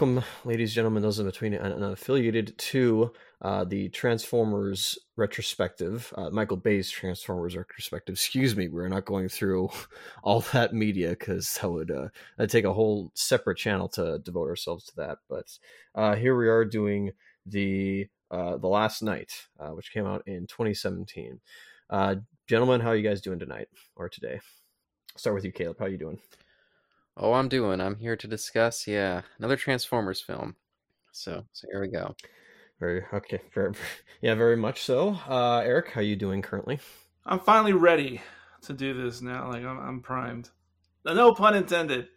Welcome, ladies, and gentlemen, those in between and affiliated to uh, the Transformers retrospective, uh, Michael Bay's Transformers retrospective. Excuse me, we're not going through all that media because that would uh, that'd take a whole separate channel to devote ourselves to that. But uh, here we are doing the uh, the Last Knight, uh, which came out in 2017. Uh, gentlemen, how are you guys doing tonight or today? start with you, Caleb. How are you doing? Oh, I'm doing. I'm here to discuss, yeah, another Transformers film. So, so here we go. Very okay. Very, yeah, very much so. Uh, Eric, how are you doing currently? I'm finally ready to do this now. Like I'm, I'm primed. No pun intended.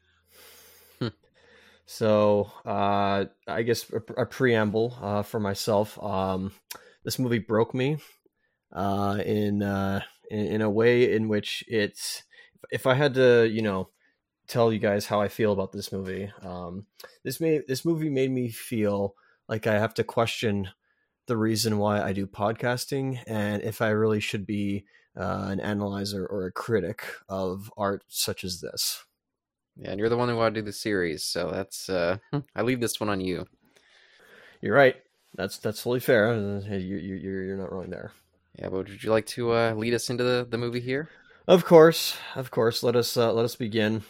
so, uh, I guess a, a preamble uh, for myself. Um, this movie broke me uh, in, uh, in in a way in which it's. If I had to, you know, tell you guys how I feel about this movie. Um, this made this movie made me feel like I have to question the reason why I do podcasting and if I really should be uh, an analyzer or a critic of art such as this. Yeah, and you're the one who wanted to do the series, so that's uh, I leave this one on you. You're right. That's that's fully fair. You, you, you're you're not wrong there. Yeah, but would you like to uh, lead us into the, the movie here? Of course, of course. Let us uh, let us begin.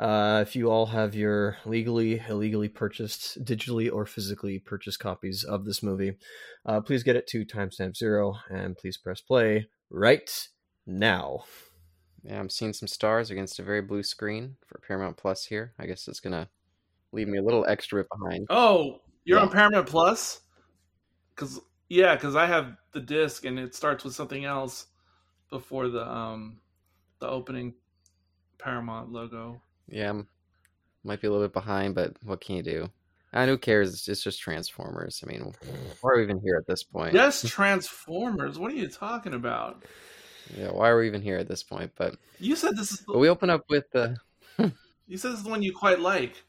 Uh, if you all have your legally, illegally purchased, digitally or physically purchased copies of this movie, uh, please get it to timestamp zero and please press play right now. Yeah, I'm seeing some stars against a very blue screen for Paramount Plus here. I guess it's gonna leave me a little extra behind. Oh, you're yeah. on Paramount Plus? Cause yeah, because I have the disc and it starts with something else before the um the opening Paramount logo. Yeah, might be a little bit behind, but what can you do? And who cares? It's just Transformers. I mean, why are we even here at this point? Yes, Transformers. What are you talking about? Yeah, why are we even here at this point? But you said this is. The... We open up with the. you said this is the one you quite like.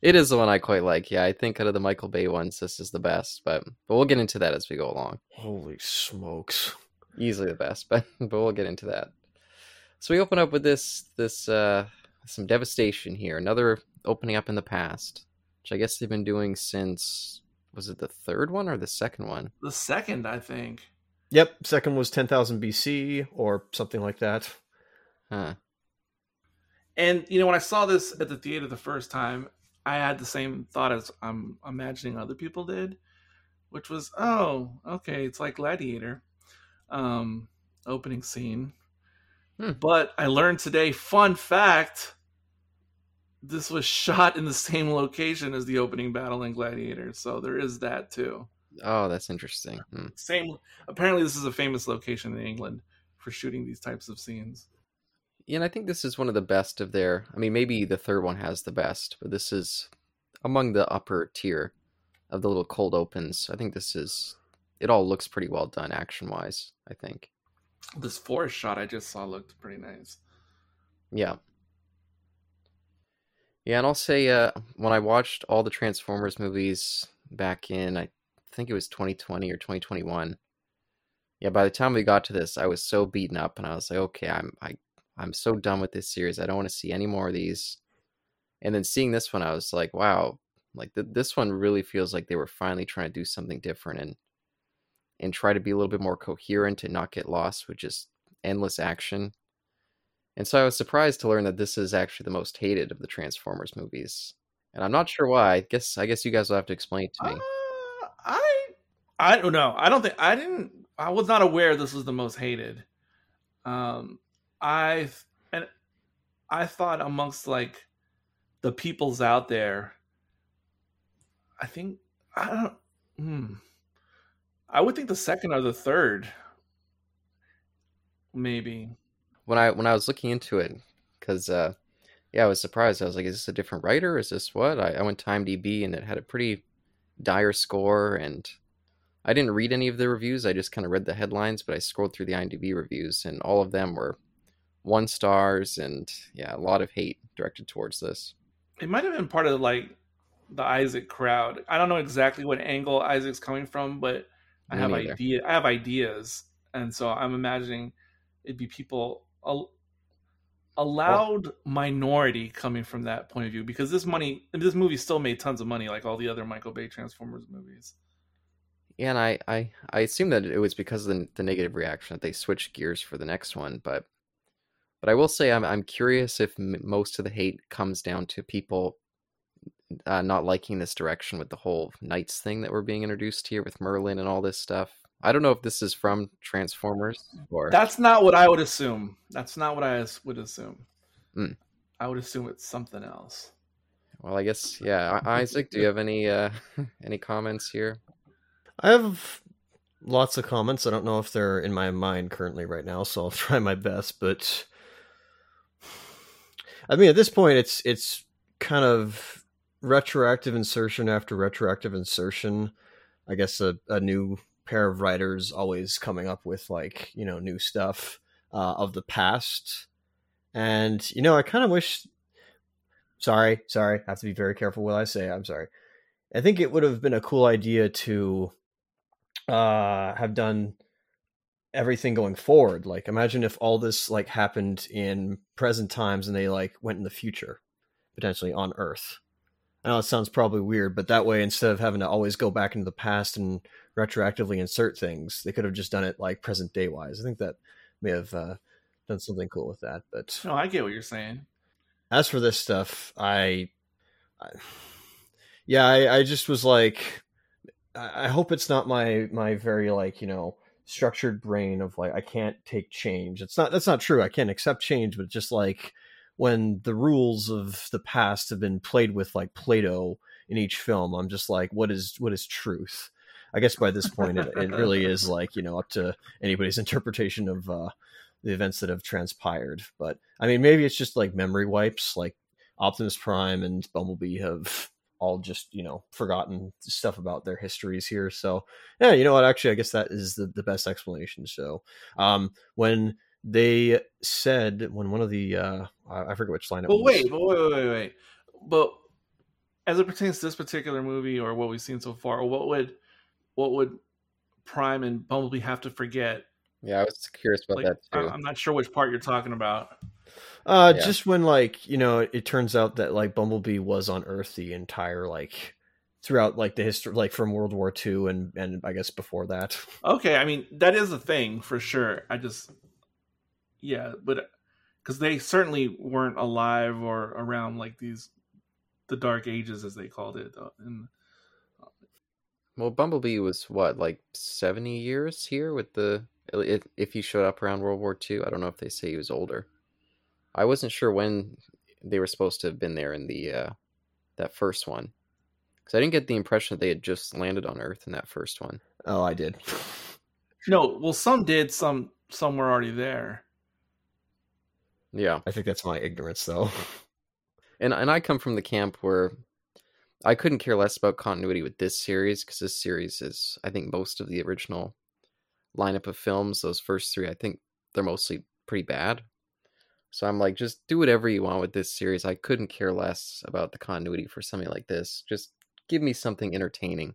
It is the one I quite like. Yeah, I think out of the Michael Bay ones, this is the best. But but we'll get into that as we go along. Holy smokes! Easily the best, but but we'll get into that. So we open up with this this uh some devastation here. Another opening up in the past, which I guess they've been doing since was it the third one or the second one? The second, I think. Yep, second was 10,000 BC or something like that. Huh. And you know, when I saw this at the theater the first time, I had the same thought as I'm imagining other people did, which was, oh, okay, it's like Gladiator, um, opening scene. Hmm. But I learned today, fun fact, this was shot in the same location as the opening battle in Gladiator. So there is that too. Oh, that's interesting. Hmm. Same. Apparently, this is a famous location in England for shooting these types of scenes. Yeah, and I think this is one of the best of their. I mean, maybe the third one has the best, but this is among the upper tier of the little cold opens. I think this is. It all looks pretty well done action wise. I think. This forest shot I just saw looked pretty nice. Yeah. Yeah, and I'll say uh, when I watched all the Transformers movies back in, I think it was 2020 or 2021. Yeah, by the time we got to this, I was so beaten up, and I was like, okay, I'm I I'm so done with this series. I don't want to see any more of these. And then seeing this one, I was like, wow, like th- this one really feels like they were finally trying to do something different and and try to be a little bit more coherent and not get lost with just endless action. And so I was surprised to learn that this is actually the most hated of the Transformers movies. And I'm not sure why. I guess I guess you guys will have to explain it to me. Uh, I I don't know. I don't think I didn't I was not aware this was the most hated. Um I and I thought amongst like the peoples out there I think I don't hmm I would think the second or the third, maybe. When I when I was looking into it, because uh, yeah, I was surprised. I was like, "Is this a different writer? Is this what?" I, I went to IMDb and it had a pretty dire score, and I didn't read any of the reviews. I just kind of read the headlines, but I scrolled through the IMDb reviews, and all of them were one stars, and yeah, a lot of hate directed towards this. It might have been part of like the Isaac crowd. I don't know exactly what angle Isaac's coming from, but I have idea. I have ideas, and so I'm imagining it'd be people a loud minority coming from that point of view because this money this movie still made tons of money like all the other Michael Bay Transformers movies. Yeah, and I, I, I assume that it was because of the, the negative reaction that they switched gears for the next one. But, but I will say I'm I'm curious if m- most of the hate comes down to people uh, not liking this direction with the whole knights thing that we're being introduced here with Merlin and all this stuff. I don't know if this is from Transformers or That's not what I would assume. That's not what I would assume. Mm. I would assume it's something else. well, I guess yeah. Isaac, do you have any uh, any comments here? I have lots of comments. I don't know if they're in my mind currently right now, so I'll try my best. But I mean, at this point, it's it's kind of retroactive insertion after retroactive insertion. I guess a, a new pair of writers always coming up with like you know new stuff uh, of the past, and you know I kind of wish. Sorry, sorry. I have to be very careful what I say. I'm sorry. I think it would have been a cool idea to uh have done everything going forward like imagine if all this like happened in present times and they like went in the future potentially on earth i know it sounds probably weird but that way instead of having to always go back into the past and retroactively insert things they could have just done it like present day wise i think that may have uh, done something cool with that but No, I get what you're saying. as for this stuff, I, I yeah, I, I just was like, I, I hope it's not my my very like you know structured brain of like I can't take change. It's not that's not true. I can't accept change, but just like when the rules of the past have been played with like Play-Doh in each film, I'm just like, what is what is truth? I guess by this point, it, it really is like you know up to anybody's interpretation of uh, the events that have transpired. But I mean, maybe it's just like memory wipes. Like Optimus Prime and Bumblebee have all just you know forgotten stuff about their histories here. So yeah, you know what? Actually, I guess that is the, the best explanation. So um, when they said when one of the uh, I I forget which line it But was. wait, but wait, wait, wait, wait. But as it pertains to this particular movie or what we've seen so far, what would what would Prime and Bumblebee have to forget? Yeah, I was curious about Like, that I- too. I'm not sure which part you're talking about. Uh, Yeah. just when like you know, it turns out that like Bumblebee was on Earth the entire like throughout like the history, like from World War II and and I guess before that. Okay, I mean that is a thing for sure. I just, yeah, but because they certainly weren't alive or around like these, the Dark Ages as they called it. uh, And Well, Bumblebee was what, like seventy years here with the if if he showed up around World War II. I don't know if they say he was older. I wasn't sure when they were supposed to have been there in the uh, that first one because I didn't get the impression that they had just landed on Earth in that first one. Oh, I did. no, well, some did, some some were already there. Yeah, I think that's my ignorance, though. and and I come from the camp where I couldn't care less about continuity with this series because this series is, I think, most of the original lineup of films. Those first three, I think, they're mostly pretty bad. So I'm like, just do whatever you want with this series. I couldn't care less about the continuity for something like this. Just give me something entertaining.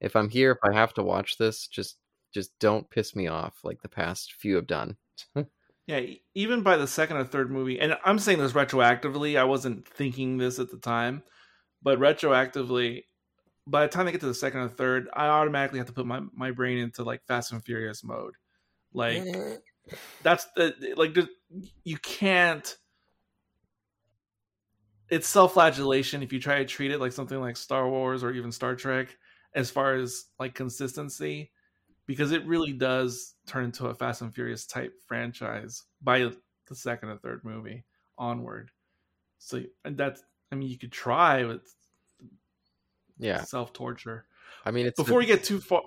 If I'm here, if I have to watch this, just just don't piss me off like the past few have done. Yeah, even by the second or third movie, and I'm saying this retroactively. I wasn't thinking this at the time, but retroactively, by the time I get to the second or third, I automatically have to put my my brain into like Fast and Furious mode. Like that's the like you can't. It's self-flagellation if you try to treat it like something like Star Wars or even Star Trek, as far as like consistency because it really does turn into a Fast and Furious type franchise by the second or third movie onward. So and that's I mean you could try with Yeah, self torture. I mean, it's Before the- we get too far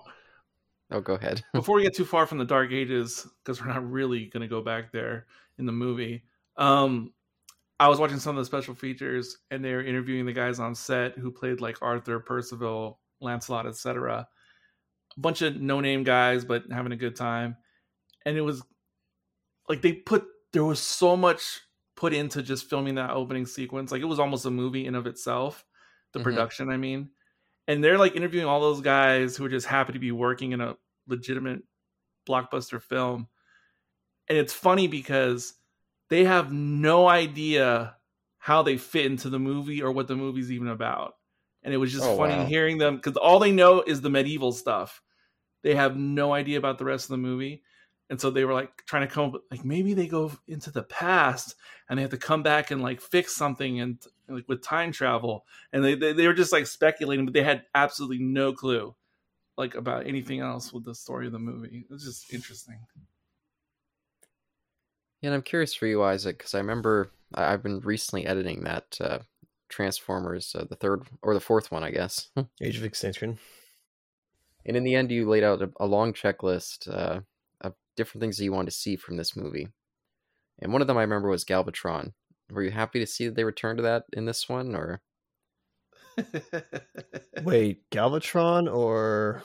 Oh, go ahead. before we get too far from the dark ages because we're not really going to go back there in the movie um i was watching some of the special features and they were interviewing the guys on set who played like arthur percival lancelot etc a bunch of no name guys but having a good time and it was like they put there was so much put into just filming that opening sequence like it was almost a movie in of itself the Mhm. production i mean and they're like interviewing all those guys who are just happy to be working in a legitimate blockbuster film and it's funny because they have no idea how they fit into the movie or what the movie's even about. And it was just Oh, funny wow. hearing them because all they know is the medieval stuff. They have no idea about the rest of the movie. And so they were like trying to come up with like maybe they go into the past and they have to come back and like fix something and like with time travel. And they, they, they were just like speculating, but they had absolutely no clue like about anything else with the story of the movie. It was just interesting. Yeah, and I'm curious for you, Isaac, because I remember I've been recently editing that uh, Transformers, uh, the third or the fourth one, I guess. Age of Extinction. and in the end, you laid out a, a long checklist uh, of different things that you wanted to see from this movie. And one of them I remember was Galvatron. Were you happy to see that they returned to that in this one, or Wait, Galvatron or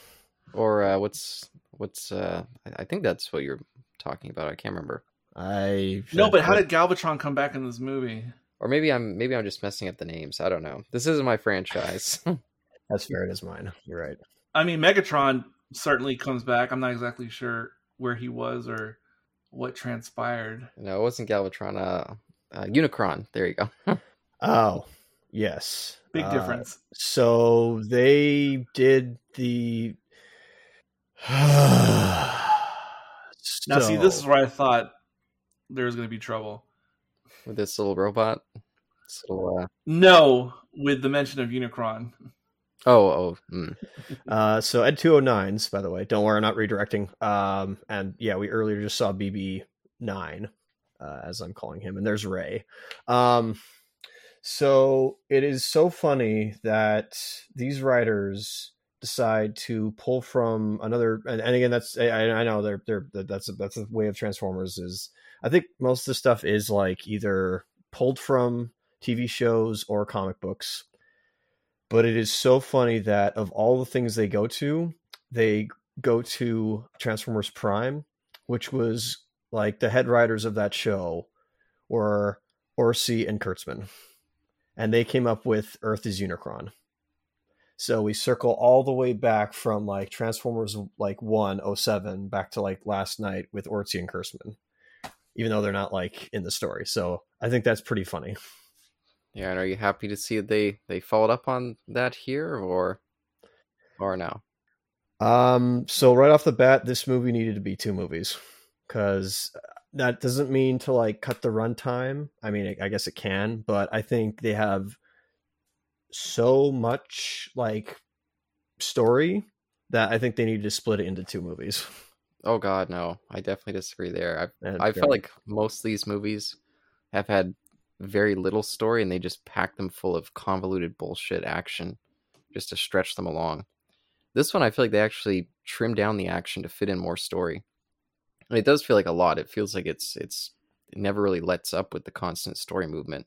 or uh, what's what's? Uh, I- I think that's what you're talking about. I can't remember. I no, but how did Galvatron come back in this movie? Or maybe I'm maybe I'm just messing up the names. I don't know. This isn't my franchise. that's fair? It is mine. You're right. I mean, Megatron certainly comes back. I'm not exactly sure where he was or what transpired. no, it wasn't Galvatron. Uh, uh, Unicron. There you go. Oh, yes. Big Uh, difference. So they did the. Now, see, this is where I thought there was going to be trouble. With this little robot. This little. Uh... No, with the mention of Unicron. Oh, oh. Mm. Uh, so Ed 209s, by the way, don't worry, I'm not redirecting. Um, and yeah, we earlier just saw BB9, uh, as I'm calling him, and there's Ray. Um, so it is so funny that these writers decide to pull from another, and, and again, that's I, I know they're they're that's a, that's a way of Transformers is I think most of the stuff is like either pulled from TV shows or comic books but it is so funny that of all the things they go to, they go to Transformers Prime, which was like the head writers of that show were Orci and Kurtzman. And they came up with Earth is Unicron. So we circle all the way back from like Transformers like 107 back to like Last Knight with Orci and Kurtzman. Even though they're not like in the story. So I think that's pretty funny. Yeah, and are you happy to see they they followed up on that here, or or no? Um, so right off the bat, this movie needed to be two movies because that doesn't mean to like cut the runtime. I mean, I, I guess it can, but I think they have so much like story that I think they needed to split it into two movies. Oh God, no! I definitely disagree there. And, I I yeah. felt like most of these movies have had very little story, and they just pack them full of convoluted bullshit action just to stretch them along. This one, I feel like they actually trimmed down the action to fit in more story. And it does feel like a lot. It feels like it's it's it never really lets up with the constant story movement.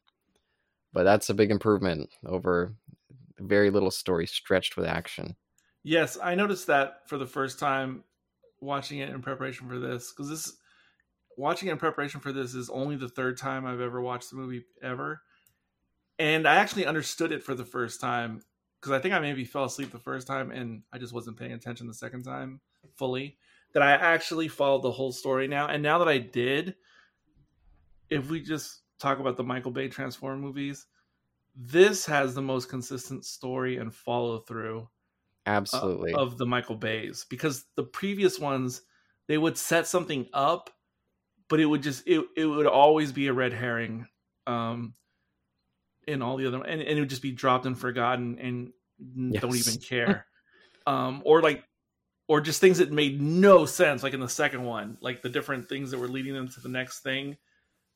But that's a big improvement over very little story stretched with action. Yes, I noticed that for the first time watching it in preparation for this because this watching it in preparation for this is only the third time I've ever watched the movie ever, and I actually understood it for the first time because I think I maybe fell asleep the first time and I just wasn't paying attention the second time fully. That I actually followed the whole story now, and now that I did, if we just talk about the Michael Bay Transform movies, this has the most consistent story and follow through Absolutely. of the Michael Bays because the previous ones they would set something up, but it would just it, it would always be a red herring, um, in all the other and, and it would just be dropped and forgotten and n- don't even care, um, or like or just things that made no sense like in the second one like the different things that were leading them to the next thing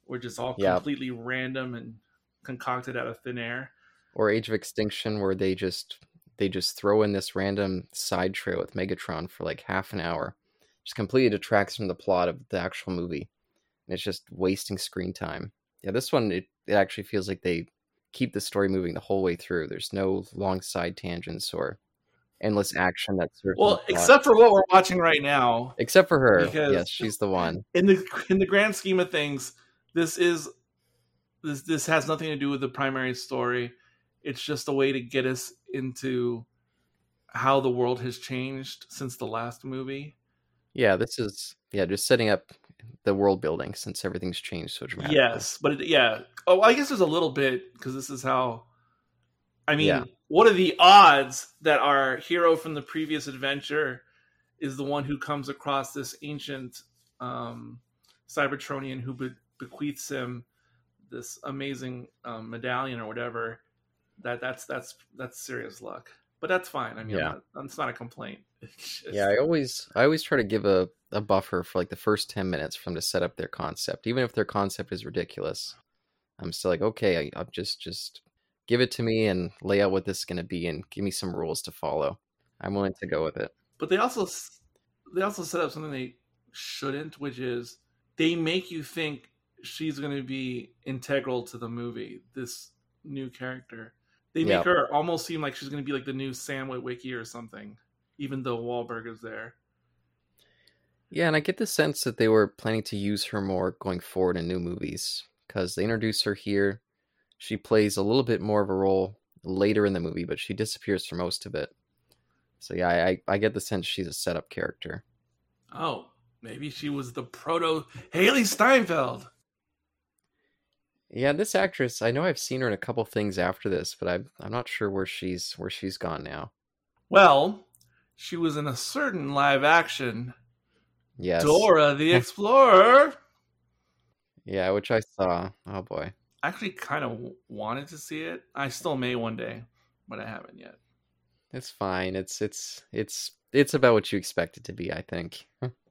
were just all Yeah. completely random and concocted out of thin air. or Age of Extinction, where they just they just throw in this random side trail with Megatron for like half an hour, just completely detracts from the plot of the actual movie, and it's just wasting screen time. Yeah, this one it, it actually feels like they keep the story moving the whole way through. There's no long side tangents or endless action that's Well, except for what we're watching right now, except for her. because- yes, she's the one. in the in the grand scheme of things, this is this this has nothing to do with the primary story. It's just a way to get us into how the world has changed since the last movie. Yeah, this is yeah, just setting up the world building since everything's changed so dramatically. Yes, but it, yeah. Oh, I guess there's a little bit because this is how. I mean, Yeah. what are the odds that our hero from the previous adventure is the one who comes across this ancient um, Cybertronian who be- bequeaths him this amazing um, medallion or whatever? That that's that's that's serious luck, but that's fine. I mean, Yeah. That's not a complaint. Just- Yeah, I always I always try to give a, a buffer for like the first ten minutes for them to set up their concept. Even if their concept is ridiculous. I'm still like, okay, I, I'm just just give it to me and lay out what this is gonna be and give me some rules to follow. I'm willing to go with it. but they also they also set up something they shouldn't which is they make you think she's going to be integral to the movie this new character they make Yeah. her almost seem like she's going to be like the new sam witwicky or something even though Wahlberg is there Yeah, and I get the sense that they were planning to use her more going forward in new movies because they introduce her here. She plays a little bit more of a role later in the movie, but she disappears for most of it. So yeah, I, I get the sense she's a setup character. oh maybe she was the proto hailee steinfeld Yeah, this actress, I know I've seen her in a couple things after this, but I'm I'm not sure where she's where she's gone now. well she was in a certain live action Yes. dora the explorer Yeah, which I saw. Oh boy. I actually kind of wanted to see it. I still may one day, but I haven't yet. It's fine. It's it's it's it's about what you expect it to be, I think.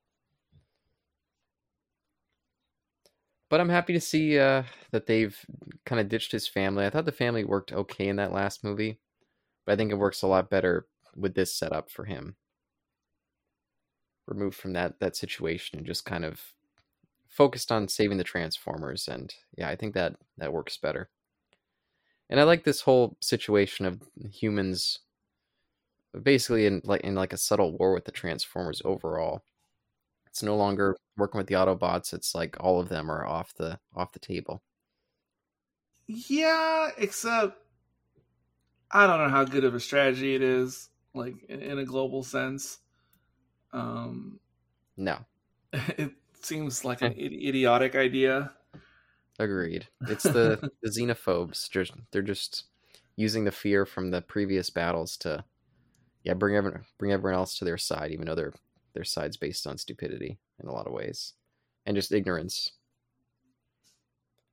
but I'm happy to see uh, that they've kind of ditched his family. I thought the family worked okay in that last movie, but I think it works a lot better with this setup for him. Removed from that that situation and just kind of focused on saving the Transformers, and yeah, I think that that works better. And I like this whole situation of humans basically in like in like a subtle war with the Transformers overall. It's no longer working with the Autobots. It's like all of them are off the off the table. Yeah, except I don't know how good of a strategy it is, like in, a global sense. Um, No, it seems like an idi- idiotic idea. agreed. It's the the xenophobes. Just they're just using the fear from the previous battles to yeah bring everyone bring everyone else to their side, even though their their side's based on stupidity in a lot of ways and just ignorance.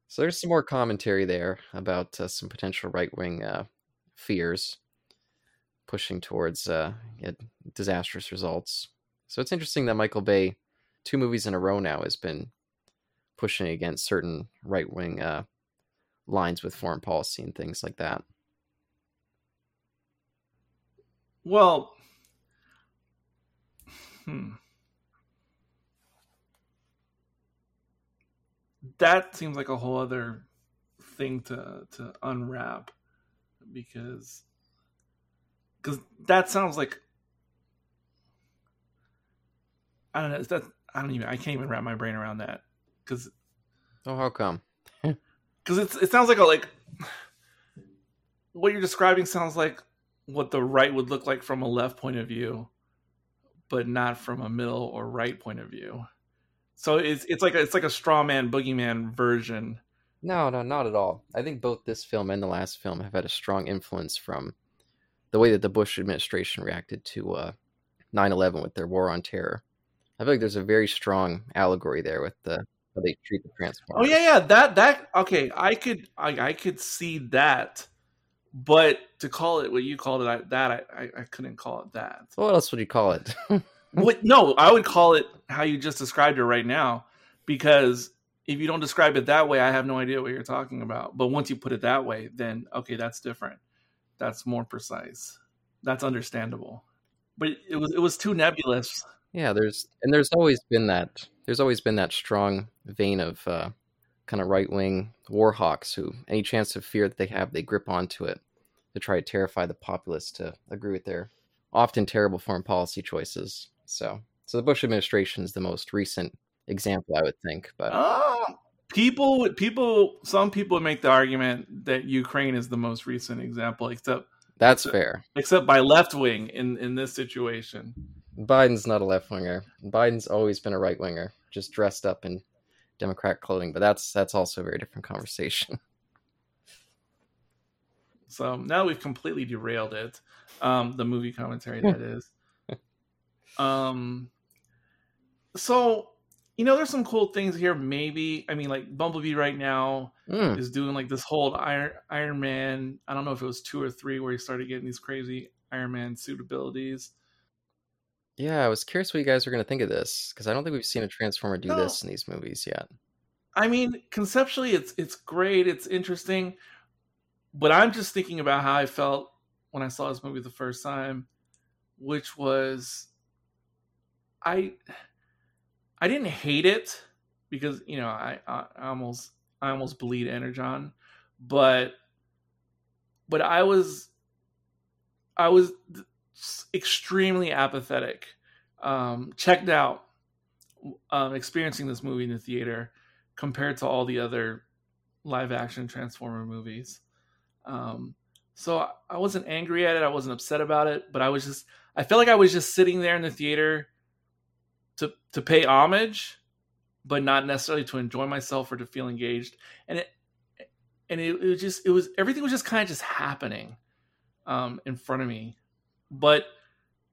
So there's some more commentary there about uh, some potential right wing uh, fears pushing towards uh, disastrous results. So it's interesting that Michael Bay, two movies in a row now, has been pushing against certain right wing uh, lines with foreign policy and things like that. Well, hmm. That seems like a whole other thing to to unwrap because because that sounds like I don't know. That I don't even I can't even wrap my brain around that because Oh, how come? because it's it sounds like a like what you're describing sounds like what the right would look like from a left point of view, but not from a middle or right point of view. So it's it's like a, it's like a straw man boogeyman version. No, no, not at all. I think both this film and the last film have had a strong influence from the way that the Bush administration reacted to uh, 9/11 with their war on terror. I feel like there's a very strong allegory there with the how they treat the Oh yeah, yeah. That that okay. I could I, I could see that, but to call it what you called it, I, that I, I I couldn't call it that. So what else would you call it? What, no, I would call it how you just described it right now, because if you don't describe it that way, I have no idea what you're talking about. But once you put it that way, then okay, that's different. That's more precise. That's understandable. But it was it was too nebulous. Yeah, there's and there's always been that there's always been that strong vein of uh, kind of right wing war hawks who any chance of fear that they have they grip onto it to try to terrify the populace to agree with their often terrible foreign policy choices. So so the Bush administration is the most recent example I would think, but Oh, people would people some people would make the argument that Ukraine is the most recent example, except that's fair. except by left wing in in this situation. Biden's not a left winger. Biden's always been a right winger. just dressed up in Democrat clothing. But that's that's also a very different conversation. So now we've completely derailed it. Um, the movie commentary that is. Um, so you know, there's some cool things here. Maybe I mean, like Bumblebee right now Mm, is doing like this whole Iron Iron Man. I don't know if it was two or three where he started getting these crazy Iron Man suit abilities. Yeah, I was curious what you guys were going to think of this because I don't think we've seen a Transformer do No. this in these movies yet. I mean, conceptually, it's it's great, it's interesting, but I'm just thinking about how I felt when I saw this movie the first time, which was I I didn't hate it because you know I, I I almost I almost bleed Energon, but but I was I was extremely apathetic, um, checked out, um, experiencing this movie in the theater compared to all the other live action Transformer movies. Um, so I- I wasn't angry at it. I wasn't upset about it, but I was just I felt like I was just sitting there in the theater to to pay homage, but not necessarily to enjoy myself or to feel engaged. And it and it, it was just it was everything was just kind of just happening um, in front of me, but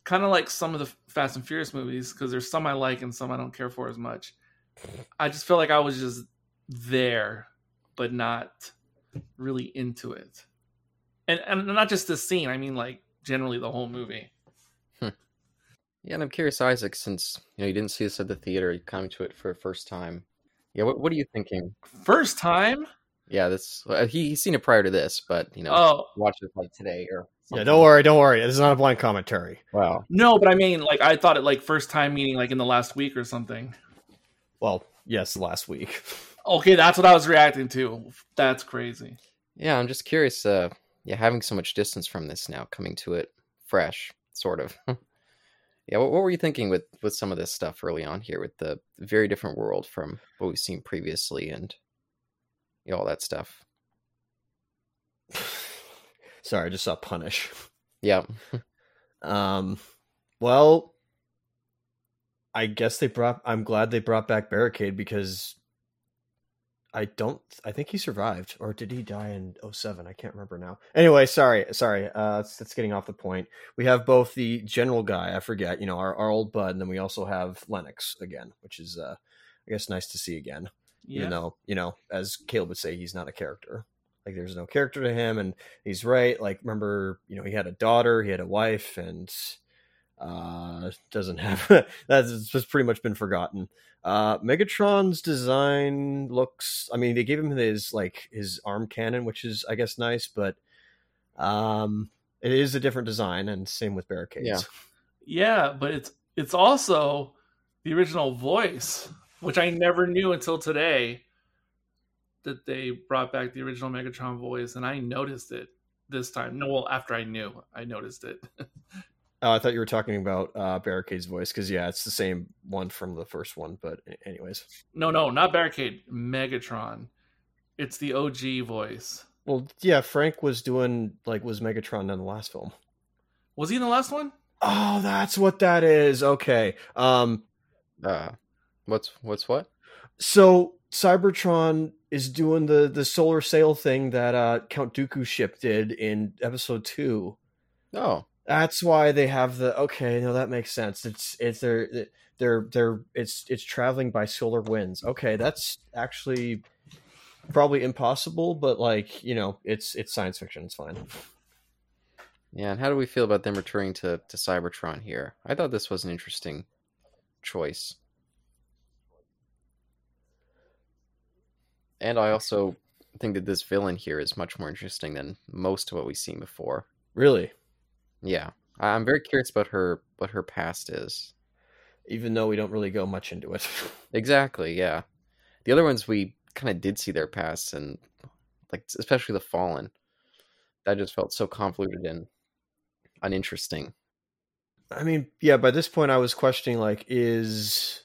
kind of like some of the Fast and Furious movies because there's some I like and some I don't care for as much. I just felt like I was just there, but not really into it. And and not just this scene. I mean, like generally the whole movie. Yeah, and I'm curious, Isaac, since you know you didn't see this at the theater, you come to it for the first time. Yeah, what what are you thinking? First time. Yeah, this uh, he he's seen it prior to this, but you know, Oh watch it like today or Yeah, don't worry, don't worry. This is not a blind commentary. Wow. no, but I mean, like I thought it like first time meaning like in the last week or something. Well, yes, last week. Okay, that's what I was reacting to. That's crazy. Yeah, I'm just curious. Uh, yeah, having so much distance from this now, coming to it fresh, sort of. yeah, what, what were you thinking with with some of this stuff early on here, with the very different world from what we've seen previously, and you know, all that stuff? Sorry, I just saw Punish. Yeah, Um, well, I guess they brought. I'm glad they brought back Barricade because I don't. I think he survived, or did he die in 07? I can't remember now. Anyway, sorry, sorry. Uh, that's, that's getting off the point. We have both the general guy. I forget. You know, our, our old bud, and then we also have Lennox again, which is, uh, I guess, nice to see again. Yeah. Even though, you know, as Caleb would say, he's not a character. Like there's no character to him, and he's right. Like remember, you know, he had a daughter, he had a wife, and uh doesn't have that's just pretty much been forgotten. Uh Megatron's design looks I mean they gave him his like his arm cannon, which is I guess nice, but um it is a different design and same with barricades. Yeah. Yeah, but it's it's also the original voice, which I never knew until today that they brought back the original Megatron voice, and I noticed it this time. No, well, after I knew, I noticed it. Oh, I thought you were talking about uh Barricade's voice because yeah, it's the same one from the first one. But anyways, no, no, not Barricade, Megatron. It's the OG voice. well, yeah, Frank was doing like was Megatron in the last film. Was he in the last one? Oh, that's what that is. Okay. Um, uh, what's what's what? so Cybertron is doing the the solar sail thing that uh Count Dooku ship did in episode two. Oh, That's why they have the okay. No, that makes sense. It's it's they're they're they're it's it's traveling by solar winds. Okay, that's actually probably impossible, but like you know, it's it's science fiction. It's fine. yeah. And how do we feel about them returning to to Cybertron here? I thought this was an interesting choice. And I also think that this villain here is much more interesting than most of what we've seen before. Really, Yeah, I'm very curious about her what her past is. even though we don't really go much into it. Exactly, yeah. The other ones we kind of did see their past, and like especially the Fallen, that just felt so convoluted and uninteresting. I mean, yeah, by this point I was questioning like is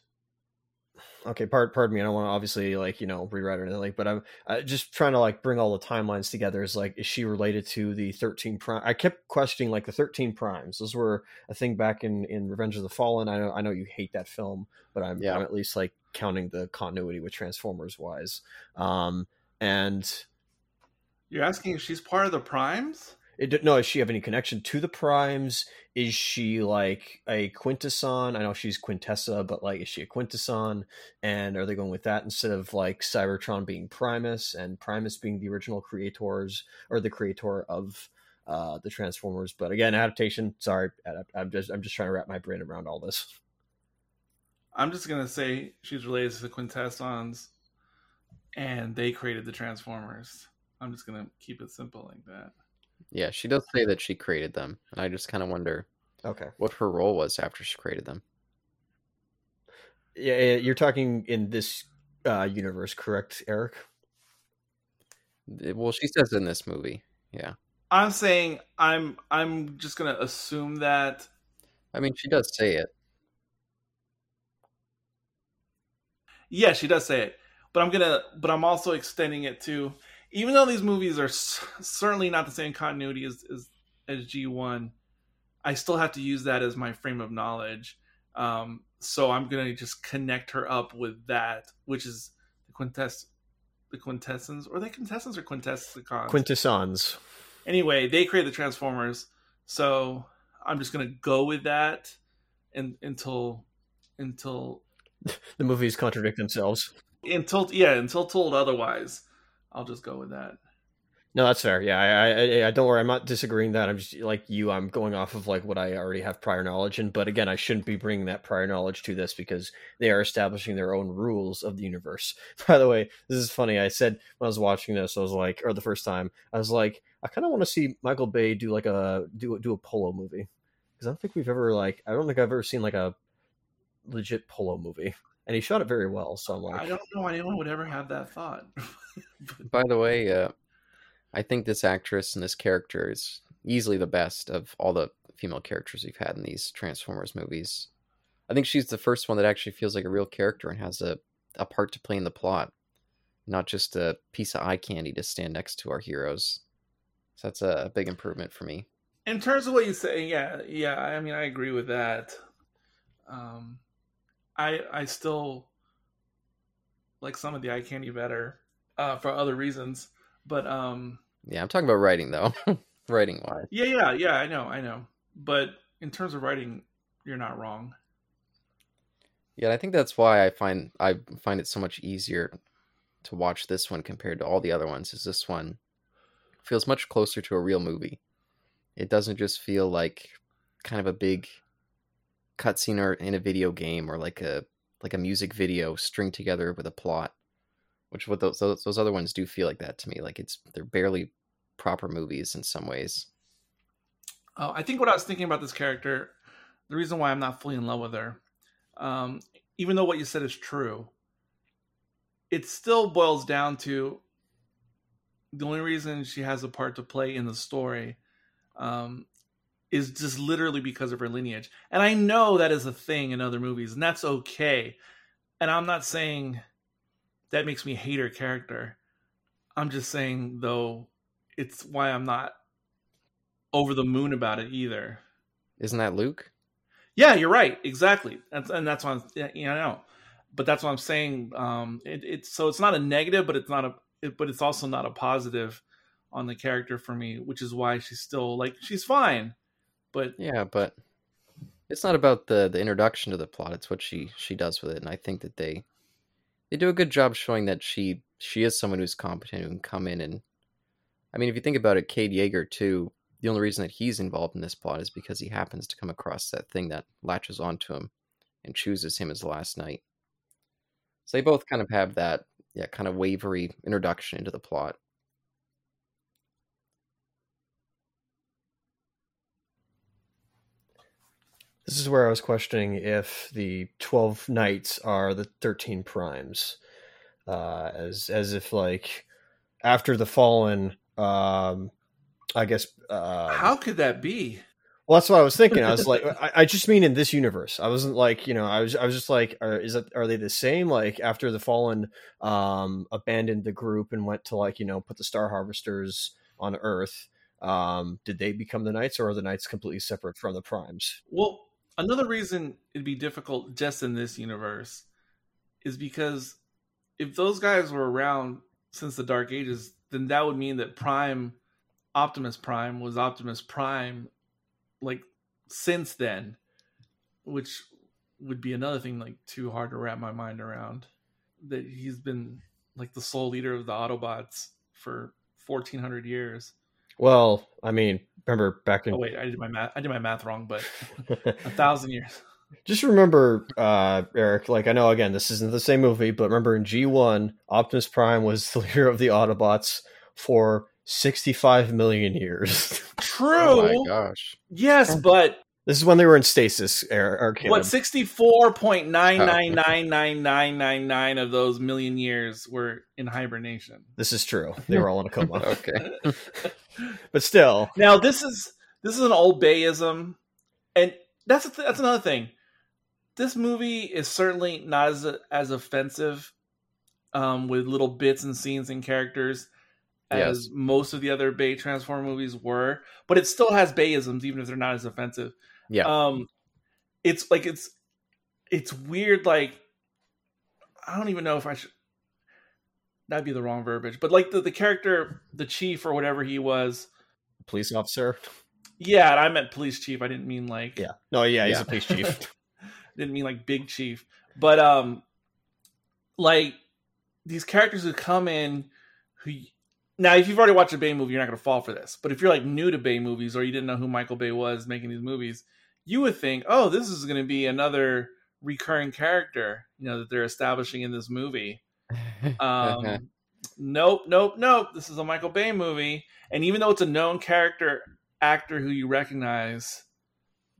okay, pardon, pardon me. I don't want to obviously like you know rewrite or anything, like, but I'm uh, just trying to like bring all the timelines together. Is like, is she related to the thirteen prime? I kept questioning like the thirteen primes. Those were a thing back in in Revenge of the Fallen. I know I know you hate that film, but I'm, Yeah. I'm at least like counting the continuity with Transformers wise. Um, and You're asking if she's part of the primes? It, no, does she have any connection to the primes? Is she like a quintesson? I know she's Quintessa, but like, is she a quintesson? And are they going with that instead of like Cybertron being Primus and Primus being the original creators or the creator of uh, the Transformers? But again, adaptation. Sorry, I'm just I'm just trying to wrap my brain around all this. I'm just gonna say she's related to the Quintessons, and they created the Transformers. I'm just gonna keep it simple like that. Yeah, she does say that she created them, and I just kind of wonder Okay. what her role was after she created them. Yeah, yeah, you're talking in this uh, universe, correct, Eric? Well, she says in this movie. Yeah, I'm saying I'm I'm just gonna assume that I mean she does say it. yeah she does say it, but I'm gonna but I'm also extending it to even though these movies are s- certainly not the same continuity as as, as G1, I still have to use that as my frame of knowledge. Um, so I'm gonna just connect her up with that, which is the quintess the quintessence or the quintessence or quintessicons. Quintessons. anyway, they create the Transformers, so I'm just gonna go with that, and until until The movies contradict themselves. until yeah until told otherwise, I'll just go with that. No, that's fair. Yeah, I, I, I don't worry. I'm not disagreeing that. I'm just like you. I'm going off of like what I already have prior knowledge in. But again, I shouldn't be bringing that prior knowledge to this because they are establishing their own rules of the universe. By the way, this is funny. I said when I was watching this, I was like, or the first time, I was like, I kind of want to see Michael Bay do like a do do a polo movie because I don't think we've ever like I don't think I've ever seen like a legit polo movie, and he shot it very well. So I'm like, I don't know anyone would ever have that thought. By the way, uh, I think this actress and this character is easily the best of all the female characters we've had in these Transformers movies. I think she's the first one that actually feels like a real character and has a, a part to play in the plot, not just a piece of eye candy to stand next to our heroes. So that's a, a big improvement for me. In terms of what you say, yeah, yeah, I mean, I agree with that. Um, I I still like some of the eye candy better uh, for other reasons, but um, Yeah, I'm talking about writing though, writing wise. yeah, yeah, yeah, I know, I know. But in terms of writing, you're not wrong. Yeah, I think that's why I find I find it so much easier to watch this one compared to all the other ones. Is this one feels much closer to a real movie. It doesn't just feel like kind of a big cutscene or in a video game or like a like a music video string together with a plot. Which what those those, those other ones do feel like that to me. Like it's they're barely proper movies in some ways. Uh, I think what I was thinking about this character, the reason why I'm not fully in love with her, um, even though what you said is true, it still boils down to the only reason she has a part to play in the story um, is just literally because of her lineage. And I know that is a thing in other movies, and that's okay. And I'm not saying that makes me hate her character. I'm just saying, though, it's why I'm not over the moon about it either. Isn't that Luke? Yeah, you're right. Exactly. That's and that's why I'm, you know. But that's what I'm saying. Um, it, it's so it's not a negative, but it's not a, it, but it's also not a positive on the character for me, which is why she's still like she's fine. But Yeah, but it's not about the the introduction to the plot. It's what she she does with it, and I think that they they do a good job showing that she she is someone who's competent who can come in and. I mean, if you think about it, Cade Yeager too. The only reason that he's involved in this plot is because he happens to come across that thing that latches onto him and chooses him as last knight. So they both kind of have that, yeah, kind of wavery introduction into the plot. This is where I was questioning if the twelve knights are the thirteen primes, uh, as as if like after the fallen, um, I guess. Uh, how could that be? Well, that's what I was thinking. I was like, I, I, just mean in this universe. I wasn't like, you know, I was, I was just like, are, is it, are they the same? Like after the Fallen um, abandoned the group and went to like, you know, put the Star Harvesters on Earth, um, did they become the Knights, or are the Knights completely separate from the Primes? Well, another reason it'd be difficult just in this universe is because if those guys were around since the Dark Ages, then that would mean that Prime, Optimus Prime, was Optimus Prime, like since then, which would be another thing like too hard to wrap my mind around. That he's been like the sole leader of the Autobots for fourteen hundred years. Well, I mean, remember back in. Oh wait, I did my math. I did my math wrong, but a thousand years. Just remember, uh, Eric. Like I know, again, this isn't the same movie, but remember in G one, Optimus Prime was the leader of the Autobots for sixty-five million years. True. Oh my gosh. Yes, but this is when they were in stasis. Eric. What sixty-four point nine nine nine nine nine nine nine of those million years were in hibernation. This is true. They were all in a coma. okay. But still. Now this is this is an old Bayism, and that's th- that's another thing. This movie is certainly not as as offensive um, with little bits and scenes and characters as yes. most of the other Bay Transform movies were, but it still has Bayisms, even if they're not as offensive. Yeah. Um, it's like it's it's weird. Like I don't even know if I should. That'd be the wrong verbiage, but like the the character, the chief or whatever he was, police officer. Yeah, I meant police chief. I didn't mean like yeah. No, yeah, he's yeah. a police chief. didn't mean like big chief, but um, like these characters who come in who now if you've already watched a Bay movie, you're not going to fall for this. But if you're like new to Bay movies or you didn't know who Michael Bay was making these movies, you would think, oh, this is going to be another recurring character, you know, that they're establishing in this movie. Um, nope, nope, nope. This is a Michael Bay movie, and even though it's a known character actor who you recognize,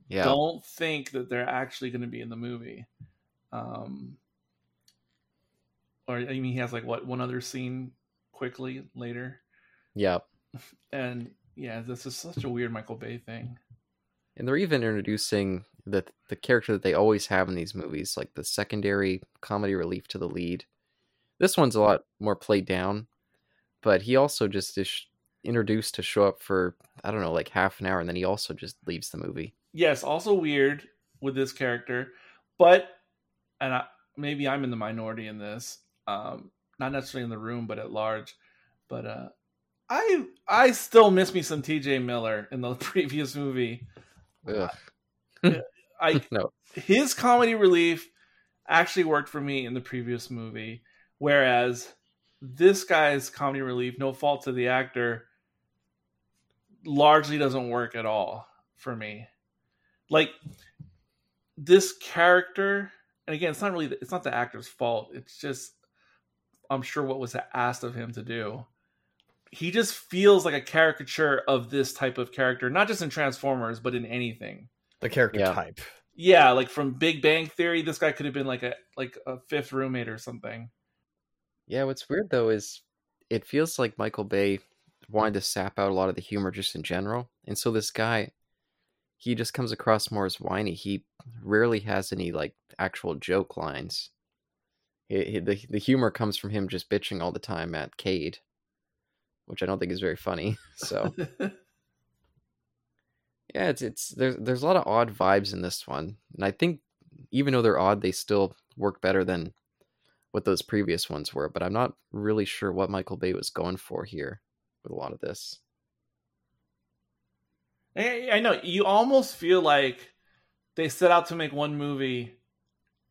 yeah. don't think that they're actually going to be in the movie. Um, or I mean, he has like what one other scene quickly later. Yep. And yeah, this is such a weird Michael Bay thing. And they're even introducing the the character that they always have in these movies, like the secondary comedy relief to the lead. This one's a lot more played down, but he also just is introduced to show up for I don't know, like half an hour, and then he also just leaves the movie. Yes, also weird with this character, but and I, maybe I'm in the minority in this, um, not necessarily in the room, but at large. But uh, I I still miss me some T.J. Miller in the previous movie. Ugh. I no. his comedy relief actually worked for me in the previous movie, whereas this guy's comedy relief, no fault to the actor, largely doesn't work at all for me. Like this character, and again, it's not really it's not the actor's fault. It's just I'm sure what was asked of him to do. He just feels like a caricature of this type of character, not just in Transformers, but in anything the character yeah. type. Yeah, like from Big Bang Theory, this guy could have been like a like a fifth roommate or something. Yeah, what's weird though is it feels like Michael Bay wanted to sap out a lot of the humor just in general, and so this guy, he just comes across more as whiny. He rarely has any like actual joke lines. He, he, the the humor comes from him just bitching all the time at Cade, which I don't think is very funny. So yeah, it's it's there's there's a lot of odd vibes in this one, and I think even though they're odd, they still work better than what those previous ones were. But I'm not really sure what Michael Bay was going for here with a lot of this. I know you almost feel like they set out to make one movie,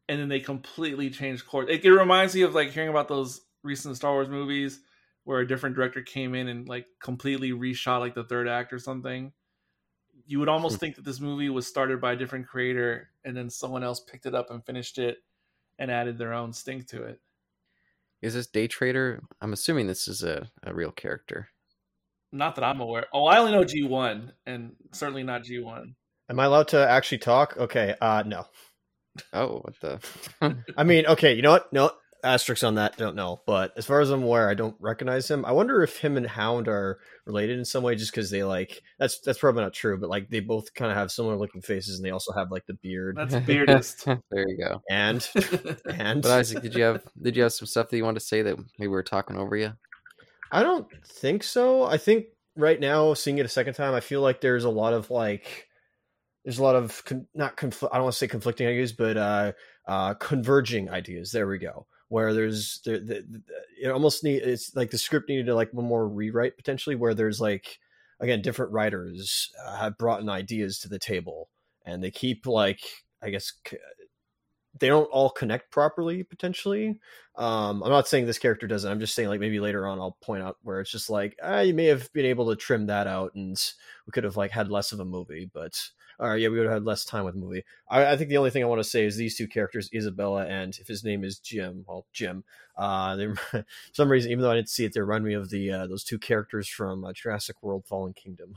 and then they completely changed course. It, it reminds me of like hearing about those recent Star Wars movies where a different director came in and like completely reshot like the third act or something you would almost hmm. think that this movie was started by a different creator and then someone else picked it up and finished it and added their own stink to it. Is this Day Trader? I'm assuming this is a, a real character. Not that I'm aware. Oh, I only know G1 and certainly not G1. Am I allowed to actually talk? Okay, uh no. Oh, what the I mean, okay, you know what? No, asterisks on that. Don't know, but as far as I'm aware, I don't recognize him. I wonder if him and Hound are related in some way, just because they like that's that's probably not true, but like they both kind of have similar looking faces, and they also have like the beard That's beardist. there you go. and and But Isaac, did you have did you have some stuff that you wanted to say that maybe we were talking over you? I don't think so. I think right now, seeing it a second time, I feel like there's a lot of like, there's a lot of con- not conflict. I don't want to say conflicting ideas, but uh, uh, converging ideas. There we go. Where there's the, the, the, it almost need it's like the script needed to like one more rewrite potentially. Where there's like again different writers uh, have brought in ideas to the table, and they keep like I guess they don't all connect properly potentially um i'm not saying this character doesn't i'm just saying like maybe later on i'll point out where it's just like ah, you may have been able to trim that out and we could have like had less of a movie but right yeah we would have had less time with the movie i, I think the only thing i want to say is these two characters isabella and if his name is jim well jim uh they for some reason even though i didn't see it they remind me of the uh, those two characters from uh, jurassic world fallen kingdom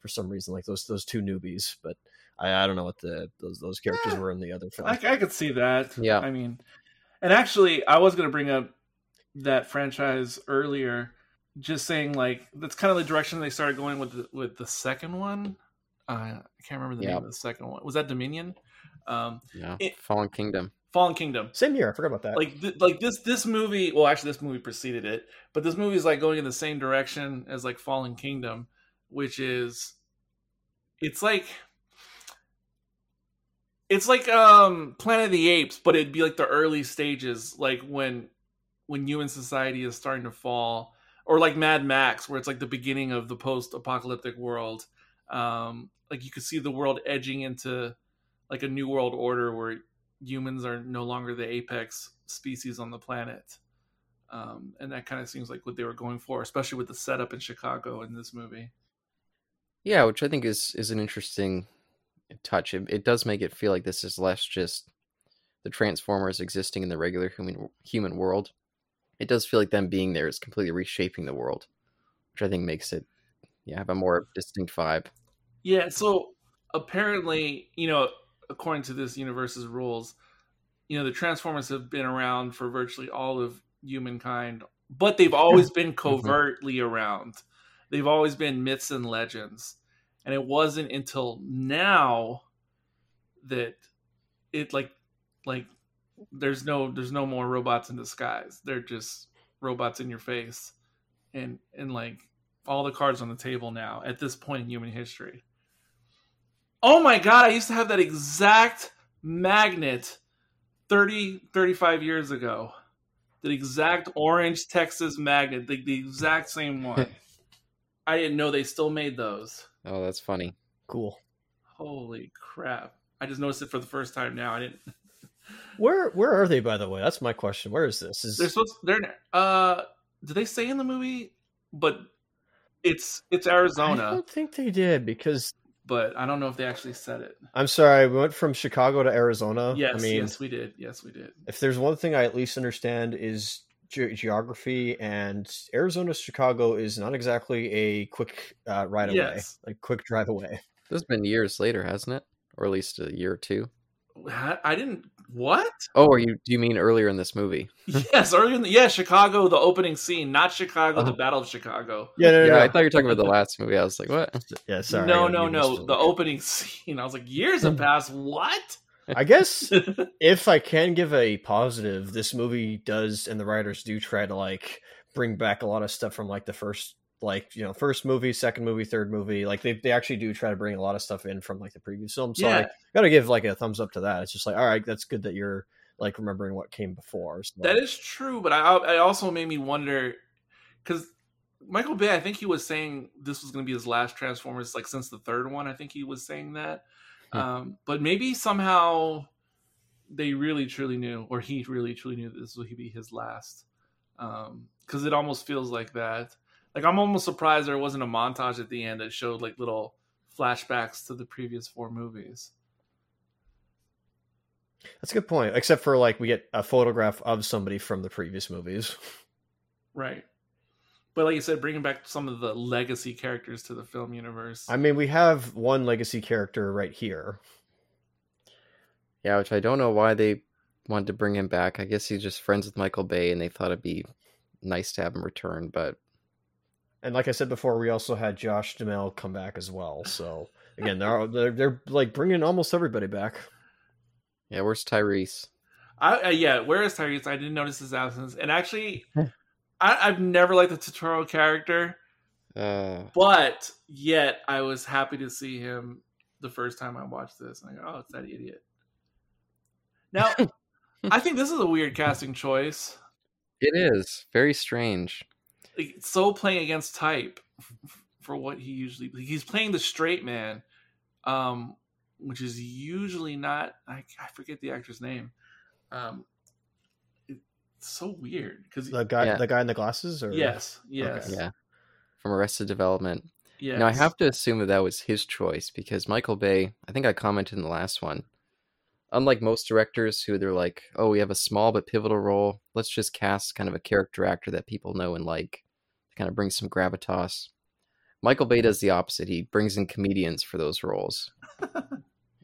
for some reason like those those two newbies but I, I don't know what the those those characters Yeah. were in the other film. I, I could see that. Yeah. I mean, and actually, I was going to bring up that franchise earlier, just saying like that's kind of the direction they started going with the, with the second one. Uh, I can't remember the Yeah. name of the second one. Was that Dominion? Um, Yeah, It- Fallen Kingdom. Fallen Kingdom. Same year. I forgot about that. Like, th- like this this movie. Well, actually, this movie preceded it, but this movie is like going in the same direction as like Fallen Kingdom, which is, it's like. It's like um Planet of the Apes, but it'd be like the early stages, like when when human society is starting to fall, or like Mad Max, where it's like the beginning of the post-apocalyptic world. Um, like you could see the world edging into like a new world order where humans are no longer the apex species on the planet. Um, and that kind of seems like what they were going for, especially with the setup in Chicago in this movie. Yeah, which I think is is an interesting touch. It, it does make it feel like this is less just the Transformers existing in the regular human human world. It does feel like them being there is completely reshaping the world, which I think makes it yeah have a more distinct vibe. Yeah, so apparently, you know, according to this universe's rules, you know, the Transformers have been around for virtually all of humankind, but they've always been mm-hmm. covertly around. They've always been myths and legends. And it wasn't until now that it like like there's no there's no more robots in disguise. They're just robots in your face. And and like all the cards on the table now at this point in human history. Oh my god, I used to have that exact magnet 30 35 years ago. The exact orange Texas magnet, the, the exact same one. I didn't know they still made those. Oh, that's funny. cool. Holy crap. I just noticed it for the first time now. I didn't Where where are they by the way? That's my question. Where is this? Is They're supposed they're uh do they say in the movie but it's it's Arizona. I don't think they did because but I don't know if they actually said it. I'm sorry, we went from Chicago to Arizona. Yes, I mean, yes, we did. Yes, we did. if there's one thing I at least understand is ge- geography, and Arizona Chicago is not exactly a quick uh, ride away, Yes. like quick drive away. This has been years later, hasn't it? Or at least a year or two. Ha- I didn't. What? Oh, or you do you mean earlier in this movie? yes, earlier in the yeah, Chicago, the opening scene, not Chicago, the Oh. Battle of Chicago. Yeah, no, no, yeah, no. I thought you were talking about the last movie. I was like, what? yeah, sorry. no, no, no, missed it. the opening scene. I was like, years have passed. What? I guess if I can give a positive, this movie does, and the writers do try to like bring back a lot of stuff from like the first, like you know, first movie, second movie, third movie. Like they they actually do try to bring a lot of stuff in from like the previous film. So yeah, I gotta give like a thumbs up to that. It's just like, all right, that's good that you're like remembering what came before. So, that is true. But I, I also made me wonder because Michael Bay, I think he was saying this was going to be his last Transformers, like since the third one. I think he was saying that. Hmm. Um, but maybe somehow they really truly knew, or he really truly knew that this would be his last. Because it almost feels like that. Like I'm almost surprised there wasn't a montage at the end that showed like little flashbacks to the previous four movies. that's a good point. Except for like we get a photograph of somebody from the previous movies. Right. But like you said, bringing back some of the legacy characters to the film universe. I mean, we have one legacy character right here. Yeah, which I don't know why they wanted to bring him back. I guess he's just friends with Michael Bay, and they thought it'd be nice to have him return. But And like I said before, we also had Josh Duhamel come back as well. So again, they're they're, they're like bringing almost everybody back. yeah, where's Tyrese? I, uh, yeah, where is Tyrese? I didn't notice his absence. And actually, I, I've never liked the Turturro character, Uh, but yet I was happy to see him the first time I watched this. And I go, oh, it's that idiot. Now, I think this is a weird casting choice. it is very strange. Like, so playing against type for what he usually he's playing the straight man, um, which is usually not. I, I forget the actor's name. Um, it's so weird because The guy, Yeah. the guy in the glasses, or yes, yes, Yeah, from Arrested Development. yes. Now I have to assume that that was his choice because Michael Bay. I think I commented in the last one. Unlike most directors who they're like, "Oh, we have a small but pivotal role. Let's just cast kind of a character actor that people know and like to kind of brings some gravitas." Michael Bay does the opposite. He brings in comedians for those roles,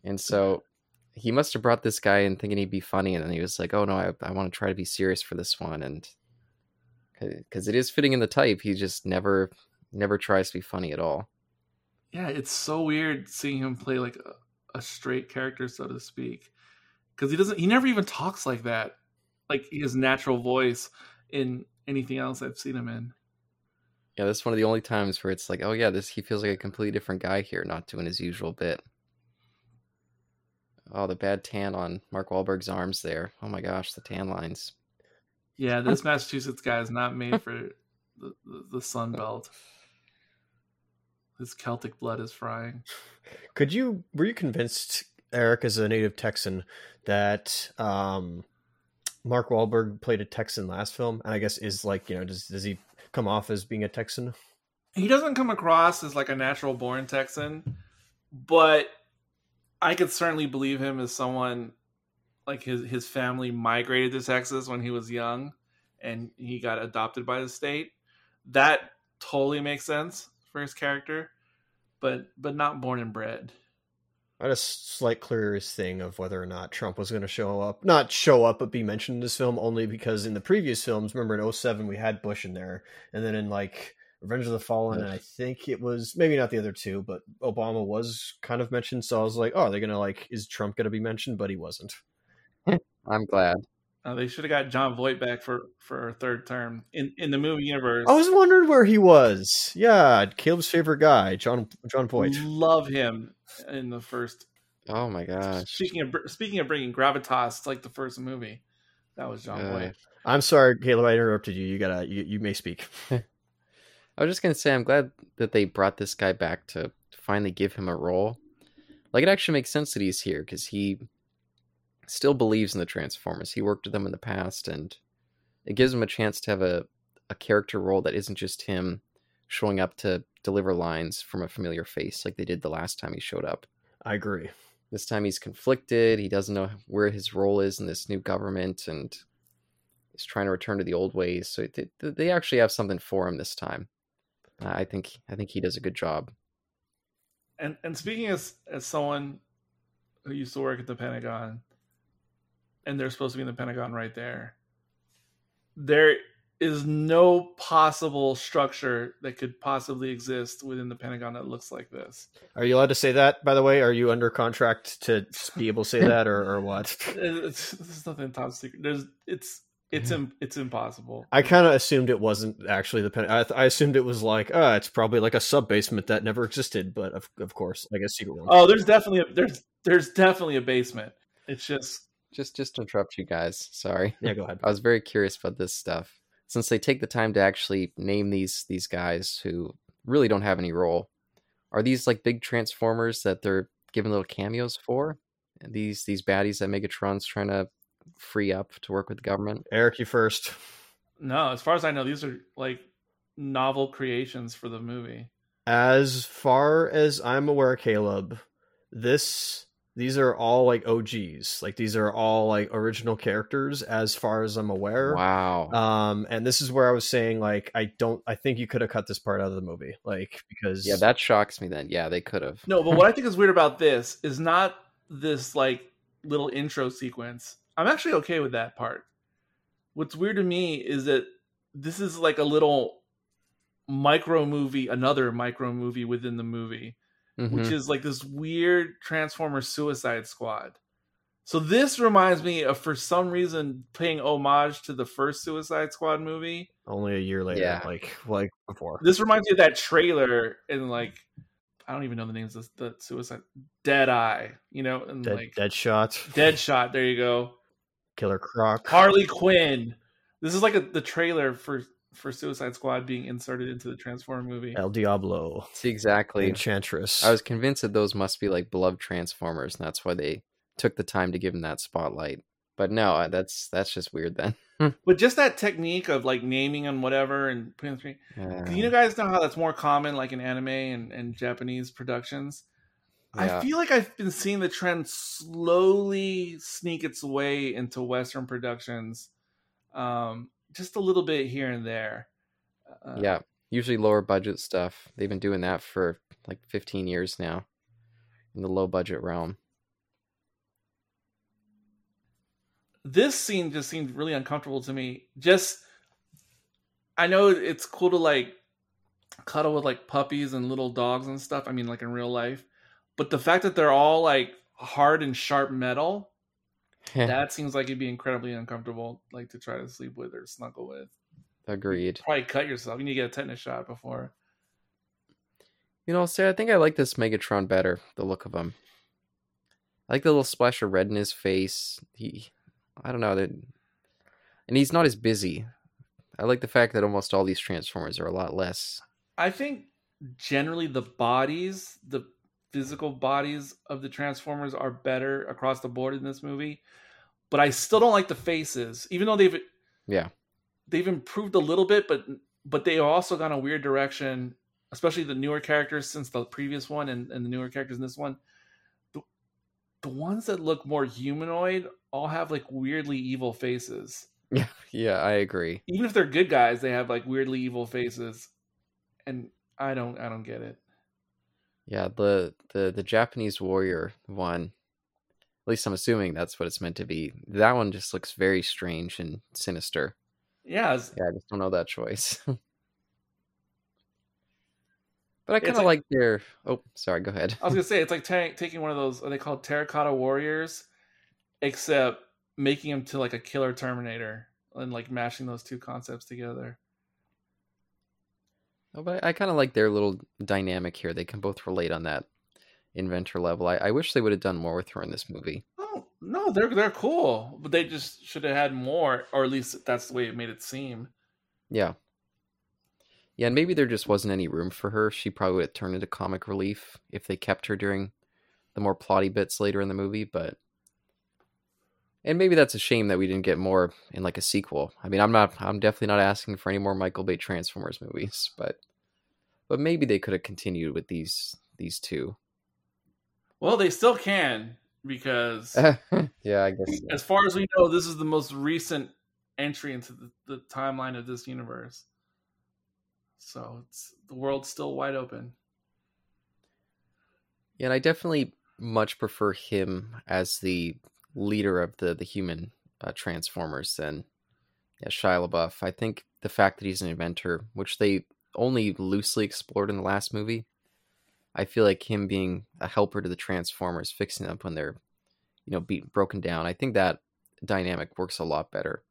and so he must have brought this guy in thinking he'd be funny, and then he was like, "Oh no, I, I want to try to be serious for this one," and because it is fitting in the type, he just never never tries to be funny at all. yeah, it's so weird seeing him play like a, a straight character, so to speak, because he doesn't. He never even talks like that, like his natural voice in anything else I've seen him in. Yeah, that's one of the only times where it's like, oh yeah, this he feels like a completely different guy here, not doing his usual bit. Oh, the bad tan on Mark Wahlberg's arms there. Oh my gosh, the tan lines. Yeah, this Massachusetts guy is not made for the, the, the Sun Belt. His Celtic blood is frying. Could you were you convinced, Eric, as a native Texan, that um, Mark Wahlberg played a Texan last film, and I guess is like you know does does he come off as being a Texan? He doesn't come across as like a natural born Texan, but I could certainly believe him as someone like his his family migrated to Texas when he was young and he got adopted by the state. That totally makes sense for his character, but but not born and bred. I had a slight curious thing of whether or not Trump was going to show up, not show up, but be mentioned in this film only because in the previous films, remember in 07, we had Bush in there, and then in like Revenge of the Fallen, and I think it was maybe not the other two, but Obama was kind of mentioned. So I was like, oh, are they're gonna like, is Trump gonna be mentioned? But he wasn't. I'm glad. Uh, they should have got Jon Voight back for for a third term in in the movie universe. I was wondering where he was. Yeah, Caleb's favorite guy, Jon Jon Voight. love him in the first. Oh my gosh. Speaking of speaking of bringing gravitas, it's like the first movie. That was Jon Uh, Voight. I'm sorry, Caleb, I interrupted you. You gotta, you, you may speak. I was just gonna say I'm glad that they brought this guy back to finally give him a role. Like it actually makes sense that he's here because he still believes in the Transformers. He worked with them in the past, and it gives him a chance to have a a character role that isn't just him showing up to deliver lines from a familiar face like they did the last time he showed up. I agree. This time he's conflicted. He doesn't know where his role is in this new government, and he's trying to return to the old ways. So they, they actually have something for him this time. Uh, I think I think he does a good job. And and speaking as as someone who used to work at the Pentagon, and they're supposed to be in the Pentagon right there. There is no possible structure that could possibly exist within the Pentagon that looks like this. Are you allowed to say that? By the way, are you under contract to be able to say that, or, or what? It's, there's nothing top secret. There's it's it's im- it's impossible. I kind of assumed it wasn't actually the pen. I, th- I assumed it was like, uh, it's probably like a sub basement that never existed, but of, of course, like a secret one. Oh, there's definitely a, there's there's definitely a basement. It's just Just just to interrupt you guys. Sorry. Yeah, go ahead. I was very curious about this stuff. Since they take the time to actually name these these guys who really don't have any role, are these like big transformers that they're giving little cameos for? And these these baddies that Megatron's trying to free up to work with the government? Eric, you first. no. As far as I know, these are like novel creations for the movie. As far as I'm aware, Caleb, this these are all like OGs. Like these are all like original characters, as far as I'm aware. Wow. Um, and this is where I was saying, like, I don't, I think you could have cut this part out of the movie, like, because yeah, that shocks me then. Yeah, they could have. No, but what I think is weird about this is not this like little intro sequence I'm actually okay with that part. What's weird to me is that this is like a little micro movie, another micro movie within the movie, Mhm. which is like this weird Transformer Suicide Squad. So this reminds me of, for some reason, paying homage to the first Suicide Squad movie. Only a year later, Yeah. like like before. This reminds me of that trailer and like I don't even know the names of the Suicide Dead Eye, you know, and Dead, like Deadshot, Deadshot. There you go. Killer Croc. Harley Quinn. This is like a, the trailer for for Suicide Squad being inserted into the Transformer movie. El Diablo, See exactly. Enchantress. I was convinced that those must be like beloved Transformers, and that's why they took the time to give him that spotlight. But no, uh, that's that's just weird then. But just that technique of like naming and whatever and putting three. Yeah. You know, guys know how that's more common, like in anime and, and Japanese productions. I feel like I've been seeing the trend slowly sneak its way into Western productions, um, just a little bit here and there. Uh, yeah, usually lower budget stuff. They've been doing that for like 15 years now in the low budget realm. this scene just seemed really uncomfortable to me. Just, I know it's cool to like cuddle with like puppies and little dogs and stuff. I mean, like in real life, but the fact that they're all like hard and sharp metal, that seems like it'd be incredibly uncomfortable, like to try to sleep with or snuggle with. Agreed. Probably cut yourself. You need to get a tetanus shot before. You know, Sarah, I think I like this Megatron better. The look of him. I like the little splash of red in his face. He, I don't know that, and he's not as busy. I like the fact that almost all these Transformers are a lot less. I think generally the bodies, the physical bodies of the Transformers are better across the board in this movie. But I still don't like the faces, even though they've Yeah, they've improved a little bit, but but they also gone a weird direction, especially the newer characters since the previous one and, and the newer characters in this one. The, the ones that look more humanoid all have like weirdly evil faces. yeah, yeah. I agree. Even if they're good guys, they have like weirdly evil faces. And I don't I don't get it. Yeah, the the the Japanese warrior one. At least I'm assuming that's what it's meant to be. That one just looks very strange and sinister. Yeah, it's- Yeah, I just don't know that choice. but I kind of like- like their. Oh, sorry. Go ahead. I was gonna say it's like ta- taking one of those are they called terracotta warriors, except making him to like a killer Terminator and like mashing those two concepts together. Oh, but I, I kind of like their little dynamic here. They can both relate on that inventor level. I, I wish they would have done more with her in this movie. Oh no, they're they're cool, but they just should have had more, or at least that's the way it made it seem. Yeah. Yeah, and maybe there just wasn't any room for her. She probably would have turned into comic relief if they kept her during the more plotty bits later in the movie, but and maybe that's a shame that we didn't get more in like a sequel. I mean, I'm not I'm definitely not asking for any more Michael Bay Transformers movies, but but maybe they could have continued with these these two. Well, they still can because, yeah, I guess. so. as far as we know, this is the most recent entry into the, the timeline of this universe. So it's the world's still wide open. Yeah, and I definitely much prefer him as the leader of the the human uh, Transformers than yeah, Shia LaBeouf. I think the fact that he's an inventor, which they only loosely explored in the last movie, I feel like him being a helper to the Transformers, fixing up when they're you know beat broken down. I think that dynamic works a lot better,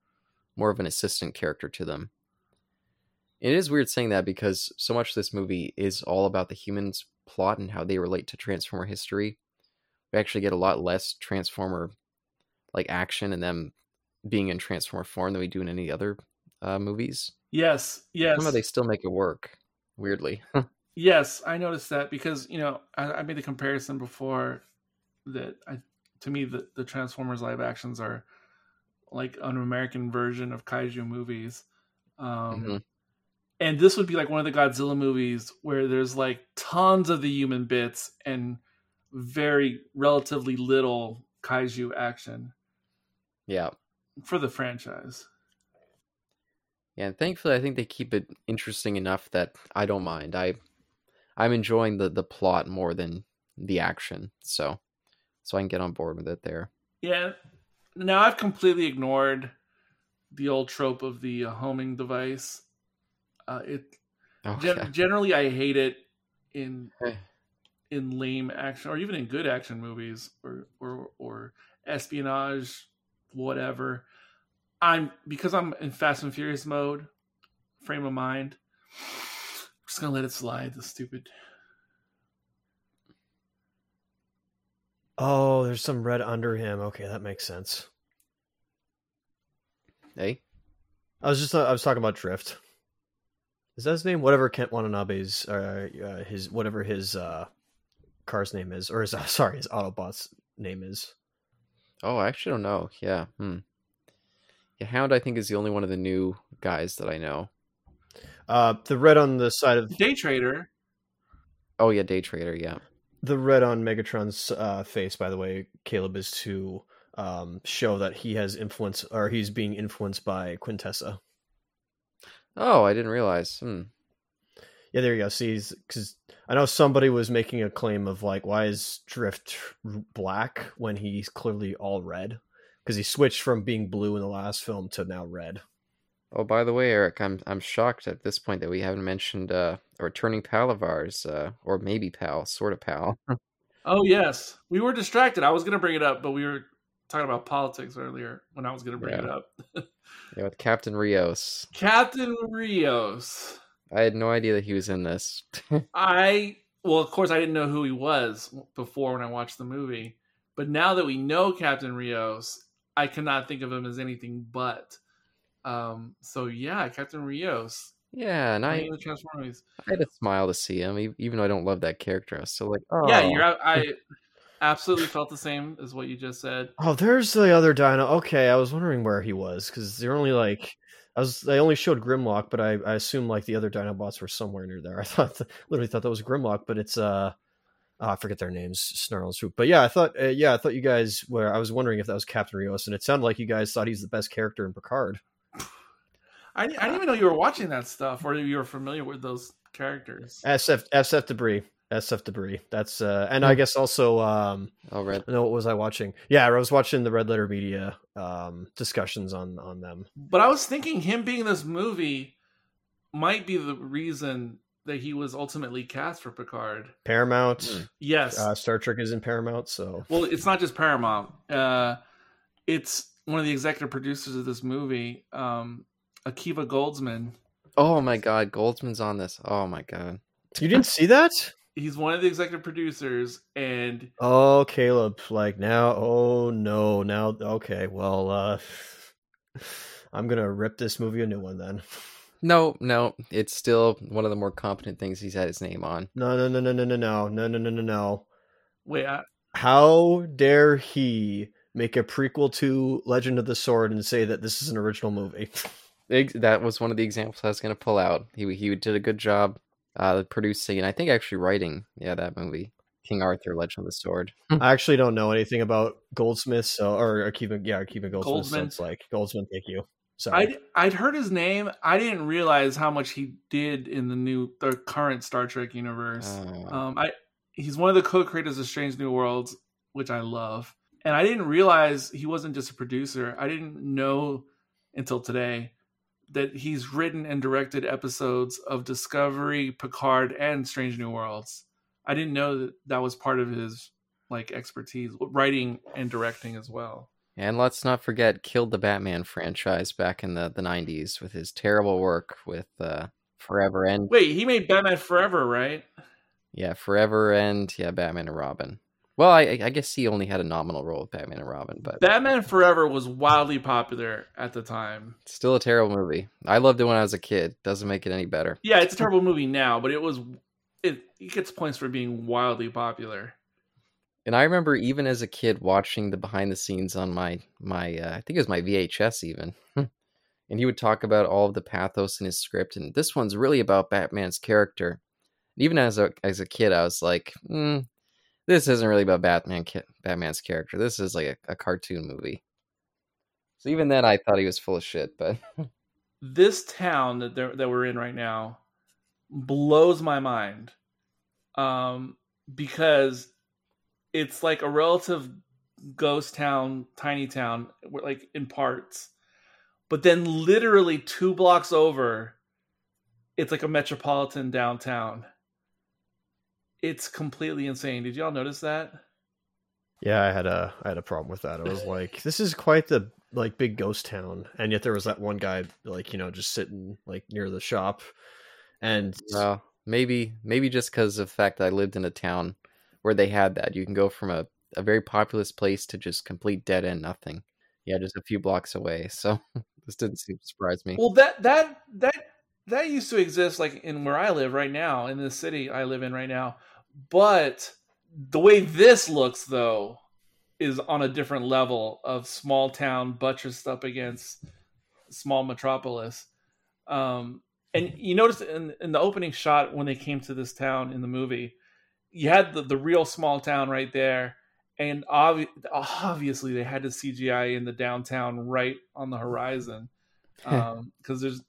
more of an assistant character to them. It is weird saying that because so much of this movie is all about the humans' plot and how they relate to Transformer history. We actually get a lot less Transformer like action and them being in Transformer form than we do in any other uh, movies. Yes, yes. Somehow they still make it work. Weirdly, Yes, I noticed that because you know I, I made the comparison before that I to me the, the Transformers live actions are like an American version of kaiju movies. Um, Mhm. And this would be like one of the Godzilla movies where there's like tons of the human bits and very relatively little kaiju action yeah, for the franchise. yeah. And thankfully, I think they keep it interesting enough that I don't mind. I I'm enjoying the the plot more than the action, so so I can get on board with it there. Yeah, now I've completely ignored the old trope of the uh, homing device. Uh, it Oh, gen- yeah. generally I hate it in in lame action or even in good action movies or or or espionage, whatever. I'm because I'm in Fast and Furious mode, frame of mind. I'm just gonna let it slide. The stupid. Oh, there's some red under him. Okay, that makes sense. Hey, I was just I was talking about Drift. Is that his name? Whatever Ken Watanabe's uh, uh his whatever his uh car's name is, or his sorry his Autobot's name is. Oh, I actually don't know. Yeah, hmm. Yeah, Hound I think is the only one of the new guys that I know. Uh, the red on the side of Day Trader. Oh yeah, Day Trader. Yeah. the red on Megatron's uh, face, by the way, Caleb is to um, show that he has influence or he's being influenced by Quintessa. Oh, I didn't realize. Hmm. Yeah, there you go. See, because I know somebody was making a claim of like, why is Drift black when he's clearly all red? Because he switched from being blue in the last film to now red. Oh, by the way, Eric, I'm I'm shocked at this point that we haven't mentioned uh, a returning pal of ours, uh, or maybe pal, sort of pal. Oh yes, we were distracted. I was gonna bring it up, but we were talking about politics earlier when I was gonna bring it up. yeah, with Captain Rios. Captain Rios. I had no idea that he was in this. I well, of course, I didn't know who he was before when I watched the movie, but now that we know Captain Rios, I cannot think of him as anything but. Um. So yeah, Captain Rios. yeah, and I, the Transformers. I had a smile to see him, even though I don't love that character. I was still like, oh, Yeah, you're. I absolutely felt the same as what you just said. Oh, there's the other Dino. Okay, I was wondering where he was because they're only like. I was. They only showed Grimlock, but I, I assume like the other Dinobots were somewhere near there. I thought, literally thought that was Grimlock, but it's uh, oh, I forget their names, Snarl and Swoop. But yeah, I thought, uh, yeah, I thought you guys were. I was wondering if that was Captain Rios, and it sounded like you guys thought he's the best character in Picard. I, I didn't even know you were watching that stuff or you were familiar with those characters. SF SF debris, SF debris. That's uh, and I guess also um, oh, red. no, what was I watching? Yeah, I was watching the Red Letter Media um discussions on on them. But I was thinking him being in this movie might be the reason that he was ultimately cast for Picard. Paramount. Mm. Yes. Uh, Star Trek is in Paramount, so well, it's not just Paramount. Uh, it's one of the executive producers of this movie, um, Akiva Goldsman. Oh my God, Goldsman's on this. Oh my God. you didn't see that? He's one of the executive producers, and Oh, Caleb, like now, oh no, now okay, well, uh I'm gonna rip this movie a new one then. No, no, it's still one of the more competent things he's had his name on. No, no, no, no, no, no, no, no, no, no, no, no. wait, I, How dare he make a prequel to Legend of the Sword and say that this is an original movie? That was one of the examples I was going to pull out. He he did a good job uh, producing and I think actually writing. Yeah, that movie, King Arthur: Legend of the Sword. I actually don't know anything about Goldsmith, so or Akiva, yeah, Akiva Goldsmith. So Goldsman. it's like Goldsmith, thank you. Sorry. I'd I'd heard his name. I didn't realize how much he did in the new, the current Star Trek universe. Uh, Um, I he's one of the co-creators of Strange New Worlds, which I love, and I didn't realize he wasn't just a producer. I didn't know until today that he's written and directed episodes of Discovery, Picard, and Strange New Worlds. I didn't know that that was part of his like expertise, writing and directing as well. and let's not forget, killed the Batman franchise back in the the '90s with his terrible work with uh, Forever and Wait, he made Batman Forever, right? yeah, Forever and yeah, Batman and Robin. Well, I, I guess he only had a nominal role with Batman and Robin, but Batman Forever was wildly popular at the time. still a terrible movie. I loved it when I was a kid. Doesn't make it any better. Yeah, it's a terrible movie now, but it was it, it gets points for being wildly popular. And I remember even as a kid watching the behind the scenes on my my uh, I think it was my VHS even. and he would talk about all of the pathos in his script and this one's really about Batman's character. And even as a as a kid I was like, mm, this isn't really about Batman Batman's character. This is like a, a cartoon movie. So even then I thought he was full of shit, but This town that that we're in right now blows my mind, um, because it's like a relative ghost town, tiny town, like in parts. But then, literally two blocks over, it's like a metropolitan downtown. It's completely insane. Did y'all notice that? Yeah, I had a I had a problem with that. I was like, this is quite the like big ghost town, and yet there was that one guy like you know just sitting like near the shop, and Well, maybe maybe just because of the fact that I lived in a town where they had that. You can go from a, a very populous place to just complete dead end nothing. Yeah, just a few blocks away. So this didn't seem to surprise me. Well, that that that that used to exist like in where I live right now, in the city I live in right now. But the way this looks though is on a different level of small town buttressed up against small metropolis. Um, and you notice in, in the opening shot when they came to this town in the movie, you had the, the real small town right there. And obvi- obviously, they had to CGI in the downtown right on the horizon because um, there's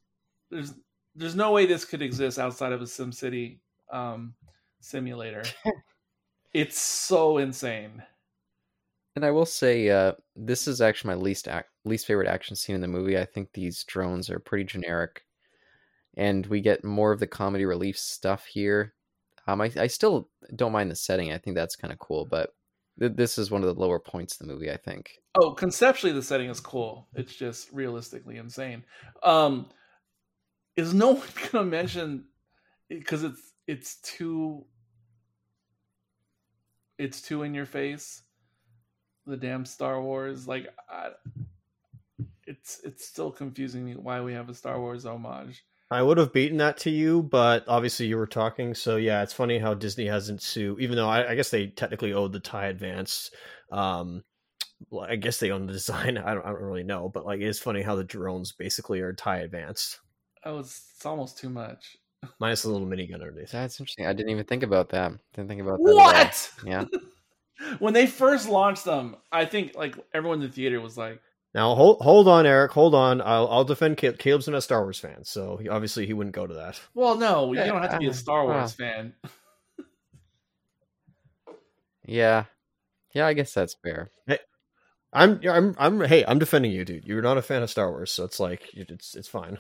there's there's no way this could exist outside of a SimCity um, simulator. it's so insane. And I will say, uh, this is actually my least ac- least favorite action scene in the movie. I think these drones are pretty generic, and we get more of the comedy relief stuff here. Um, I, I still don't mind the setting. I think that's kind of cool, but th- this is one of the lower points of the movie. I think. Oh, conceptually, the setting is cool. It's just realistically insane. Um, is no one gonna mention because it's it's too it's too in your face the damn star wars like I, it's it's still confusing me why we have a star wars homage I would have beaten that to you, but obviously you were talking. So yeah, it's funny how Disney hasn't sued, even though I, I guess they technically owed the Tie Advance. Um, well, I guess they own the design. I don't, I don't really know, but like it's funny how the drones basically are Tie Advance. oh it's, it's almost too much minus a little minigun underneath. That's interesting. I didn't even think about that. Didn't think about that. what Yeah. when they first launched them i think like everyone in the theater was like Now hold hold on, Eric. Hold on. I'll I'll defend Caleb. Caleb's not a Star Wars fan, so he, obviously he wouldn't go to that. well no you don't have to be a uh, star wars fan Yeah. Yeah, I guess that's fair. Hey, I'm I'm I'm hey, I'm defending you, dude. You're not a fan of Star Wars, so it's like it's it's fine.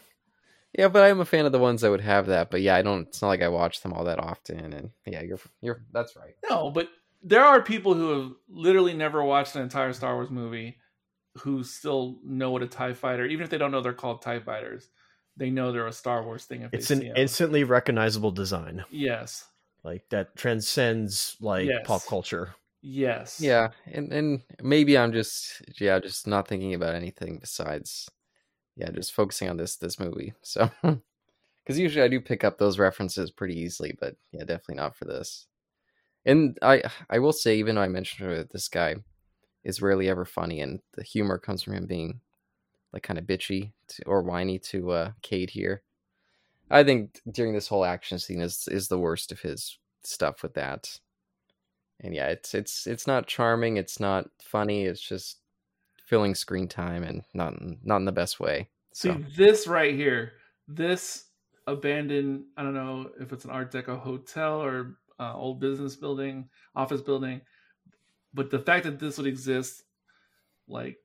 Yeah, but I'm a fan of the ones that would have that. But yeah, I don't. It's not like I watch them all that often. And yeah, you're you're that's right. No, but there are people who have literally never watched an entire Star Wars movie who still know what a TIE fighter, even if they don't know they're called TIE fighters, they know they're a Star Wars thing if It's they an see 'em. instantly recognizable design, Yes. like that transcends like Yes. pop culture. Yes. Yeah, and and maybe I'm just yeah just not thinking about anything besides yeah just focusing on this this movie. So because usually I do pick up those references pretty easily, but yeah, definitely not for this. And I I will say even though I mentioned that this guy is rarely ever funny, and the humor comes from him being like kind of bitchy to, or whiny to uh, Cade here. I think during this whole action scene is is the worst of his stuff with that and yeah it's it's it's not charming it's not funny it's just filling screen time and not not in the best way See so this right here, this abandoned, I don't know if it's an Art Deco hotel or uh, old business building, office building, but the fact that this would exist like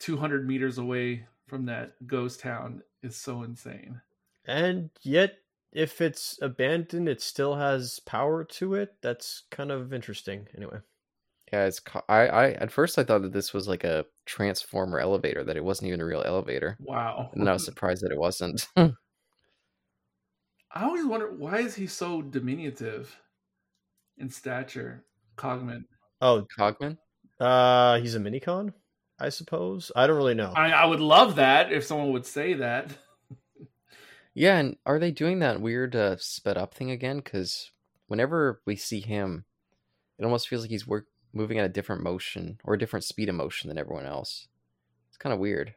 200 meters away from that ghost town is so insane. And yet, if it's abandoned, it still has power to it. That's kind of interesting. Anyway, yeah it's ca- I, I at first i thought that this was like a transformer elevator that it wasn't even a real elevator Wow. and then i was surprised that it wasn't I always wonder why is he so diminutive in stature, Cogman. oh, cogman uh, he's a minicon, I suppose. I don't really know. I, I would love that if someone would say that. yeah and are they doing that weird uh sped up thing again because whenever we see him it almost feels like he's work moving at a different motion or a different speed of motion than everyone else it's kind of weird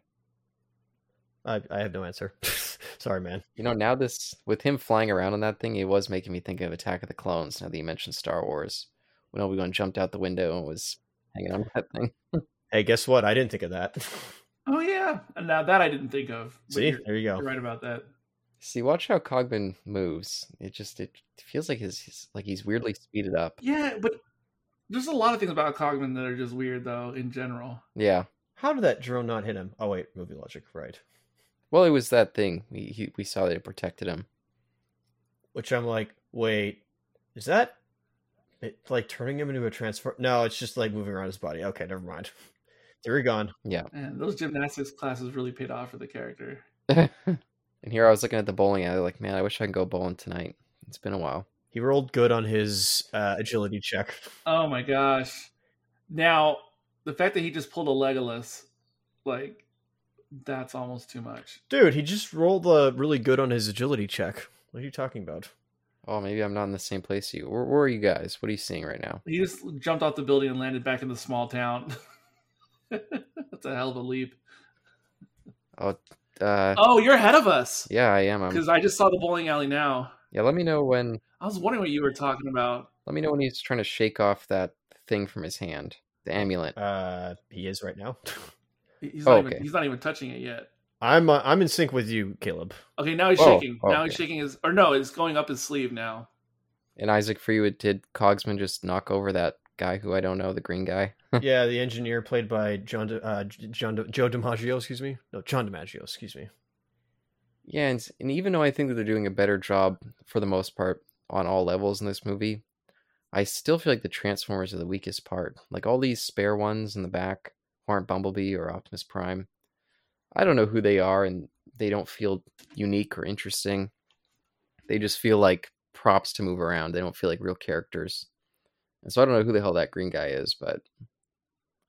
I, I have no answer. Sorry, man. You know, now this with him flying around on that thing, it was making me think of Attack of the Clones. Now that you mentioned Star Wars, when Obi Wan jumped out the window and was hanging on that thing. Hey, guess what? I didn't think of that. Oh yeah, now that I didn't think of. See, there you go. you're right about that. See, watch how Cogman moves. It just it feels like his, his like he's weirdly speeded up. Yeah, but There's a lot of things about Cogman that are just weird, though, in general. Yeah. How did that drone not hit him? Oh wait, movie logic, right? Well, it was that thing. We he, we saw that it protected him. Which I'm like, wait, is that it, like turning him into a transfer? No, it's just like moving around his body. Okay, never mind. Theory gone. Yeah. And those gymnastics classes really paid off for the character. and here I was looking at the bowling alley, like, man, I wish I could go bowling tonight. It's been a while. He rolled good on his uh, agility check. Oh my gosh. Now, the fact that he just pulled a Legolas, like, that's almost too much. Dude, he just rolled uh, really good on his agility check. What are you talking about? Oh, maybe I'm not in the same place you. Where, where are you guys? What are you seeing right now? He just jumped off the building and landed back in the small town. that's a hell of a leap. Uh, Oh, you're ahead of us. yeah, I'm, Because I just saw the bowling alley now. Yeah, let me know when. I was wondering what you were talking about. Let me know when he's trying to shake off that thing from his hand, the amulet. Uh, he is right now. He- He's Oh, not, even, okay. he's not even touching it yet. I'm uh, I'm in sync with you, Caleb. Okay, now he's Oh, shaking. Now he's shaking his, or no, it's going up his sleeve now. And Isaac for Freewood did Cogman just knock over that guy who I don't know, the green guy? yeah, the engineer played by John uh, John Joe DiMaggio. Excuse me. No, John DiMaggio. Excuse me. Yeah, and, and even though I think that they're doing a better job for the most part on all levels in this movie, I still feel like the Transformers are the weakest part. Like all these spare ones in the back aren't Bumblebee or Optimus Prime. I don't know who they are, and they don't feel unique or interesting. They just feel like props to move around. They don't feel like real characters. And so I don't know who the hell that green guy is, but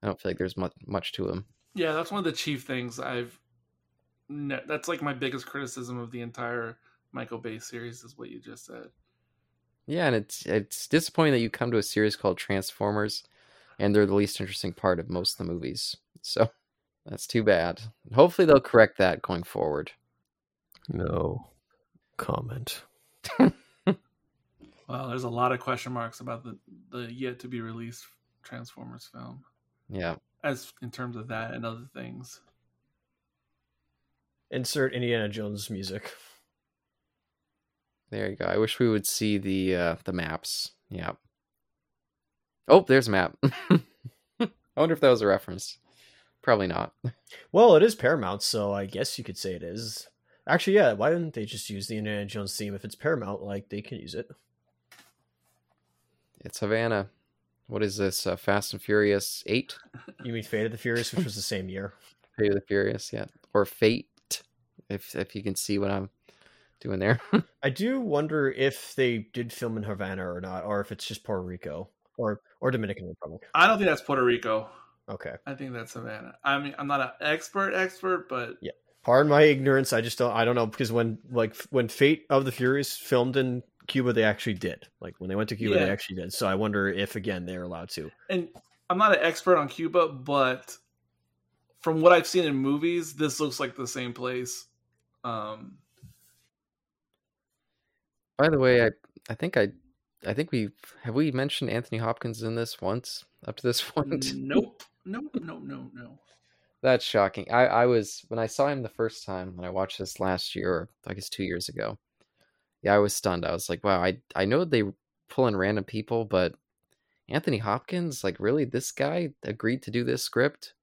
I don't feel like there's much much to him. Yeah, that's one of the chief things I've. Ne- that's like my biggest criticism of the entire Michael Bay series is what you just said. Yeah, and it's it's disappointing that you come to a series called Transformers, and they're the least interesting part of most of the movies. So that's too bad. Hopefully they'll correct that going forward. No comment. Well, there's a lot of question marks about the the yet to be released Transformers film, Yeah, as in terms of that and other things. Insert Indiana Jones music. there you go. I wish we would see the uh, the maps. Yeah. Oh, there's a map. I wonder if that was a reference. Probably not. Well, it is Paramount, so I guess you could say it is. Actually, yeah. Why didn't they just use the Indiana Jones theme if it's Paramount? Like they can use it. It's Havana. What is this? Uh, Fast and Furious Eight? You mean Fate of the Furious, which was the same year. Fate of the Furious, yeah, or Fate, if if you can see what I'm doing there. I do wonder if they did film in Havana or not, or if it's just Puerto Rico or or Dominican Republic. I don't think that's Puerto Rico. Okay. I think that's Havana. I mean, I'm not an expert expert, but yeah. Pardon my ignorance. I just don't. I don't know because when like when Fate of the Furious filmed in Cuba, they actually did. Like when they went to Cuba, they actually did. So I wonder if again they're allowed to. and I'm not an expert on Cuba, but from what I've seen in movies, this looks like the same place. Um, By the way, I I think I I think we have we mentioned Anthony Hopkins in this once up to this point. nope, nope, no, no, no. That's shocking. I I was when I saw him the first time when I watched this last year, or I guess two years ago. Yeah, I was stunned. I was like, wow. I I know they pull in random people, but Anthony Hopkins, like, really, this guy agreed to do this script.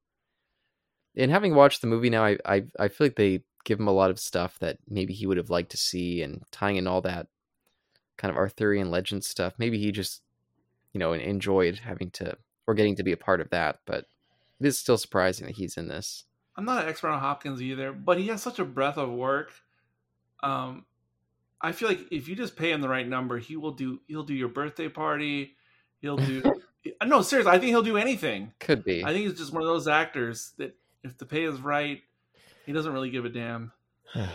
And having watched the movie now, I I I feel like they give him a lot of stuff that maybe he would have liked to see, and tying in all that kind of Arthurian legend stuff. Maybe he just, you know, enjoyed having to or getting to be a part of that. But it is still surprising that he's in this. I'm not an expert on Hopkins either, but he has such a breadth of work. Um, I feel like if you just pay him the right number, he will do. He'll do your birthday party. He'll do. no, seriously, I think he'll do anything. Could be. I think he's just one of those actors that if the pay is right, he doesn't really give a damn.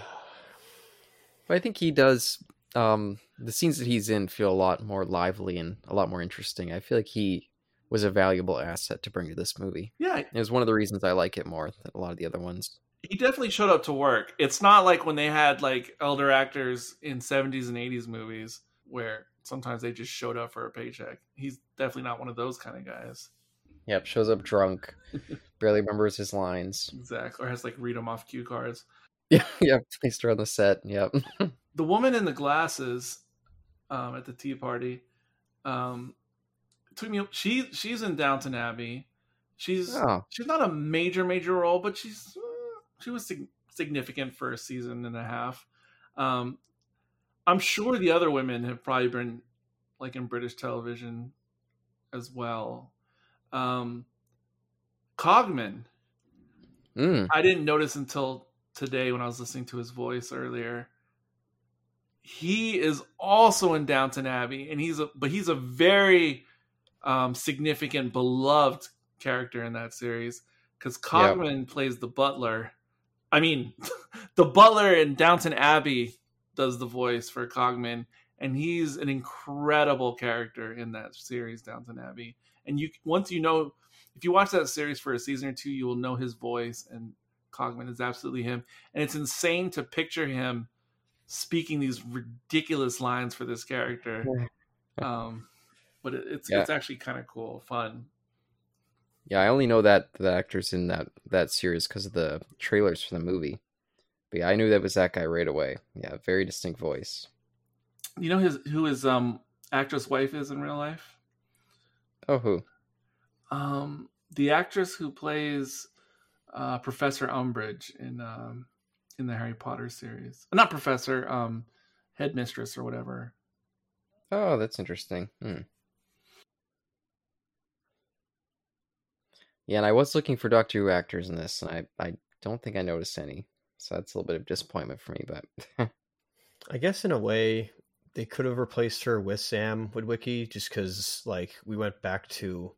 But I think he does. Um, the scenes that he's in feel a lot more lively and a lot more interesting. I feel like he was a valuable asset to bring to this movie. Yeah, It was one of the reasons I like it more than a lot of the other ones. he definitely showed up to work. It's not like when they had like elder actors in 70s and 80s movies where sometimes they just showed up for a paycheck. He's definitely not one of those kind of guys. Yep, shows up drunk, barely remembers his lines. Exactly. Or has like read them off cue cards. Yeah, yeah, placed her on the set. Yep. The woman in the glasses um, at the tea party um, took me. She she's in Downton Abbey. She's Oh, she's not a major major role, but she's uh, she was sig- significant for a season and a half. Um, I'm sure the other women have probably been like in British television as well. Um, Cogman, mm, I didn't notice until today when I was listening to his voice earlier. He is also in Downton Abbey, and he's a but he's a very um, significant, beloved character in that series because Cogman plays the butler. I mean, the butler in Downton Abbey does the voice for Cogman, and he's an incredible character in that series, Downton Abbey. And you once you know, if you watch that series for a season or two, you will know his voice, and Cogman is absolutely him. And it's insane to picture him speaking these ridiculous lines for this character. Um, but it, it's Yeah. it's actually kind of cool, fun. yeah. I only know that the actors in that that series because of the trailers for the movie. But yeah, I knew that was that guy right away. Yeah, very distinct voice. You know his who his um actress wife is in real life? Oh, who? Um, the actress who plays uh, Professor Umbridge in um, in the Harry Potter series. Not Professor, um, Headmistress or whatever. Oh, that's interesting. Hmm. Yeah, and I was looking for Doctor Who actors in this, and I, I don't think I noticed any. So that's a little bit of disappointment for me, but I guess in a way they could have replaced her with Sam Witwicky just because like we went back to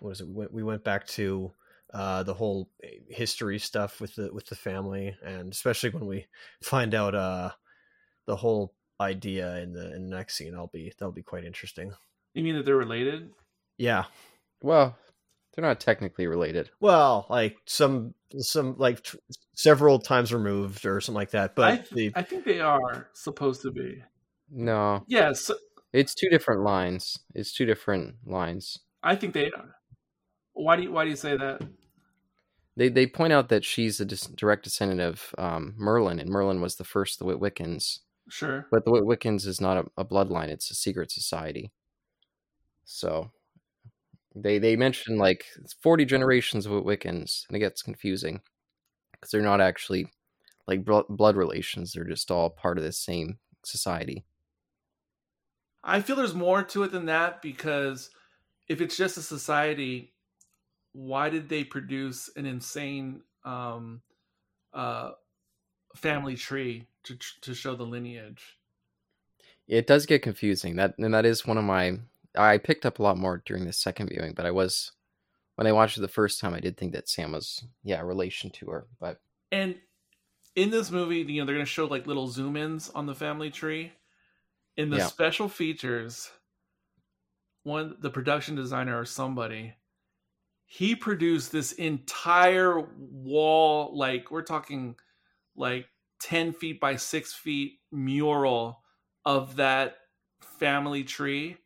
what is it? We went, we went back to uh, the whole history stuff with the with the family, and especially when we find out uh, the whole idea in the in the next scene, I'll be that'll be quite interesting. You mean that they're related? Yeah, well, they're not technically related. well, like some some like tr- several times removed or something like that, but I, th- the I think they are supposed to be. No, Yes, it's two different lines. It's two different lines. I think they are. Why do you why do you say that? They they point out that she's a dis- direct descendant of um, Merlin, and Merlin was the first of the Witwiccans. Sure. But the Witwiccans is not a, a bloodline; it's a secret society. So they they mention like forty generations of Witwiccans, and it gets confusing because they're not actually like blo- blood relations; they're just all part of the same society. I feel there's more to it than that because if it's just a society, why did they produce an insane um, uh, family tree to to show the lineage? It does get confusing. That and that is one of my. I picked up a lot more during the second viewing, but I was when I watched it the first time, I did think that Sam was yeah a relation to her, but And in this movie, you know, they're going to show like little zoom ins on the family tree. In the Yeah. special features, one the production designer or somebody, he produced this entire wall, like we're talking like 10 feet by six feet mural of that family tree.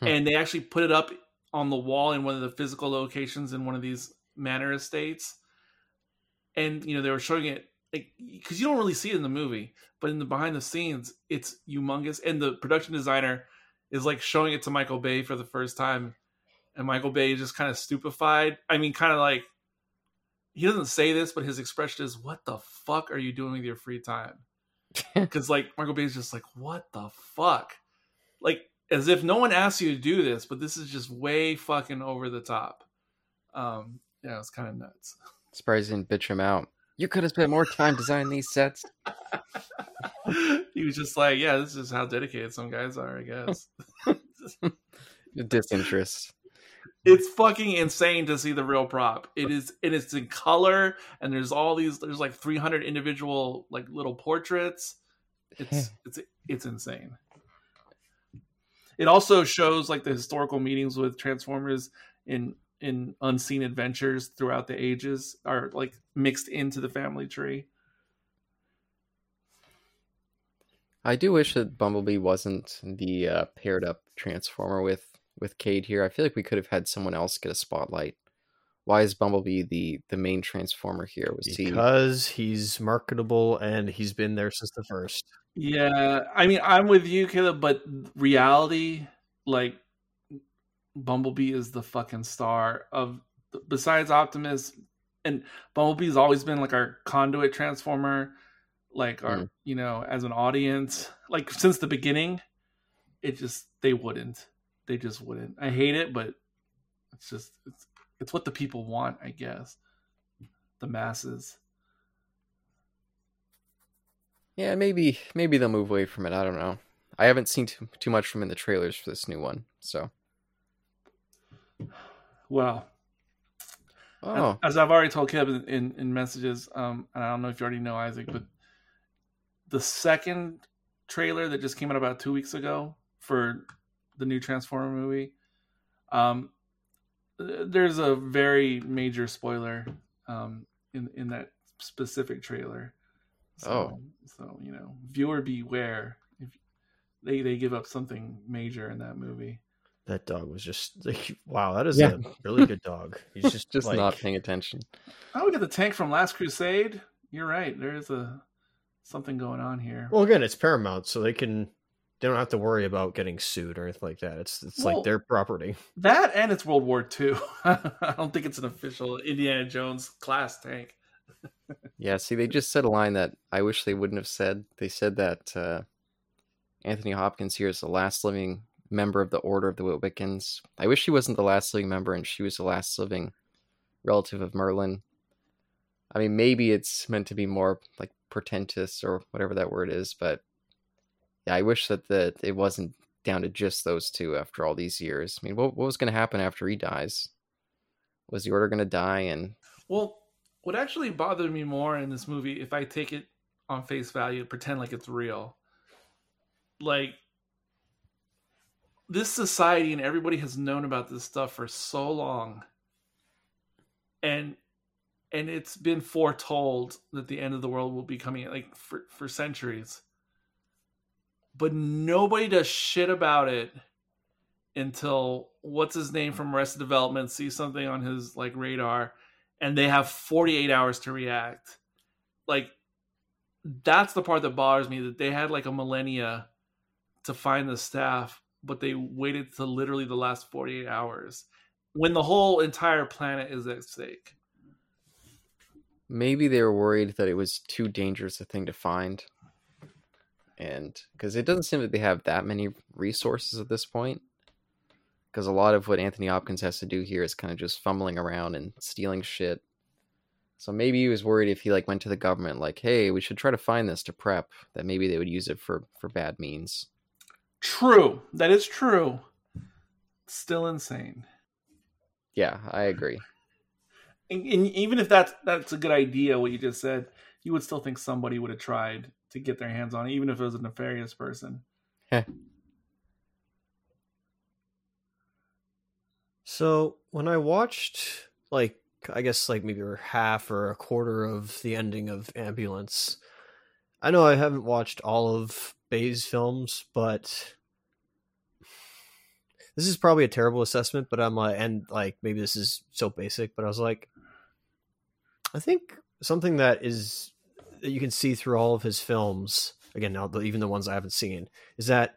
Hmm. and they actually put it up on the wall in one of the physical locations in one of these manor estates and you know they were showing it because you don't really see it in the movie but in the behind the scenes it's humongous and the production designer is like showing it to michael bay for the first time and michael bay is just kind of stupefied. I mean kind of like he doesn't say this but his expression is what the fuck are you doing with your free time? Because like michael bay is just like what the fuck? Like as if no one asked you to do this but this is just way fucking over the top. Um yeah it's kind of nuts surprised didn't bitch him out. You could have spent more time designing these sets. he was just like, yeah, this is how dedicated some guys are, I guess. Disinterest. it's fucking insane to see the real prop. It is, and it's in color, and there's all these. There's like 300 individual like little portraits. It's it's it's insane. It also shows like the historical meetings with Transformers in in unseen adventures throughout the ages are like mixed into the family tree. I do wish that Bumblebee wasn't the uh, paired up Transformer with with Cade here. I feel like we could have had someone else get a spotlight. Why is Bumblebee the the main Transformer here? Was he? because he's marketable and he's been there since the first. Yeah, I mean, I'm with you, Caleb, but reality, like, Bumblebee is the fucking star of besides Optimus and Bumblebee's always been like our conduit transformer, like our mm. you know as an audience, like since the beginning. It just they wouldn't, they just wouldn't. I hate it, but it's just it's it's what the people want, I guess. The masses. Yeah, maybe maybe they'll move away from it. I don't know. I haven't seen too, too much from in the trailers for this new one, so. Well, oh. as, I've already told Kevin in, in messages, um, and I don't know if you already know Isaac, but the second trailer that just came out about two weeks ago for the new Transformer movie, um, there's a very major spoiler um, in in that specific trailer. So, oh, so you know, viewer beware if they they give up something major in that movie. That dog was just like, wow, that is yeah. a really good dog. He's just just like... not paying attention. Oh, we got the tank from Last Crusade. You're right. There is a something going on here. Well, again, it's Paramount, so they can they don't have to worry about getting sued or anything like that. It's it's well, like their property. That and it's World War II. I don't think it's an official Indiana Jones class tank. yeah, see, they just said a line that I wish they wouldn't have said. They said that uh, Anthony Hopkins here is the last living member of the Order of the Wiccans. I wish she wasn't the last living member and she was the last living relative of Merlin. I mean, maybe it's meant to be more like portentous or whatever that word is, but yeah, I wish that the it wasn't down to just those two after all these years. I mean, what what was going to happen after he dies? Was the Order going to die? And well, what actually bothered me more in this movie, if I take it on face value, pretend like it's real, like this society and everybody has known about this stuff for so long. And and it's been foretold that the end of the world will be coming like for, for centuries. But nobody does shit about it until what's his name from Arrested Development sees something on his like radar and they have 48 hours to react. Like that's the part that bothers me that they had like a millennia to find the staff but they waited to literally the last 48 hours when the whole entire planet is at stake. Maybe they were worried that it was too dangerous a thing to find. And because it doesn't seem that they have that many resources at this point. Because a lot of what Anthony Hopkins has to do here is kind of just fumbling around and stealing shit. So maybe he was worried if he like went to the government like, "Hey, we should try to find this to prep," that maybe they would use it for for bad means. True. That is true. Still insane. Yeah, I agree. And, and, even if that's that's a good idea, what you just said, you would still think somebody would have tried to get their hands on it, even if it was a nefarious person. so when I watched, like, I guess like maybe half or a quarter of the ending of Ambulance, I know I haven't watched all of Bay's films, but this is probably a terrible assessment. But I'm like, and like maybe this is so basic, but I was like, I think something that is that you can see through all of his films again now even the ones I haven't seen is that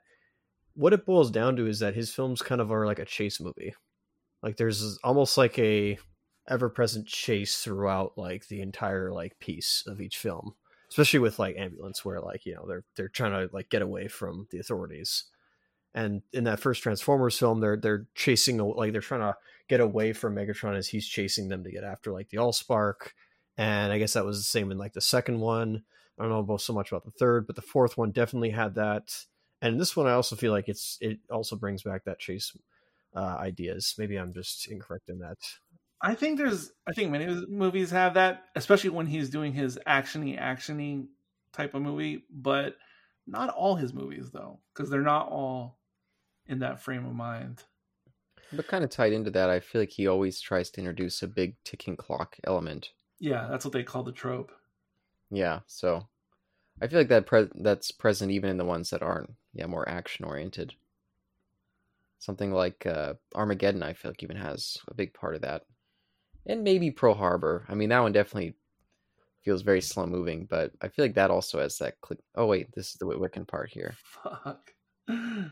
what it boils down to is that his films kind of are like a chase movie. Like there's almost like a ever present chase throughout like the entire like piece of each film especially with like ambulance where like you know they're they're trying to like get away from the authorities. And in that first transformers film they're they're chasing like they're trying to get away from megatron as he's chasing them to get after like the allspark. And i guess that was the same in like the second one. I don't know about so much about the third but the fourth one definitely had that. And this one i also feel like it's it also brings back that chase uh, ideas. Maybe i'm just incorrect in that I think there's I think many movies have that, especially when he's doing his actiony actiony type of movie, but not all his movies though, because they're not all in that frame of mind. But kind of tied into that, I feel like he always tries to introduce a big ticking clock element. Yeah, that's what they call the trope. Yeah, so I feel like that pre- that's present even in the ones that aren't yeah more action oriented. Something like uh, Armageddon, I feel like even has a big part of that and maybe Pearl Harbor. I mean, that one definitely feels very slow moving, but I feel like that also has that click. Oh wait, this is the Wiccan part here. Fuck that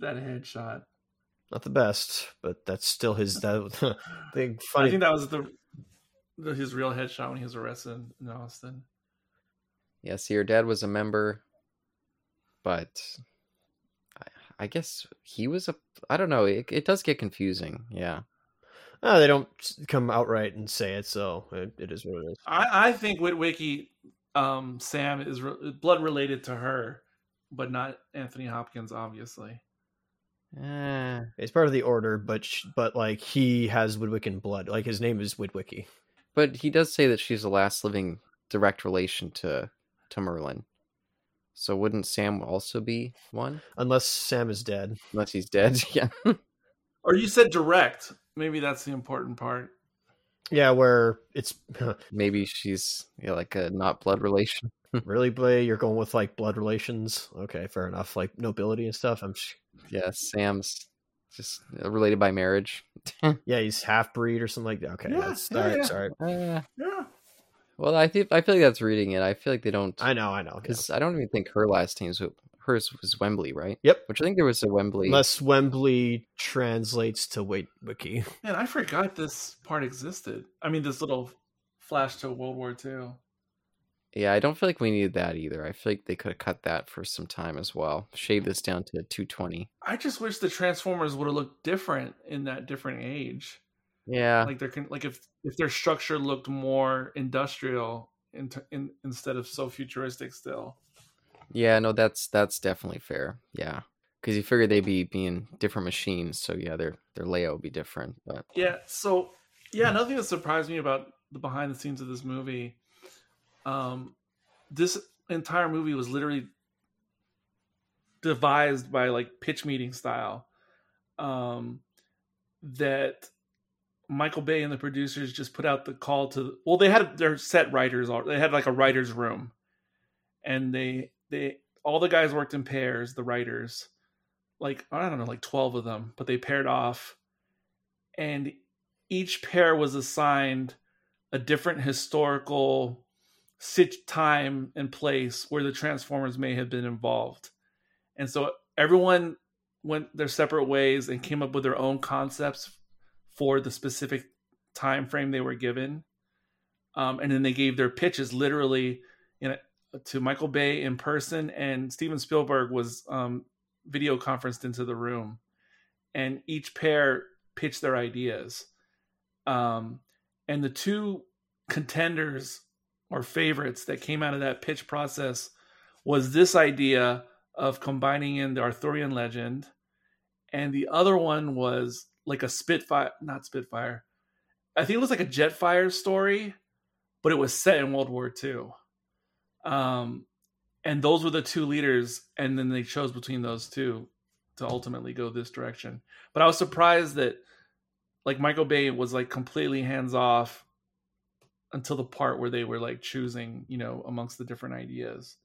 headshot. Not the best, but that's still his. That the I think that was the, the his real headshot when he was arrested in Austin. Yeah, see, her dad was a member, but I, I guess he was a. I don't know. It, it does get confusing. Yeah. Oh, they don't come outright and say it, so it, it is what it is. I, I think Witwicky um, Sam is re- blood related to her, but not Anthony Hopkins, obviously. Eh, It's part of the order, but sh- but like he has Witwiccan blood. Like his name is Witwicky. but he does say that she's the last living direct relation to to Merlin. So wouldn't Sam also be one? Unless Sam is dead. Unless he's dead. yeah. Or you said direct. Maybe that's the important part. Yeah, where it's Maybe she's yeah, like a not blood relation. really Blay, you're going with like blood relations. Okay, fair enough. Like nobility and stuff. I'm sh- Yeah, Sam's just uh, related by marriage. yeah, he's half breed or something like that. Okay, Yeah, that's yeah, all right. yeah. Sorry, Uh, Yeah. well, I think I feel like that's reading it. I feel like they don't I know, I know. yeah. because I don't even think her last name's hers was Wembley, right? Yep. Which I think there was a Wembley. Unless Wembley translates to wait wiki. Man, I forgot this part existed. I mean, this little flash to World War II. Yeah, I don't feel like we needed that either. I feel like they could have cut that for some time as well. Shave this down to 220. I just wish the Transformers would have looked different in that different age. Yeah. Like, they're like if if their structure looked more industrial in, in instead of so futuristic still. Yeah, no, that's that's definitely fair. Yeah. Because you figure they'd be being different machines, so yeah, their their layout would be different. But Yeah. So yeah, another thing that surprised me about the behind the scenes of this movie, um, this entire movie was literally devised by like pitch meeting style. Um, that Michael Bay and the producers just put out the call to. Well, they had their set writers. al- They had like a writers room, and they they all the guys worked in pairs. The writers, like I don't know, like twelve of them, but they paired off, and each pair was assigned a different historical sit time and place where the Transformers may have been involved, and so everyone went their separate ways and came up with their own concepts for the specific time frame they were given um, and then they gave their pitches literally in know to michael bay in person and steven spielberg was um, video conferenced into the room and each pair pitched their ideas um, and the two contenders or favorites that came out of that pitch process was this idea of combining in the arthurian legend and the other one was like a Spitfire, not Spitfire. I think it was like a Jetfire story, but it was set in World War II. Um, and those were the two leaders, and then they chose between those two to ultimately go this direction. But I was surprised that like Michael Bay was like completely hands off until the part where they were like choosing, you know, amongst the different ideas.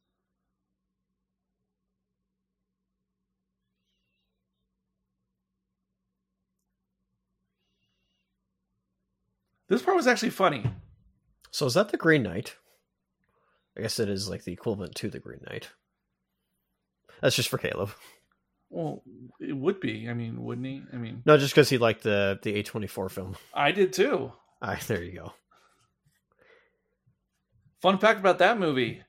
This part was actually funny. So is that the Green Knight? I guess it is like the equivalent to the Green Knight. That's just for Caleb. Well, it would be. I mean, wouldn't he? I mean, No, just because he liked the the A twenty four film. I did too. Ah, there you go. Fun fact about that movie: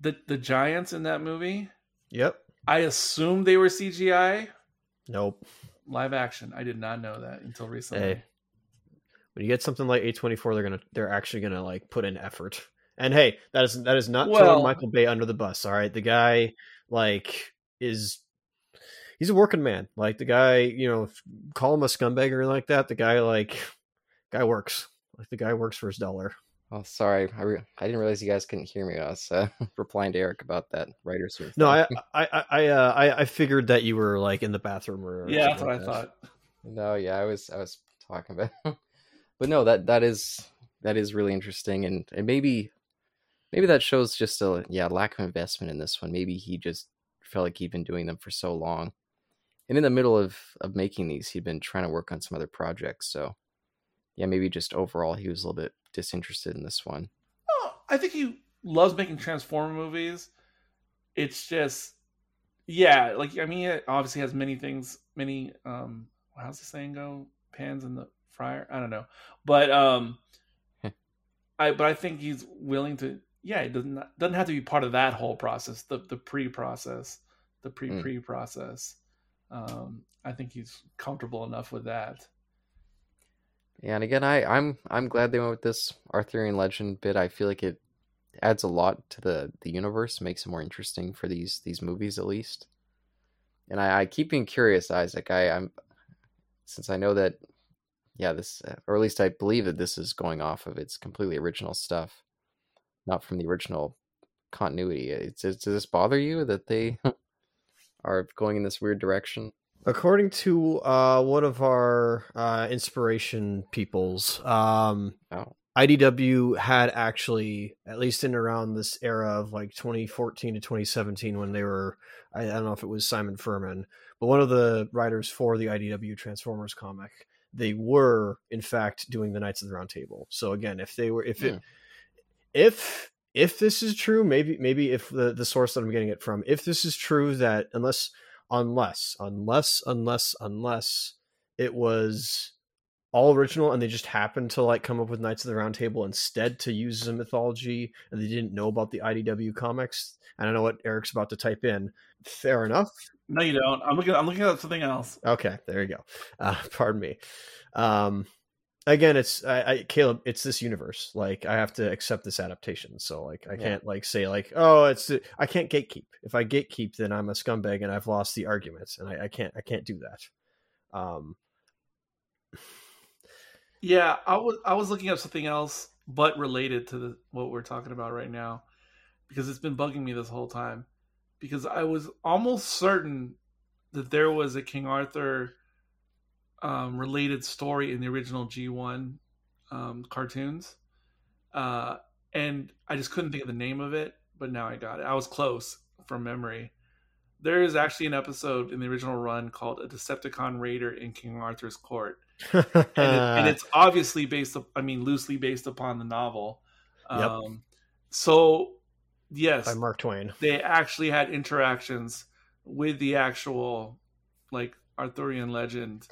the the giants in that movie. Yep. I assumed they were CGI Nope. live action. I did not know that until recently. Hey, when you get something like A twenty four, they're gonna they're actually gonna like put in effort. And hey, that is that is not Well- throwing Michael Bay under the bus. All right, the guy like is he's a working man. Like the guy, you know, call him a scumbag or like that. The guy like guy works. Like the guy works for his dollar. oh, sorry, I, re- I didn't realize you guys couldn't hear me. I was uh, replying to Eric about that writer's room. No, thing. I I I uh, I, I figured that you were like in the bathroom or yeah, that's something what I that. thought. No, yeah, I was I was talking about, but no, that that is that is really interesting, and and maybe maybe that shows just a yeah lack of investment in this one. Maybe he just felt like he'd been doing them for so long, and in the middle of of making these, he'd been trying to work on some other projects. So yeah, maybe just overall he was a little bit disinterested in this one. Oh, I think he loves making Transformer movies. It's just yeah, like I mean, it obviously has many things, many um, how's the saying go? Pans in the fryer. I don't know, but um, I but I think he's willing to. Yeah, it doesn't doesn't have to be part of that whole process. The the pre process, the pre pre process. Um, I think he's comfortable enough with that. Yeah, and again, I I'm I'm glad they went with this Arthurian legend bit. I feel like it adds a lot to the the universe, makes it more interesting for these these movies at least. And I, I keep being curious, Isaac. I, I'm since I know that, yeah, this or at least I believe that this is going off of its completely original stuff, not from the original continuity. It's, does this bother you that they are going in this weird direction? According to uh, one of our uh, inspiration peoples, um, oh. IDW had actually, at least in around this era of like 2014 to 2017, when they were, I, I don't know if it was Simon Furman, but one of the writers for the IDW Transformers comic, they were in fact doing the Knights of the Round Table. So again, if they were, if it, hmm. If if this is true, maybe maybe if the the source that I'm getting it from, if this is true that unless unless unless unless unless it was all original and they just happened to like come up with Knights of the Round Table instead to use as a mythology and they didn't know about the IDW comics. And I know what Eric's about to type in. Fair enough. No, you don't. I'm looking. I'm looking at something else. Okay, there you go. Uh, pardon me. Um, again, it's I, I, Caleb. It's this universe. Like I have to accept this adaptation. So like I can't like say like oh it's I can't gatekeep. If I gatekeep, then I'm a scumbag and I've lost the argument, and I, I can't I can't do that. Um, yeah, I was I was looking up something else, but related to the, what we're talking about right now, because it's been bugging me this whole time. Because I was almost certain that there was a King Arthur um, related story in the original G1 um, cartoons, uh, and I just couldn't think of the name of it. But now I got it. I was close from memory. There is actually an episode in the original run called "A Decepticon Raider in King Arthur's Court." and, it, and, it's obviously based, I mean, loosely based upon the novel. Yep. Um, so, yes, by Mark Twain, they actually had interactions with the actual like Arthurian legend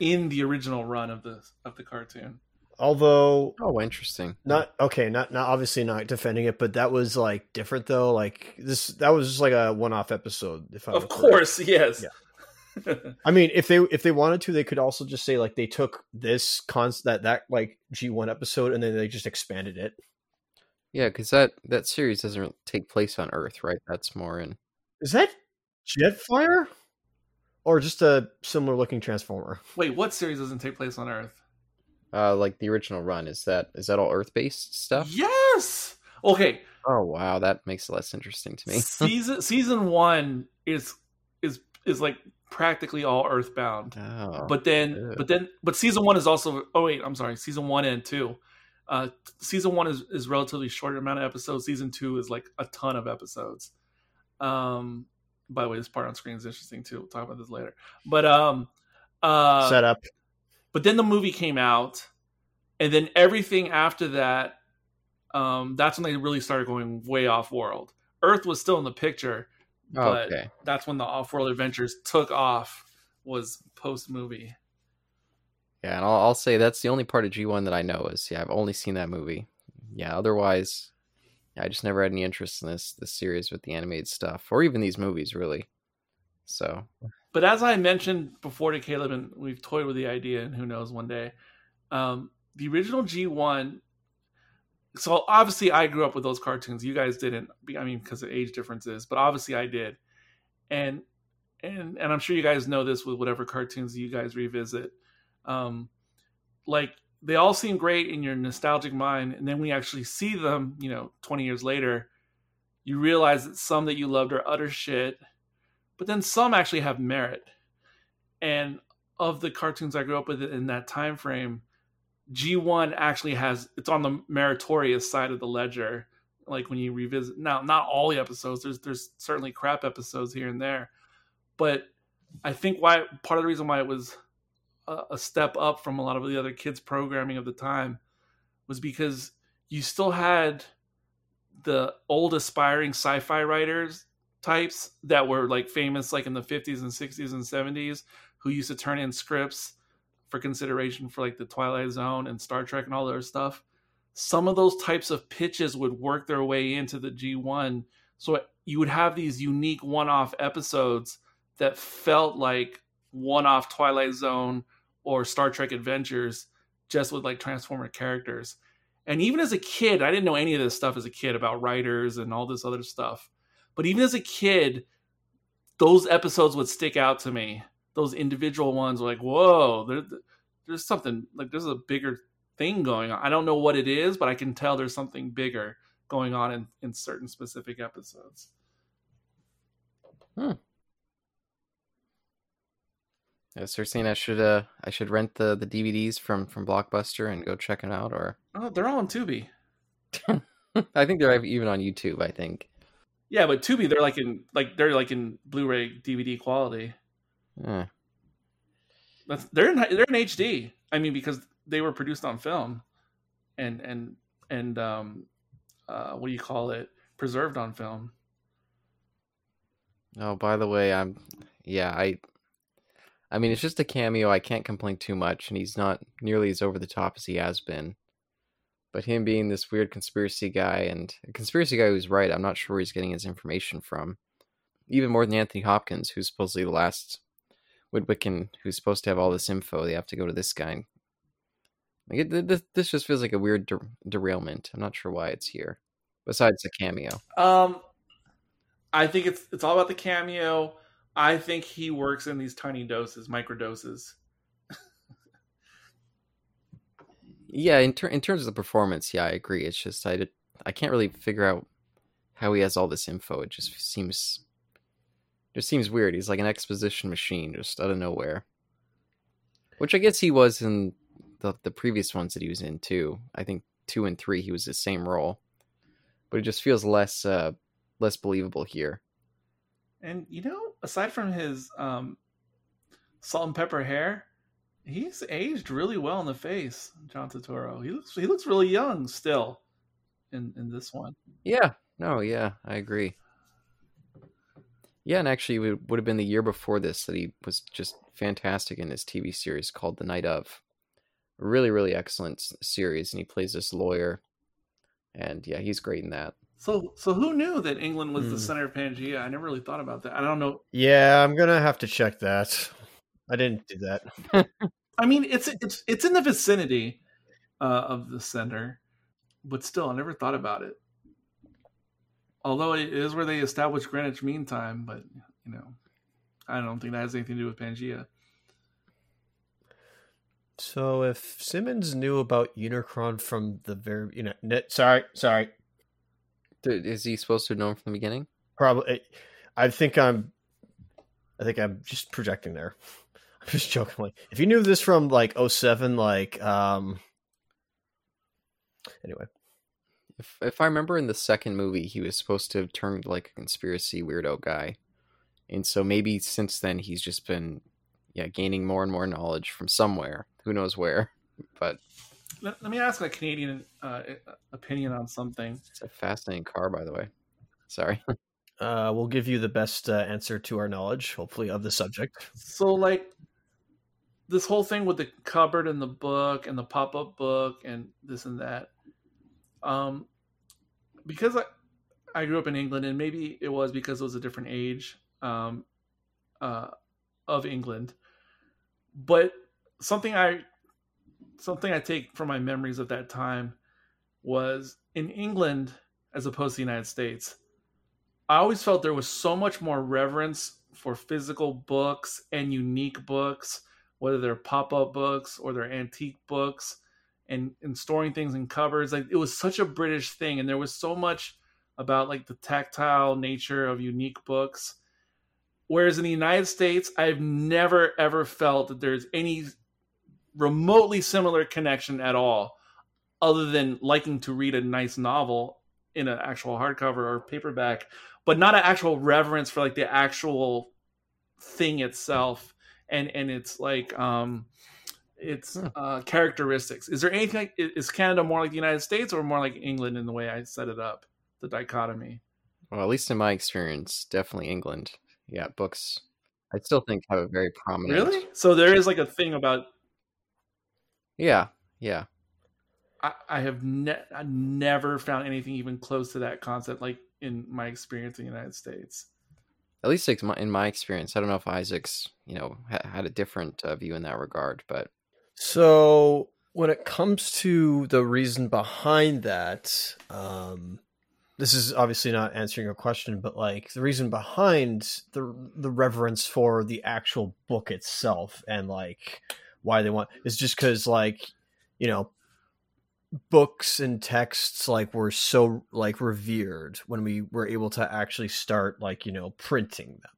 in the original run of the of the cartoon. Although, oh, interesting. Not okay. Not not obviously not defending it, but that was like different though. Like this, that was just like a one-off episode. If I of course, correct. yes. Yeah. I mean, if they if they wanted to, they could also just say like they took this cons that that like G one episode and then they just expanded it. Yeah, because that that series doesn't take place on Earth, right? That's more in. Is that Jetfire, or just a similar looking Transformer? Wait, what series doesn't take place on Earth? Uh, like the original run is that is that all Earth based stuff? Yes. Okay. Oh wow, that makes it less interesting to me. season season one is is is like practically all Earthbound. Oh, but then, but then, but season one is also. Oh wait, I'm sorry. Season one and two. Uh, season one is is relatively short amount of episodes. Season two is like a ton of episodes. Um, by the way, this part on screen is interesting too. We'll talk about this later. But um, uh, set up. But then the movie came out, and then everything after that, um, that's when they really started going way off world. Earth was still in the picture, but okay. that's when the off-world adventures took off. Was post movie. Yeah, and I'll, I'll, say that's the only part of G one that I know is yeah I've only seen that movie. Yeah, otherwise, I just never had any interest in this this series with the animated stuff or even these movies really. So, but as I mentioned before to Caleb, and we've toyed with the idea, and who knows one day, um, the original G one so obviously I grew up with those cartoons. You guys didn't. I mean, because of age differences, but obviously I did. And and and I'm sure you guys know this with whatever cartoons you guys revisit. Um, like they all seem great in your nostalgic mind, and then we actually see them, you know, 20 years later, you realize that some that you loved are utter shit, but then some actually have merit. And of the cartoons I grew up with in that time frame, G1 actually has it's on the meritorious side of the ledger. Like when you revisit now, not all the episodes. There's there's certainly crap episodes here and there, but I think why part of the reason why it was a, step up from a lot of the other kids programming of the time was because you still had the old aspiring sci-fi writers types that were like famous like in the 50s and 60s and 70s who used to turn in scripts for consideration for like the Twilight Zone and Star Trek and all their stuff. Some of those types of pitches would work their way into the G1. So you would have these unique one off episodes that felt like one off Twilight Zone or Star Trek Adventures just with like Transformer characters. And even as a kid, I didn't know any of this stuff as a kid about writers and all this other stuff. But even as a kid, those episodes would stick out to me. Those individual ones were like, whoa, there, there's something like there's a bigger thing going on. I don't know what it is, but I can tell there's something bigger going on in, in certain specific episodes. Hmm. Yeah, saying I should uh I should rent the the DVDs from from Blockbuster and go check them out, or Oh, they're all on Tubi. I think they're even on YouTube. I think. Yeah, but Tubi, they're like in like they're like in Blu-ray DVD quality. Yeah. That's they're in they're in HD. I mean, because they were produced on film, and and and um, uh, what do you call it? Preserved on film. Oh, by the way, I'm yeah, I I mean, it's just a cameo. I can't complain too much, and he's not nearly as over the top as he has been. But him being this weird conspiracy guy and a conspiracy guy who's right, I'm not sure where he's getting his information from. Even more than Anthony Hopkins, who's supposedly the last Witwicky, who's supposed to have all this info. They have to go to this guy. Like this, this just feels like a weird der- derailment. I'm not sure why it's here. Besides the cameo, Um, I think it's it's all about the cameo. I think he works in these tiny doses, micro doses. yeah. In ter- in terms of the performance, yeah, I agree. It's just I did, I can't really figure out how he has all this info. It just seems just seems weird. He's like an exposition machine, just out of nowhere. Which I guess he was in the the previous ones that he was in too. I think two and three he was the same role, but it just feels less uh less believable here. And you know, aside from his um, salt and pepper hair, he's aged really well in the face. John Turturro. He looks he looks really young still in in this one. Yeah, no, yeah, I agree. Yeah, and actually, it would have been the year before this that he was just fantastic in his TV series called The Night of. Really, really excellent series, and he plays this lawyer. And yeah, he's great in that. So so who knew that England was the Hmm. center of Pangea? I never really thought about that. I don't know. Yeah, I'm gonna have to check that. I didn't do that. I mean, it's it's it's in the vicinity uh, of the center, but still, I never thought about it. Although it is where they established Greenwich Mean Time, but you know, I don't think that has anything to do with Pangea. So if Simmons knew about Unicron from the very, you know, sorry, sorry, Is he supposed to have known from the beginning? probably. I think I'm. I think I'm just projecting there. I'm just joking. Like, if you knew this from like 07, like, um. Anyway, If if I remember in the second movie, he was supposed to have turned like a conspiracy weirdo guy, and so maybe since then he's just been, yeah, gaining more and more knowledge from somewhere. Who knows where? But Let, let me ask a Canadian uh, opinion on something. it's a fascinating car, by the way. Sorry. uh, we'll give you the best uh, answer to our knowledge, hopefully, of the subject. So, like, this whole thing with the cupboard and the book and the pop up book and this and that. Um, because I, I grew up in England, and maybe it was because it was a different age um, uh, of England, but something I something I take from my memories of that time was in England as opposed to the United States. I always felt there was so much more reverence for physical books and unique books, whether they're pop up books or they're antique books, and, and storing things in cupboards. Like it was such a British thing, and there was so much about like the tactile nature of unique books. Whereas in the United States, I've never ever felt that there's any remotely similar connection at all, other than liking to read a nice novel in an actual hardcover or paperback, but not an actual reverence for like the actual thing itself and and it's like um its uh characteristics. Is there anything like is Canada more like the United States or more like England in the way I set it up? The dichotomy. Well, at least in my experience, definitely England. Yeah, books. I still think have a very prominent. Really? So there is like a thing about Yeah, yeah. I, I have ne- I never found anything even close to that concept, like in my experience in the United States. At least like, in my experience, I don't know if Isaac's you know ha- had a different uh, view in that regard, but So when it comes to the reason behind that, um, this is obviously not answering your question, but like the reason behind the the reverence for the actual book itself and like why they want is just because like you know books and texts like were so like revered when we were able to actually start like you know printing them.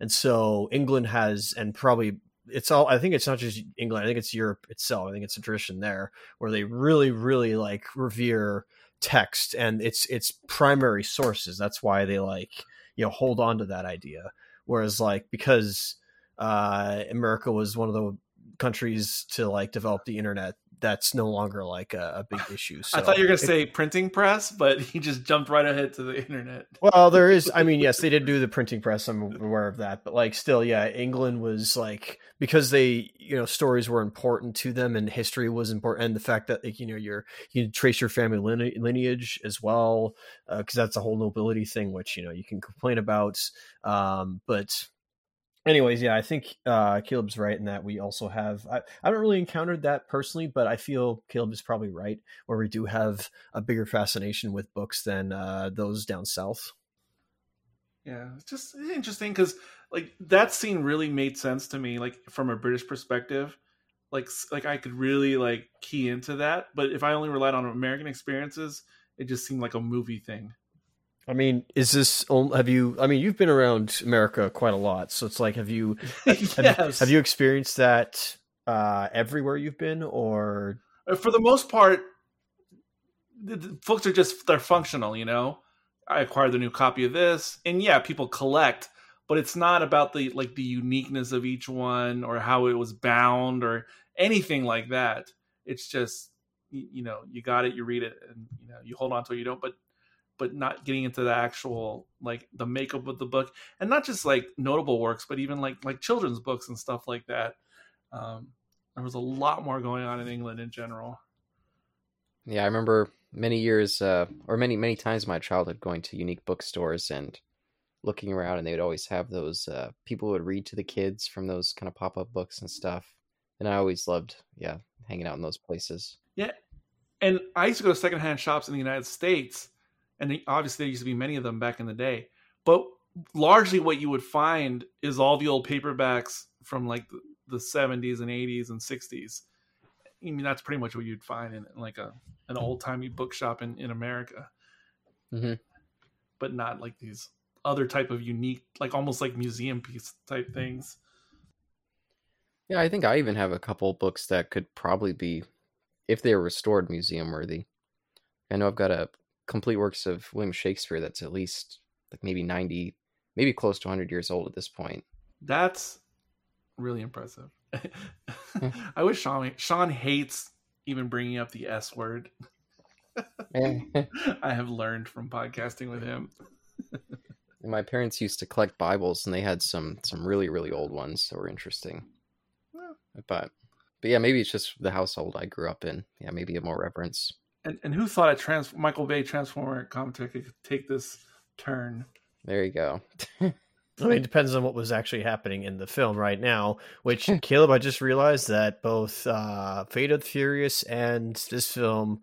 And so england has and probably it's all i think it's not just england i think it's europe itself i think it's a tradition there where they really really like revere text and its its primary sources. That's why they like you know hold on to that idea. Whereas like because uh america was one of the countries to like develop the internet that's no longer like a, a big issue so I thought you were gonna say printing press, but he just jumped right ahead to the internet. well, there is. I mean, yes, they did do the printing press. I'm aware of that, but like, still, yeah, England was like because they, you know, stories were important to them, and history was important, and the fact that like, you know, you're you can trace your family line- lineage as well, because that's a whole nobility thing, which you know you can complain about. Um, but anyways, yeah, I think uh, Caleb's right in that we also have. I, I haven't really encountered that personally, but I feel Caleb is probably right, where we do have a bigger fascination with books than uh, those down south. Yeah, it's just interesting because like that scene really made sense to me, like from a British perspective. Like, like I could really like key into that, but if I only relied on American experiences, it just seemed like a movie thing. I mean, is this? Have you? I mean, you've been around America quite a lot, so it's like, have you? Have, yes. have you experienced that uh, everywhere you've been, or Uh, for the most part, the, the folks are just they're functional. You know, I acquired the new copy of this, and yeah, people collect, but it's not about the like the uniqueness of each one or how it was bound or anything like that. It's just you, you know you got it, you read it, and you know you hold on to it, you don't, but but not getting into the actual like the makeup of the book and not just like notable works but even like like children's books and stuff like that um there was a lot more going on in england in general Yeah, I remember many years, uh, or many many times in my childhood going to unique bookstores and looking around, and they would always have those uh, people would read to the kids from those kind of pop up books and stuff. And I always loved, yeah, hanging out in those places. Yeah, and I used to go to secondhand shops in the United States, and obviously there used to be many of them back in the day. But largely, what you would find is all the old paperbacks from like the, the 70s and 80s and 60s. I mean, that's pretty much what you'd find in, in like a an old timey bookshop in in America. Mhm. But not like these other type of unique, like almost like museum piece type things. Yeah, I think I even have a couple books that could probably be, if they were restored, museum worthy. I know I've got a complete works of William Shakespeare that's at least like maybe 90, maybe close to 100 years old at this point. That's really impressive. I wish Sean Sean hates even bringing up the S word. I have learned from podcasting with him. My parents used to collect Bibles, and they had some some really really old ones that were interesting. But but yeah, maybe it's just the household I grew up in. Yeah, maybe a more reverence. And and who thought a trans Michael Bay Transformer commentary could take this turn? There you go. I mean, it depends on what was actually happening in the film right now. Which Caleb, I just realized that both uh, Fate of the Furious and this film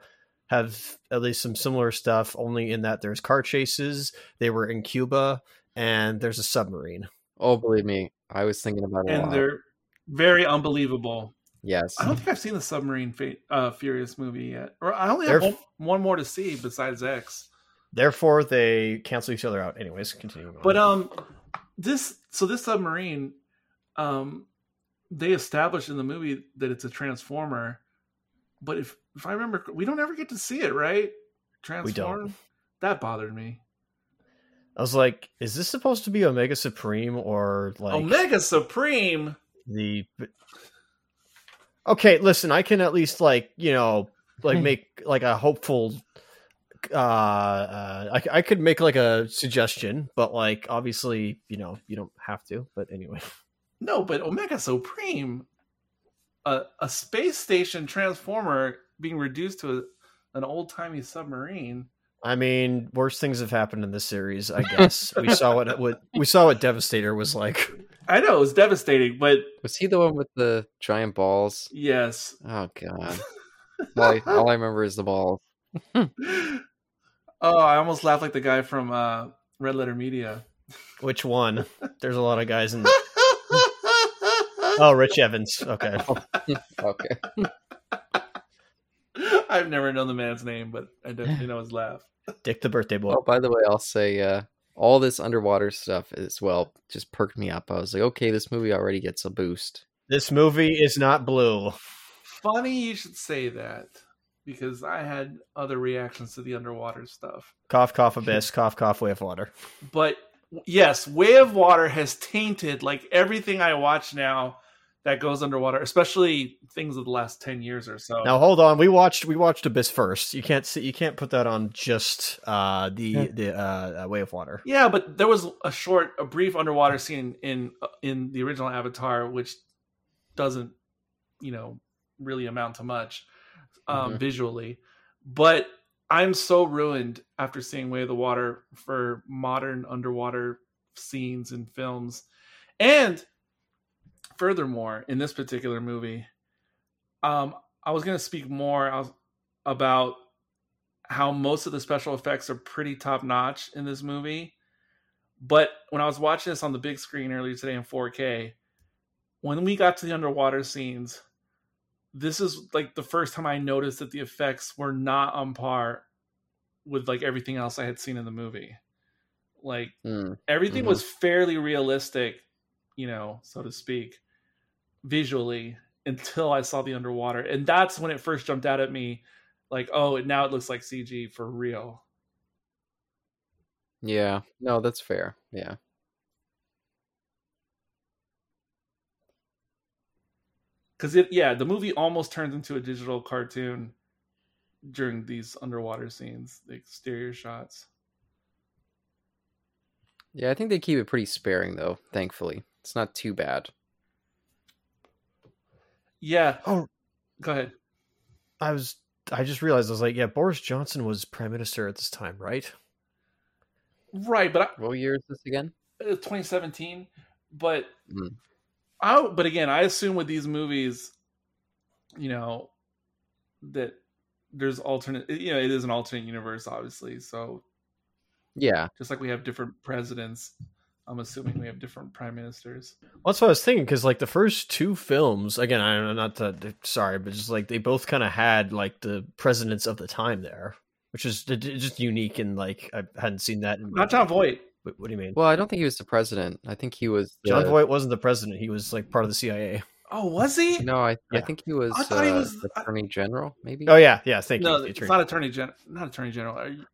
have at least some similar stuff. Only in that there's car chases. They were in Cuba, and there's a submarine. Oh, believe me, I was thinking about it a And lot. they're very unbelievable. Yes, I don't think I've seen the Submarine uh, Furious movie yet, or I only have one, one more to see besides X. Therefore, they cancel each other out. Anyways, continue. on. But um, this so this submarine, um, they established in the movie that it's a transformer, but if if I remember, we don't ever get to see it, right? Transform. That bothered me. I was like, is this supposed to be Omega Supreme or like Omega Supreme. the okay listen i can at least like you know like make like a hopeful uh, uh I, I could make like a suggestion, but like obviously, you know, you don't have to. But anyway, No, but Omega Supreme, a, a space station transformer being reduced to a, an old timey submarine. I mean, worse things have happened in this series. I guess we saw what what we saw what Devastator was like. I know it was devastating, but Was he the one with the giant balls? yes. Oh god. all, I, all I remember is the balls. oh, I almost laughed like the guy from uh, Red Letter Media. Which one? There's a lot of guys in. Oh, Rich Evans. Okay. Okay. I've never known the man's name, but I definitely know his laugh. Dick the birthday boy. Oh, by the way, I'll say uh, all this underwater stuff as well just perked me up. I was like, okay, this movie already gets a boost. This movie is not blue. Funny you should say that because I had other reactions to the underwater stuff. Cough, cough, abyss. Cough, cough, way of water. But yes, Way of Water has tainted like everything I watch now that goes underwater, especially things of the last 10 years or so. Now hold on. We watched we watched Abyss first. You can't see. You can't put that on just uh, the Yeah. the uh, uh, way of water. Yeah, but there was a short, a brief underwater scene in in the original Avatar, which doesn't, you know, really amount to much um, Mhm. visually. But I'm so ruined after seeing Way of the Water for modern underwater scenes and films, and furthermore, in this particular movie, um, I was going to speak more about how most of the special effects are pretty top notch in this movie. But when I was watching this on the big screen earlier today in 4K, when we got to the underwater scenes, this is like the first time I noticed that the effects were not on par with like everything else I had seen in the movie. Like Hmm. everything Mhm. was fairly realistic, you know, so to speak, visually until I saw the underwater. And that's when it first jumped out at me like, oh, now it looks like CG for real. Yeah. No, that's fair. Yeah. Cuz it yeah, the movie almost turns into a digital cartoon during these underwater scenes, the exterior shots. Yeah, I think they keep it pretty sparing though, thankfully. It's not too bad. Yeah. Oh. Go ahead. I was. I just realized I was like, yeah, Boris Johnson was prime minister at this time, right? Right, but I, What year is this again? uh, 2017 but Mm. I but again I assume with these movies you know that there's alternate you know it is an alternate universe obviously so Yeah. just like we have different presidents I'm assuming we have different prime ministers Well, that's what I was thinking because like the first two films, again, I'm not know, not to sorry, but just like they both kind of had like the presidents of the time there, which is d- d- just unique and like I hadn't seen that. In not Jon Voight What, what do you mean? Well, I don't think he was the president. I think he was the, Jon Voight wasn't the president; he was like part of the CIA. oh was he No, I I think he was, I thought he uh, was- the attorney general, maybe. Oh yeah, yeah. Thank no you. the it's attorney. not attorney general not attorney general Are you...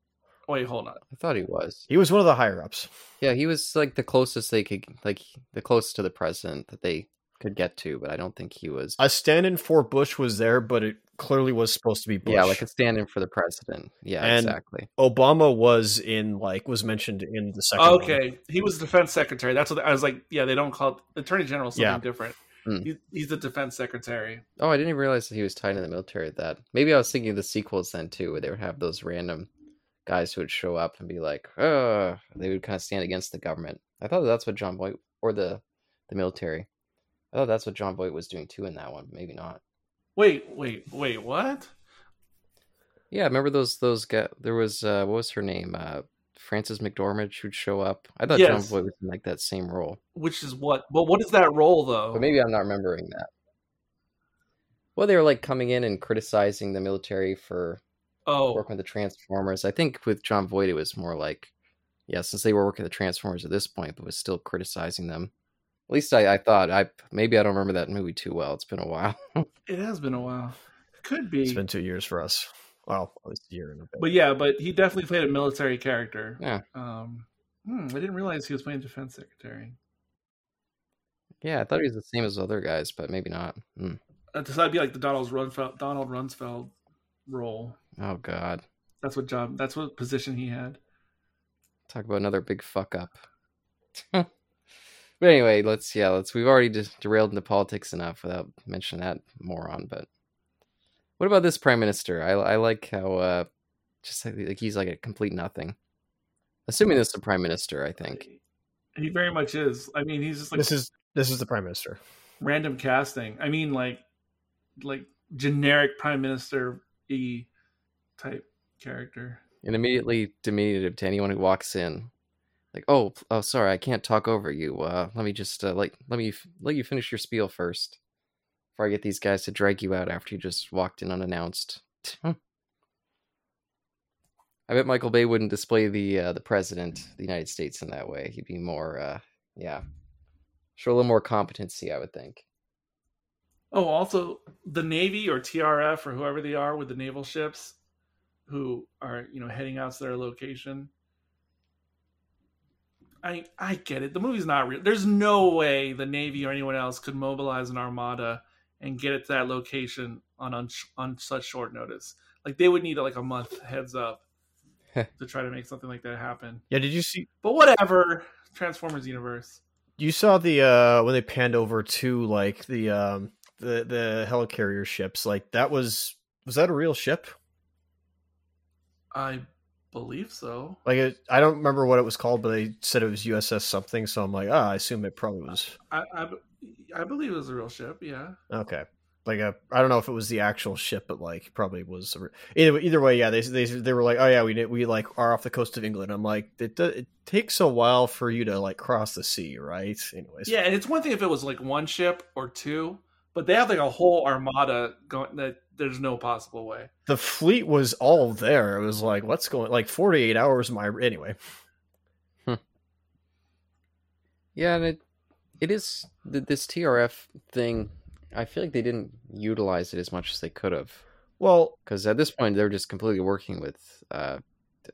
wait hold on I thought he was. He was one of the higher ups. Yeah, he was like the closest they could, like the closest to the president that they could get to, but I don't think he was. A stand-in for Bush was there, but it clearly was supposed to be Bush. Yeah, like a stand-in for the president. Yeah, And- exactly. Obama was in like was mentioned in the second. one. okay he was defense secretary that's what I was like yeah they don't call it attorney general something Yeah. different Hmm. he, he's the defense secretary Oh, I didn't even realize that he was tied in the military. That maybe I was thinking of the sequels then too, where they would have those random guys who would show up and be like, "Uh," they would kind of stand against the government. I thought that's what Jon Voight or the the military. I thought that's what Jon Voight was doing too in that one, maybe not. wait wait wait what Yeah, remember those those guys? There was uh, what was her name? Uh, Frances McDormand who'd show up. I thought John Yes. Boyd was in like that same role, Which is what? But what is that role though? but maybe I'm not remembering that. Well, they were like coming in and criticizing the military for oh, working with the Transformers. I think with Jon Voight, it was more like, yeah, since they were working with the Transformers at this point, but was still criticizing them. At least I, I thought. I maybe I don't remember that movie too well. It's been a while. it has been a while. Could be. It's been two years for us. Well, at least a year and a bit. But yeah, but he definitely played a military character. Yeah. Um, hmm, I didn't realize he was playing defense secretary. yeah, I thought he was the same as other guys, but maybe not. Uh, so that'd be like the Donald Rumsfeld, Donald Rumsfeld role. Oh God. That's what job. That's what position he had. Talk about another big fuck up. but anyway, let's yeah, let's. We've already just derailed into politics enough without mentioning that moron. But what about this prime minister? I I like how uh, just like, like he's like a complete nothing. Assuming this is the prime minister, I think. He very much is. I mean, he's just like this is this is the prime minister. random casting. I mean, like like generic prime minister e type character. and immediately diminutive to anyone who walks in. Like, oh, oh, sorry, I can't talk over you. Uh, let me just uh, like let me f- let you finish your spiel first, before I get these guys to drag you out after you just walked in unannounced. I bet Michael Bay wouldn't display the uh, the president of the United States in that way. He'd be more, uh, yeah, show a little more competency. I would think. Oh, also the Navy or TRF or whoever they are with the naval ships who are, you know, heading out to their location. I I get it. The movie's not real. There's no way the Navy or anyone else could mobilize an armada and get it to that location on on, on such short notice. Like they would need like a month heads up to try to make something like that happen. Yeah, did you see? But whatever. Transformers universe. You saw the uh when they panned over to like the um the the helicarrier ships. Like that was was that a real ship? I believe so. Like it, I don't remember what it was called, but they said it was USS something. So I'm like, ah, I assume it probably was I, I, I believe it was a real ship. Yeah. okay. Like a, I don't know if it was the actual ship, but like probably was. Re- either either way, yeah. They they they were like, oh yeah, we we like are off the coast of England. I'm like, it it takes a while for you to like cross the sea, right? Anyways, Yeah, and it's one thing if it was like one ship or two, but they have like a whole armada going that there's no possible way. the fleet was all there. It was like, what's going like 48 hours. My anyway. Yeah, and it it is this TRF thing. I feel like they didn't utilize it as much as they could have. Well, because at this point they're just completely working with uh,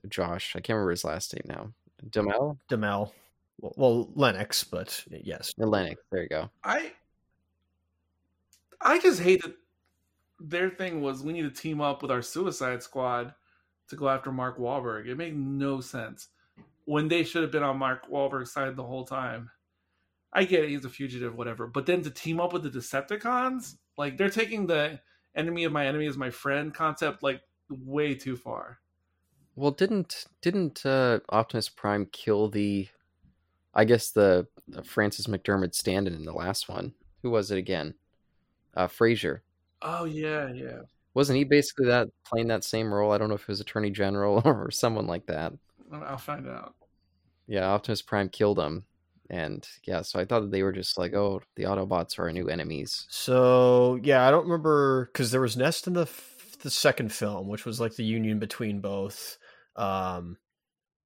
Josh. I can't remember his last name now. Duhamel, Duhamel, well, well Lennox, but yes, Lennox. There you go. I I just hate that their thing was we need to team up with our Suicide Squad to go after Mark Wahlberg. It made no sense when they should have been on Mark Wahlberg's side the whole time. I get it, he's a fugitive, whatever. But then to team up with the Decepticons, like they're taking the enemy of my enemy is my friend concept like way too far. Well, didn't didn't uh, Optimus Prime kill the? I guess the Frances McDormand stand-in in the last one. Who was it again? Uh, Frasier. Oh yeah, yeah. Wasn't he basically that playing that same role? I don't know if it was Attorney General or someone like that. I'll find out. Yeah, Optimus Prime killed him, and yeah, so I thought that they were just like, oh, the Autobots are our new enemies. So yeah, I don't remember because there was Nest in the f- the second film, which was like the union between both, um,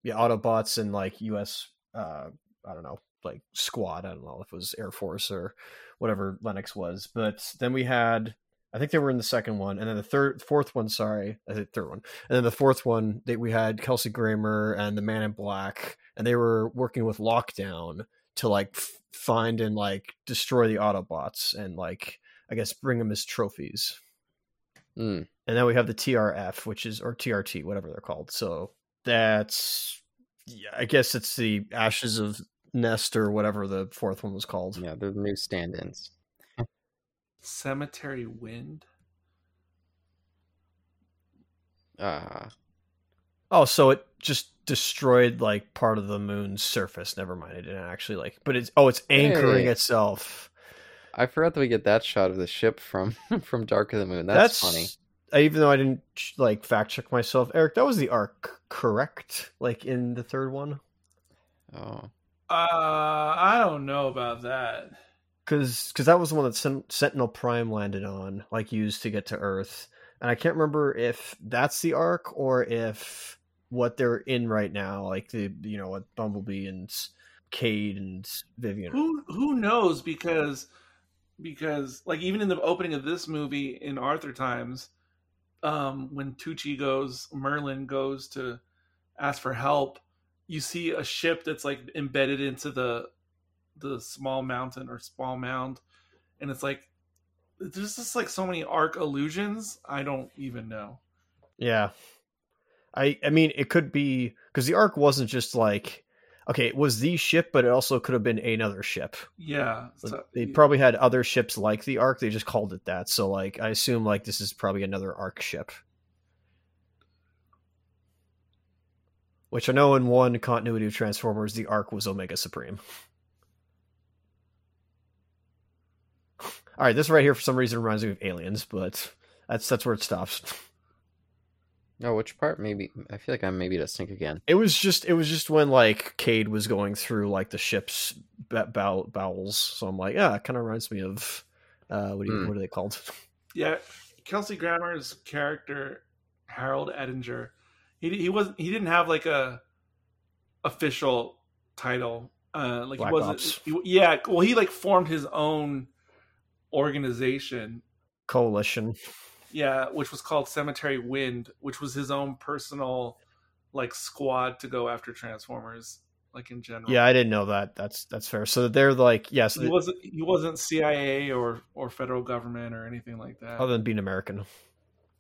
yeah, Autobots and like U.S. Uh, I don't know, like squad. I don't know if it was Air Force or whatever Lennox was, but then we had. I think they were in the second one, and then the third, fourth one. Sorry, I think third one, and then the fourth one. that we had Kelsey Grammer and the Man in Black, and they were working with Lockdown to like f- find and like destroy the Autobots and like I guess bring them as trophies. Mm. And then we have the TRF, which is or TRT, whatever they're called. So that's yeah, I guess it's the ashes of Nest or whatever the fourth one was called. Yeah, the new stand-ins. Cemetery Wind. Uh, Oh, so it just destroyed like part of the moon's surface. Never mind, it didn't actually like, but it's oh, it's anchoring Hey. itself. I forgot that we get that shot of the ship from from Dark of the Moon. That's, funny. I, even though I didn't like fact check myself, Eric, that was the Ark, correct? Like in the third one, Oh, Uh, I don't know about that. because cause that was the one that Sen- Sentinel Prime landed on, like used to get to Earth. And I can't remember if that's the Ark or if what they're in right now, like the you know what Bumblebee and Cade and Vivian. Who who knows? Because because like even in the opening of this movie in Arthur times, um, when Tucci goes, Merlin goes to ask for help, you see a ship that's like embedded into the the small mountain or small mound, and it's like there's just like so many arc illusions. I don't even know. Yeah. I I mean, it could be because the Ark wasn't just like okay, it was the ship, but it also could have been another ship. Yeah, so, They probably had other ships like the Ark They just called it that. So like, I assume like this is probably another arc ship. Which I know in one continuity of Transformers, the Ark was Omega Supreme. All right, this right here for some reason reminds me of Aliens, but that's that's where it stops. Oh, which part? Maybe I feel like I'm maybe to sink again. It was just it was just when like Cade was going through like the ship's bow- bowels, so I'm like, yeah, it kind of reminds me of uh, what do you, Hmm. what are they called? yeah, Kelsey Grammer's character Harold Attinger, he he wasn't he didn't have like a official title. Uh, like Black he wasn't. He- yeah, well, he like formed his own organization. Coalition. Yeah, which was called Cemetery Wind, which was his own personal like squad to go after Transformers, like in general. Yeah, I didn't know that. That's that's fair. So they're like, yes, he wasn't he wasn't CIA or or federal government or anything like that. other than being American.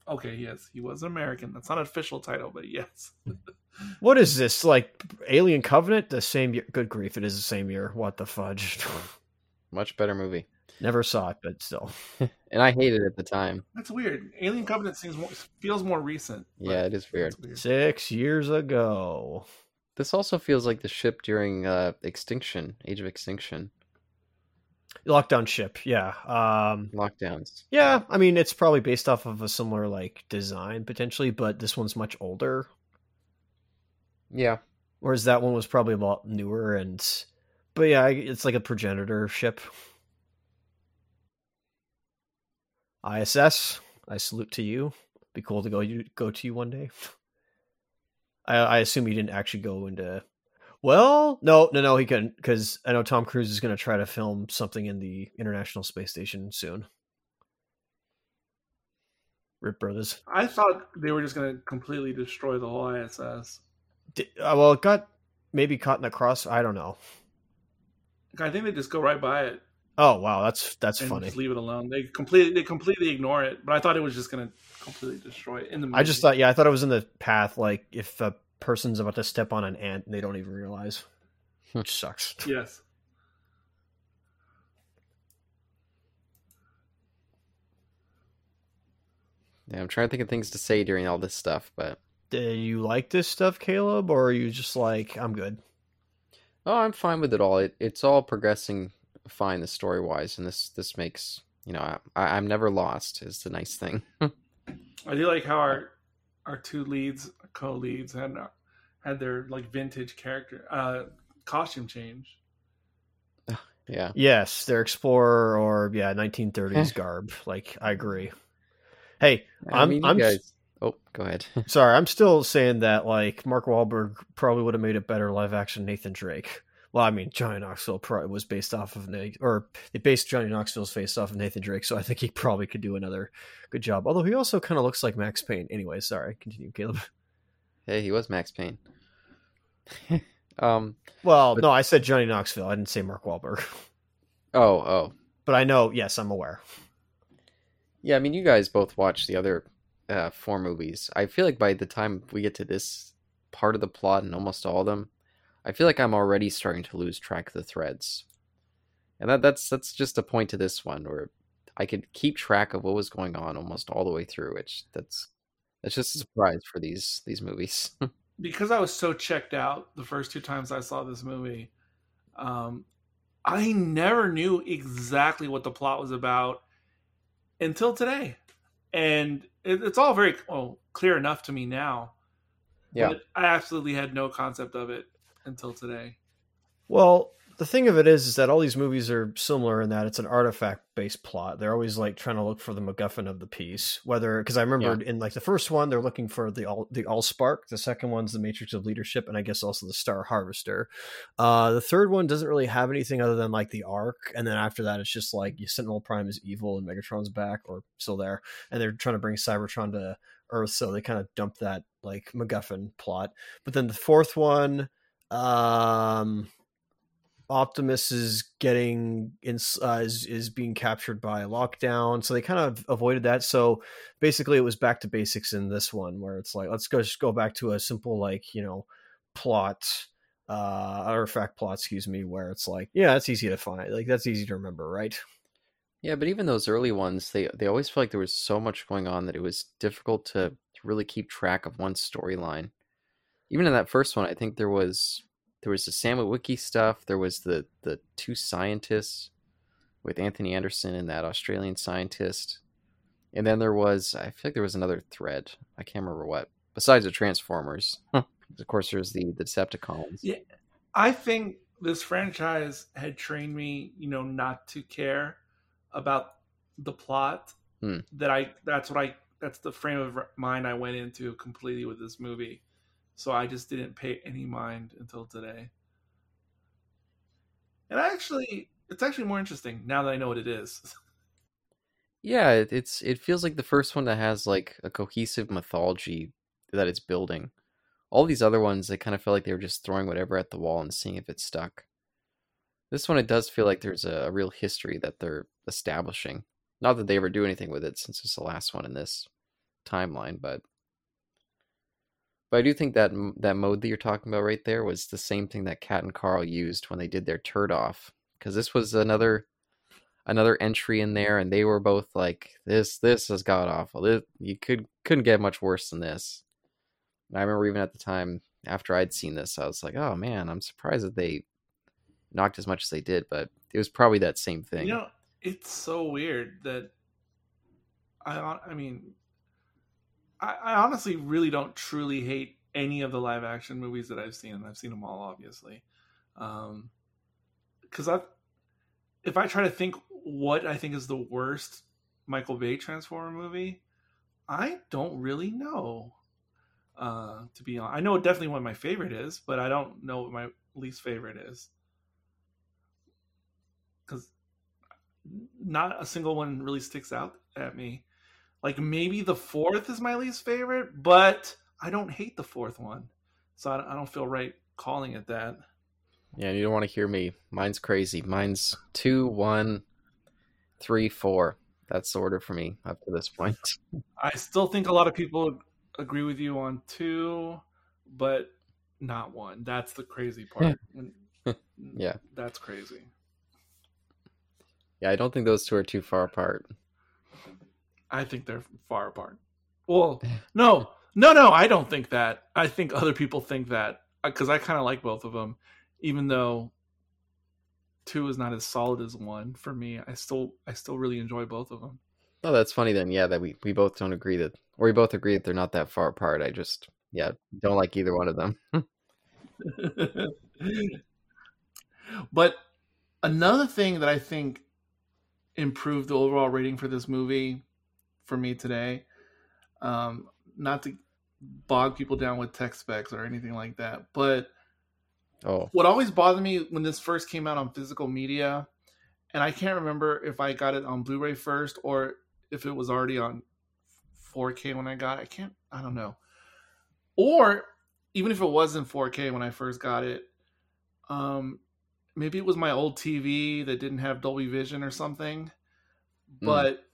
Okay, yes, he was American. That's not an official title, but yes. What is this like? Alien Covenant? The same year? Good grief! It is the same year. What the fudge? Much better movie, Never saw it, but still. and I hated it at the time. That's weird. Alien Covenant seems more, feels more recent. Yeah, it is weird. that's Six years ago. This also feels like the ship during uh, Extinction, Age of Extinction, Lockdown ship. Yeah. Um. lockdowns. Yeah. I mean, it's probably based off of a similar like design potentially, but this one's much older. Yeah, Whereas that one was probably a lot newer and. But yeah, it's like a progenitor ship. ISS, I salute to you. Be cool to go you go to you one day. I, I assume you didn't actually go into. Well, no, no, no, he couldn't because I know Tom Cruise is going to try to film something in the International Space Station soon. Rip Brothers. I thought they were just going to completely destroy the whole ISS. Di- uh, well, it got maybe caught in the cross. I don't know. I think they just go right by it Oh wow, that's that's and funny. just leave it alone. They completely they completely ignore it. But I thought it was just going to completely destroy it in the. Movie. I just thought, yeah, I thought it was in the path. Like if a person's about to step on an ant, and they don't even realize, hmm. which sucks. yes. yeah. I'm trying to think of things to say during all this stuff, but Do you like this stuff, Caleb, or are you just like, I'm good? oh, I'm fine with it all. It, it's all progressing fine, the story wise, and this this makes you know I, I'm never lost. Is the nice thing. I do like how our our two leads, co-leads, had had their like vintage character uh costume change. yeah. Yes, they're explorer or yeah, 1930s garb. Like I agree. Hey, I I'm- mean, I'm- guys. Oh, go ahead. sorry, I'm still saying that like Mark Wahlberg probably would have made a better live action Nathan Drake. Well, I mean, Johnny Knoxville probably was based off of Nate, or they based Johnny Knoxville's face off of Nathan Drake, so I think he probably could do another good job. Although he also kind of looks like Max Payne. Anyway, sorry, continue, Caleb. hey, he was Max Payne. um. Well, But- no, I said Johnny Knoxville. I didn't say Mark Wahlberg, Oh. Oh. but I know. Yes, I'm aware. Yeah, I mean, you guys both watched the other uh, four movies. I feel like by the time we get to this part of the plot and almost all of them, I feel like I'm already starting to lose track of the threads. And that that's that's just a point to this one where I could keep track of what was going on almost all the way through, which that's that's just a surprise for these these movies. because I was so checked out the first two times I saw this movie, um, I never knew exactly what the plot was about until today, and it, it's all very well clear enough to me now. yeah. But I absolutely had no concept of it until today. Well, the thing of it is, is that all these movies are similar in that it's an artifact based plot. They're always like trying to look for the MacGuffin of the piece. Whether because I remember in like the first one, they're looking for the all the All Spark. The second one's the Matrix of Leadership, and I guess also the Star Harvester. Uh, the third one doesn't really have anything other than like the Ark, and then after that, it's just like Sentinel Prime is evil and Megatron's back or still there, and they're trying to bring Cybertron to Earth, so they kind of dump that like MacGuffin plot. But then the fourth one, um Optimus is getting in uh, is is being captured by lockdown, so they kind of avoided that. So basically, it was back to basics in this one, where it's like let's go just go back to a simple like you know plot uh fact plot excuse me where it's like yeah that's easy to find like that's easy to remember right Yeah, but even those early ones, they they always felt like there was so much going on that it was difficult to, to really keep track of one storyline. Even in that first one, I think there was there was the Sam Witwicky stuff. There was the the two scientists with Anthony Anderson and that Australian scientist, and then there was I feel like there was another thread. I can't remember what. Besides the Transformers, of course, there's the the Decepticons. Yeah. I think this franchise had trained me, you know, not to care about the plot. Hmm. That I that's what I that's the frame of mind I went into completely with this movie. So I just didn't pay any mind until today. And I actually it's actually more interesting now that I know what it is. Yeah, it's it feels like the first one that has like a cohesive mythology that it's building. All these other ones, they kind of felt like they were just throwing whatever at the wall and seeing if it stuck. This one, it does feel like there's a, a real history that they're establishing. Not that they ever do anything with it since it's the last one in this timeline, but but I do think that that mode that you're talking about right there was the same thing that Kat and Carl used when they did their turd off. Because this was another another entry in there, and they were both like, "This this is god awful. This, you could couldn't get much worse than this." And I remember even at the time after I'd seen this, I was like, "Oh man, I'm surprised that they knocked as much as they did." But it was probably that same thing. You know, it's so weird that I I mean I, I honestly really don't truly hate any of the live action movies that I've seen, and I've seen them all obviously. Um because I if I try to think what I think is the worst Michael Bay Transformer movie, I don't really know. Uh, to be honest, I know definitely what my favorite is, but I don't know what my least favorite is. Because not a single one really sticks out at me. Like maybe the fourth is my least favorite, but I don't hate the fourth one, so I I don't feel right calling it that. Yeah, you don't want to hear me. Mine's crazy. Mine's two, one, three, four. That's the order for me up to this point. I still think a lot of people agree with you on two, but not one. That's the crazy part. Yeah. That's crazy. Yeah, I don't think those two are too far apart. I think they're far apart. Well, no, no, no. I don't think that. I think other people think that uh, because I kind of like both of them, even though two is not as solid as one for me. I still, I still really enjoy both of them. Oh, that's funny then. Yeah, that we, we both don't agree that, or we both agree that they're not that far apart. I just, yeah, don't like either one of them. but another thing that I think improved the overall rating for this movie for me today, um, not to bog people down with tech specs or anything like that, but oh, what always bothered me when this first came out on physical media, and I can't remember if I got it on Blu-ray first or if it was already on 4K when I got it. I can't. I don't know. Or even if it was in 4K when I first got it, um, maybe it was my old TV that didn't have Dolby Vision or something. But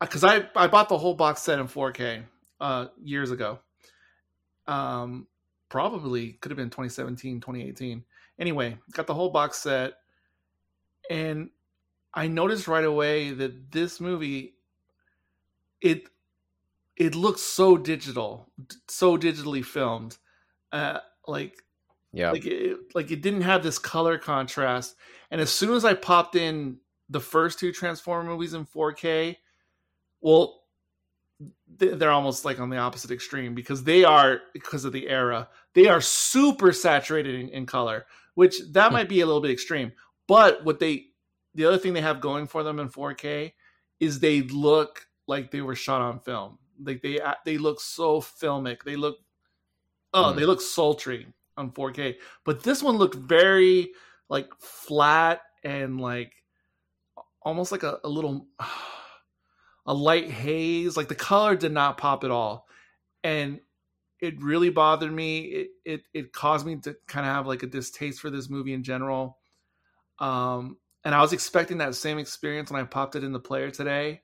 because I I bought the whole box set in 4K uh, years ago, um, probably could have been 2017, 2018. Anyway, got the whole box set, and I noticed right away that this movie it it looks so digital, so digitally filmed. Uh, like yeah. like it, like it didn't have this color contrast. And as soon as I popped in the first two Transformer movies in 4K, well, they- they're almost like on the opposite extreme because they are because of the era they are super saturated in, in color which that might be a little bit extreme but what they the other thing they have going for them in 4k is they look like they were shot on film like they they look so filmic they look oh Hmm. they look sultry on 4k but this one looked very like flat and like almost like a, a little a light haze like the color did not pop at all and it really bothered me it it, it caused me to kind of have like a distaste for this movie in general Um, and I was expecting that same experience when I popped it in the player today.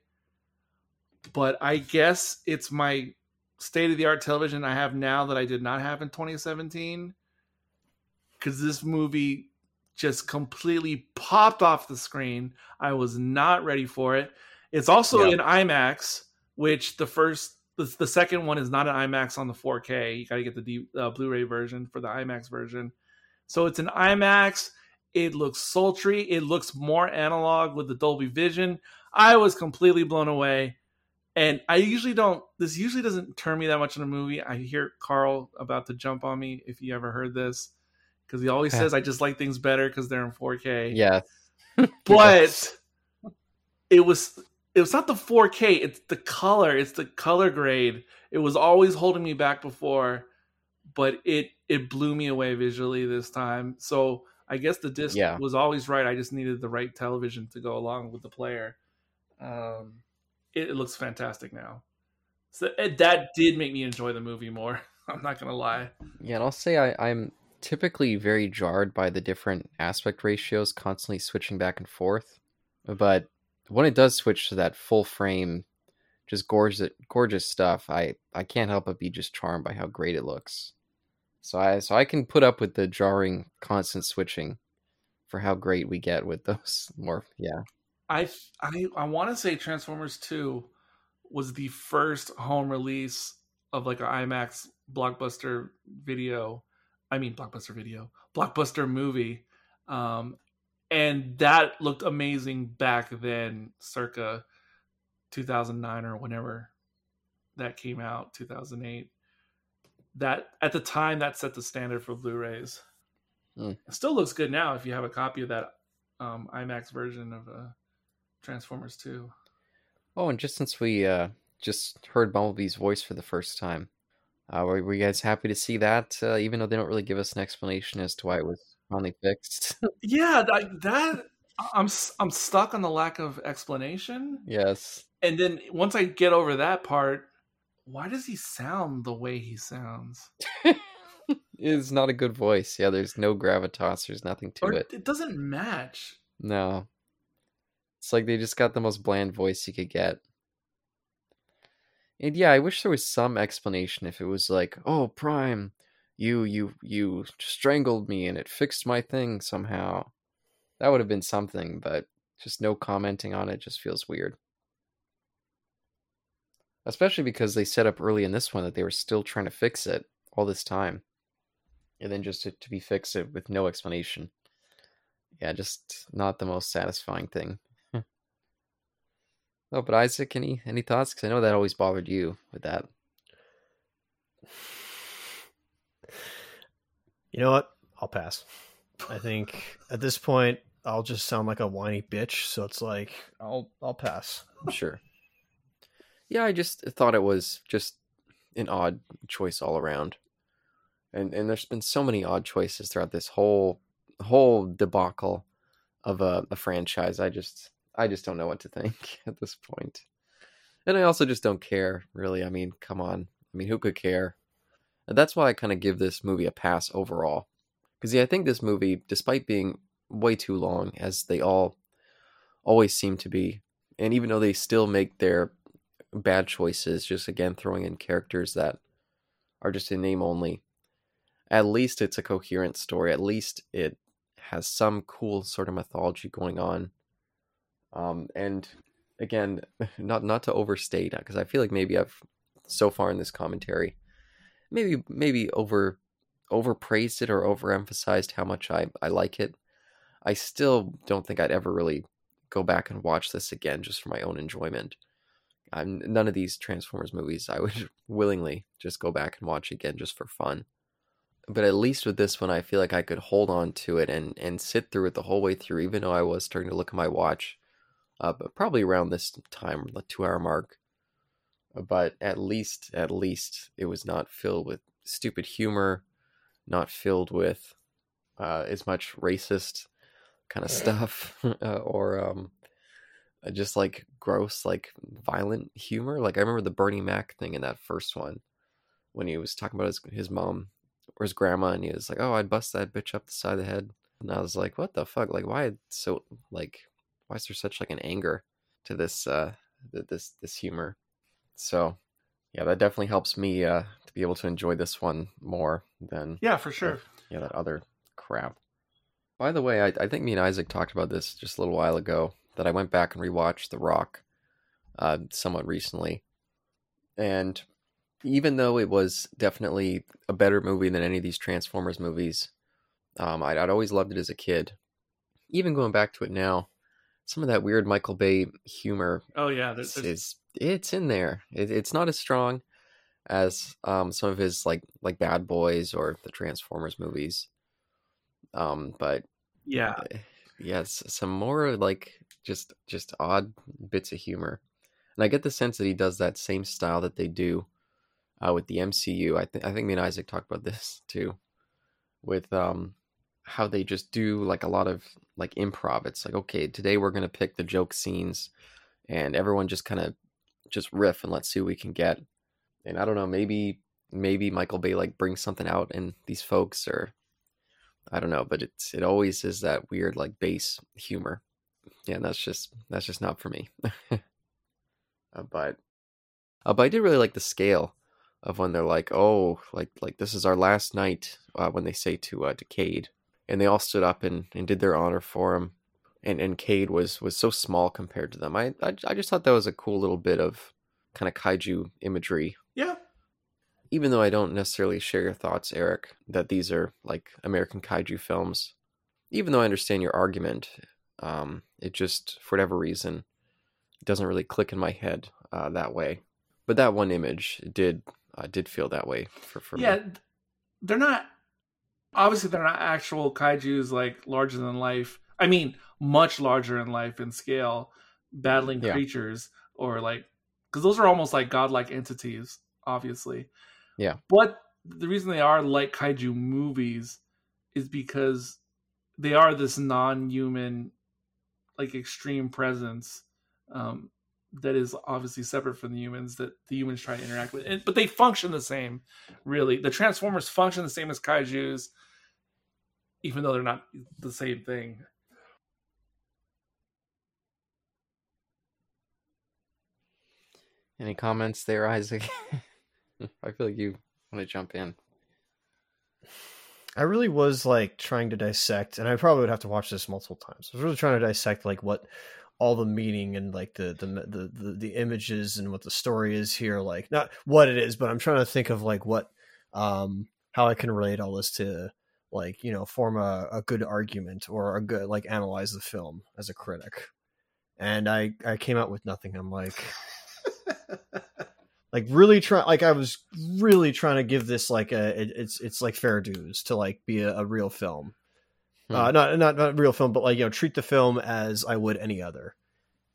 But I guess it's my state of the art television I have now that I did not have in 2017. Because this movie just completely popped off the screen. I was not ready for it. It's also Yeah. in IMAX, which the first, the, the second one is not an IMAX on the 4K. You got to get the D, uh, Blu-ray version for the IMAX version. So it's an IMAX. It looks sultry. It looks more analog with the Dolby Vision. I was completely blown away. And I usually don't. This usually doesn't turn me that much in a movie. I hear Carl about to jump on me if you ever heard this, because he always says I just like things better because they're in 4K. Yeah. but it was it was not the 4K. It's the color. It's the color grade. It was always holding me back before, but it it blew me away visually this time. So I guess the disc Yeah. was always right. I just needed the right television to go along with the player. Um, it, it looks fantastic now. So it, that did make me enjoy the movie more. I'm not gonna lie. Yeah, and I'll say I, I'm typically very jarred by the different aspect ratios constantly switching back and forth. But when it does switch to that full frame, just gorgeous gorgeous stuff, I, I can't help but be just charmed by how great it looks. So I so I can put up with the jarring constant switching for how great we get with those more yeah. I I I want to say Transformers Two was the first home release of like an IMAX blockbuster video. I mean blockbuster video, blockbuster movie, um, and that looked amazing back then, circa 2009 or whenever that came out, 2008. That at the time that set the standard for Blu-rays. Mm. It still looks good now if you have a copy of that um, IMAX version of uh, Transformers 2. Oh, and just since we uh just heard Bumblebee's voice for the first time, uh, were, were you guys happy to see that? Uh, even though they don't really give us an explanation as to why it was finally fixed. Yeah, that, that I'm I'm stuck on the lack of explanation. yes. And then once I get over that part, why does he sound the way he sounds? It's not a good voice. Yeah, there's no gravitas. There's nothing to Or it. it doesn't match. No. It's like they just got the most bland voice you could get. And yeah, I wish there was some explanation if it was like, "Oh, Prime, you you you strangled me and it fixed my thing somehow." That would have been something, but just no commenting on it just feels weird. Especially because they set up early in this one that they were still trying to fix it all this time. And then just to, to be fixed it with no explanation. Yeah, just not the most satisfying thing. Hmm. oh, but Isaac, any any thoughts? Because I know that always bothered you with that. You know what? I'll pass. I think at this point I'll just sound like a whiny bitch, so it's like I'll I'll pass. Sure. Yeah, I just thought it was just an odd choice all around. And and there's been so many odd choices throughout this whole whole debacle of a, a franchise. I just I just don't know what to think at this point. And I also just don't care, really. I mean, come on. I mean, who could care? That's why I kind of give this movie a pass overall. Because yeah, I think this movie, despite being way too long, as they all always seem to be, and even though they still make their bad choices, just again throwing in characters that are just in name only, at least it's a coherent story. At least it has some cool sort of mythology going on. Um, and again, not not to overstate, because I feel like maybe I've so far in this commentary, maybe maybe over overpraised it or overemphasized how much I, I like it. I still don't think I'd ever really go back and watch this again just for my own enjoyment. I'm, none of these Transformers movies I would willingly just go back and watch again just for fun. But at least with this one, I feel like I could hold on to it and, and sit through it the whole way through, even though I was starting to look at my watch, uh, probably around this time, the two hour mark. But at least, at least, it was not filled with stupid humor, not filled with uh, as much racist kind of stuff, uh, or um, uh, just like gross, like violent humor. Like I remember the Bernie Mac thing in that first one when he was talking about his his mom or his grandma, and he was like, "Oh, I'd bust that bitch up the side of the head." and I was like, "What the fuck? Like, why so like, why is there such like an anger to this uh this this humor?" So, yeah, that definitely helps me uh to be able to enjoy this one more than Yeah, for sure. yeah that other crap. By the way, I, I think me and Isaac talked about this just a little while ago. That I went back and rewatched The Rock, uh, somewhat recently, and even though it was definitely a better movie than any of these Transformers movies, um, I'd, I'd always loved it as a kid. Even going back to it now, some of that weird Michael Bay humor Oh yeah, there's, there's is it's in there. It, it's not as strong as um, some of his like like Bad Boys or the Transformers movies. Um, but yeah, yes, some more like just just odd bits of humor, and I get the sense that he does that same style that they do uh, with the MCU. I think I think me and Isaac talked about this too, with um how they just do like a lot of like improv. It's like okay, today we're gonna pick the joke scenes, and everyone just kind of just riff and let's see what we can get. And I don't know, maybe maybe Michael Bay like brings something out in these folks or I don't know, but it's it always is that weird like base humor. Yeah, and that's just that's just not for me. uh, but uh, but I did really like the scale of when they're like, oh, like like this is our last knight uh, when they say to uh, to Cade, and they all stood up and, and did their honor for him, and and Cade was was so small compared to them. I I, I just thought that was a cool little bit of kind of kaiju imagery yeah, even though I don't necessarily share your thoughts, Eric, that these are like American kaiju films, even though I understand your argument, um, it just, for whatever reason, doesn't really click in my head uh, that way. But that one image did uh, did feel that way for, for yeah. me. th- They're not obviously they're not actual kaiju's like larger than life. I mean, much larger in life and scale, battling Yeah. creatures or like because those are almost like godlike entities, obviously. Yeah. But the reason they are like kaiju movies is because they are this non-human, like extreme presence um, that is obviously separate from the humans that the humans try to interact with. And, but they function the same, really. The Transformers function the same as kaiju's, even though they're not the same thing. Any comments there, Isaac? I feel like you want to jump in. I really was like trying to dissect, and I probably would have to watch this multiple times. I was really trying to dissect like what all the meaning and like the the the the, the images and what the story is here. Like not what it is, but I'm trying to think of like what um how I can relate all this to like you know form a, a good argument or a good like analyze the film as a critic. And I I came out with nothing. I'm like like really try like i was really trying to give this like a it, it's it's like fair dues to like be a, a real film Hmm. uh not, not not a real film but like you know treat the film as i would any other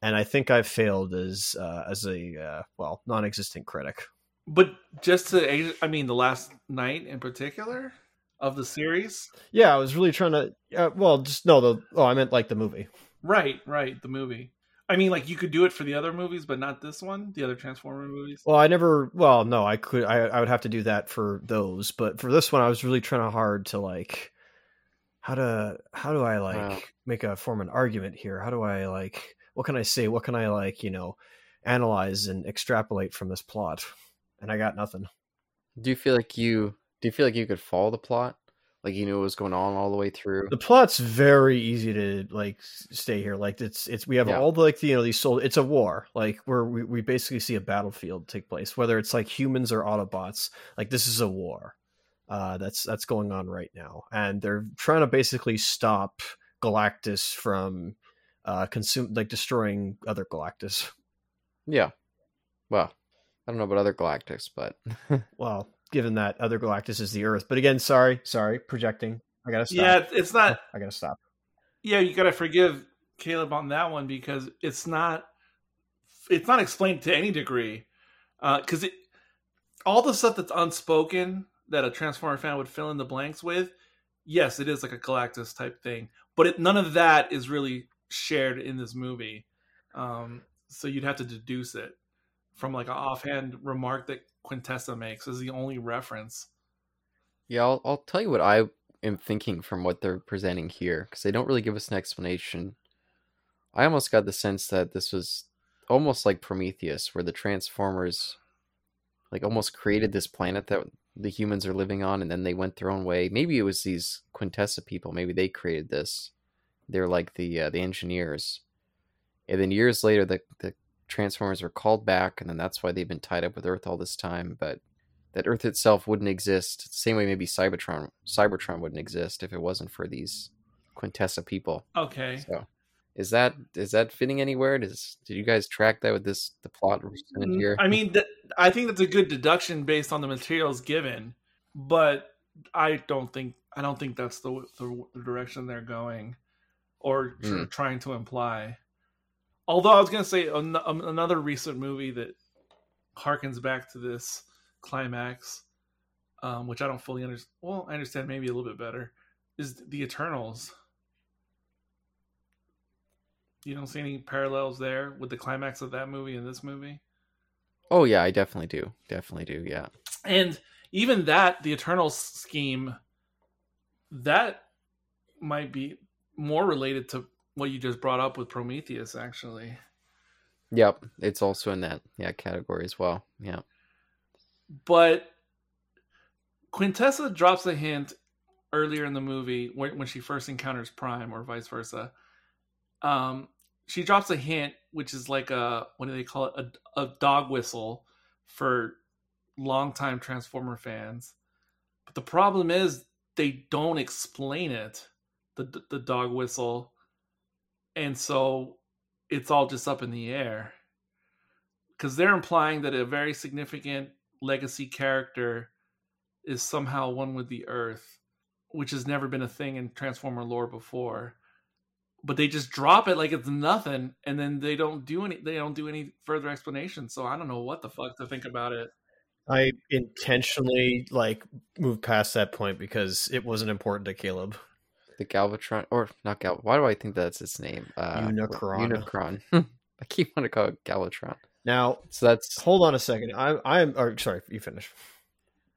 and i think i've failed as uh as a uh, well non-existent critic But just to, I mean, the Last Knight in particular of the series, yeah i was really trying to uh, well just no the oh i meant like the movie right? Right, the movie. I mean, like you could do it for the other movies, but not this one, the other Transformer movies. well i never well no i could i, I would have to do that for those but for this one i was really trying hard to like how to how do i like Wow. make a form an argument here how do i like what can i say what can i like you know analyze and extrapolate from this plot and i got nothing Do you feel like you do you feel like you could follow the plot? Like you knew what was going on all the way through? the plot's very easy to like stay here like it's it's we have Yeah. all the like you know these soul it's a war like where we, we basically see a battlefield take place whether it's like humans or autobots like this is a war uh that's that's going on right now and they're trying to basically stop galactus from uh consume like destroying other galactus Yeah. Well, I don't know about other galactics, but well given that other galactus is the earth but again sorry sorry projecting i gotta stop Yeah, it's not. i gotta stop Yeah, you gotta forgive Caleb on that one because it's not. It's not explained to any degree, because it all the stuff that's unspoken that a Transformer fan would fill in the blanks with. Yes, it is like a Galactus type thing, but it, none of that is really shared in this movie. Um, so you'd have to deduce it from like an offhand remark that Quintessa makes is the only reference. yeah, I'll, I'll tell you what I am thinking from what they're presenting here because they don't really give us an explanation. I almost got the sense that this was almost like Prometheus, where the Transformers like almost created this planet that the humans are living on, and then they went their own way. Maybe it was these Quintessa people. Maybe they created this. They're like the uh, the engineers, and then years later, the the Transformers are called back, and then that's why they've been tied up with Earth all this time. But that Earth itself wouldn't exist. Same way maybe Cybertron Cybertron wouldn't exist if it wasn't for these Quintessa people. Okay. So is that is that fitting anywhere? Does did you guys track that with this the plot Mm, here? I mean, th- I think that's a good deduction based on the materials given, but I don't think I don't think that's the the, the direction they're going, or Hmm. trying to imply. Although I was going to say an- another recent movie that harkens back to this climax, um, which I don't fully understand. Well, I understand maybe a little bit better, is the Eternals. You don't see any parallels there with the climax of that movie and this movie? oh yeah, I definitely do. Definitely do. Yeah. And even that, the Eternal scheme, that might be more related to what you just brought up with Prometheus, actually. Yep. It's also in that yeah category as well. Yeah. But Quintessa drops a hint earlier in the movie when, when she first encounters Prime, or vice versa. Um, she drops a hint, which is like a what do they call it? A, a dog whistle for longtime Transformer fans. But the problem is they don't explain it, the the dog whistle, and so it's all just up in the air. Because they're implying that a very significant legacy character is somehow one with the earth which has never been a thing in transformer lore before. But they just drop it like it's nothing and then they don't do any they don't do any further explanation so i don't know what the fuck to think about it. I intentionally like moved past that point because it wasn't important to Caleb. The Galvatron or not Gal. Why do I think that's its name? Uh, Unicron. Unicron. I keep wanting to call it Galvatron. Now, So that's. hold on a second. I'm I'm or sorry, you finish.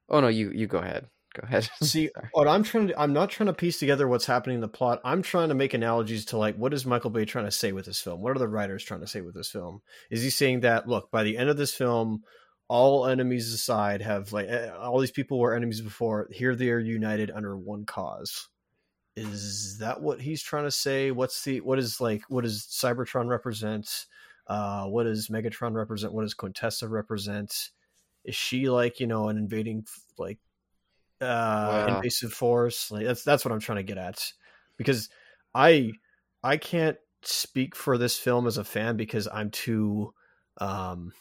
Oh no, you you go ahead. Go ahead. See, what I'm trying to I'm not trying to piece together what's happening in the plot. I'm trying to make analogies to like what is Michael Bay trying to say with this film? What are the writers trying to say with this film? Is he saying that look, by the end of this film, all enemies aside have like eh, all these people were enemies before, here they are united under one cause. Is that what he's trying to say? What's the what is like what does Cybertron represent? Uh what does Megatron represent? What does Quintessa represent? Is she like, you know, an invading like uh Wow. invasive force like that's that's what i'm trying to get at because i i can't speak for this film as a fan because i'm too um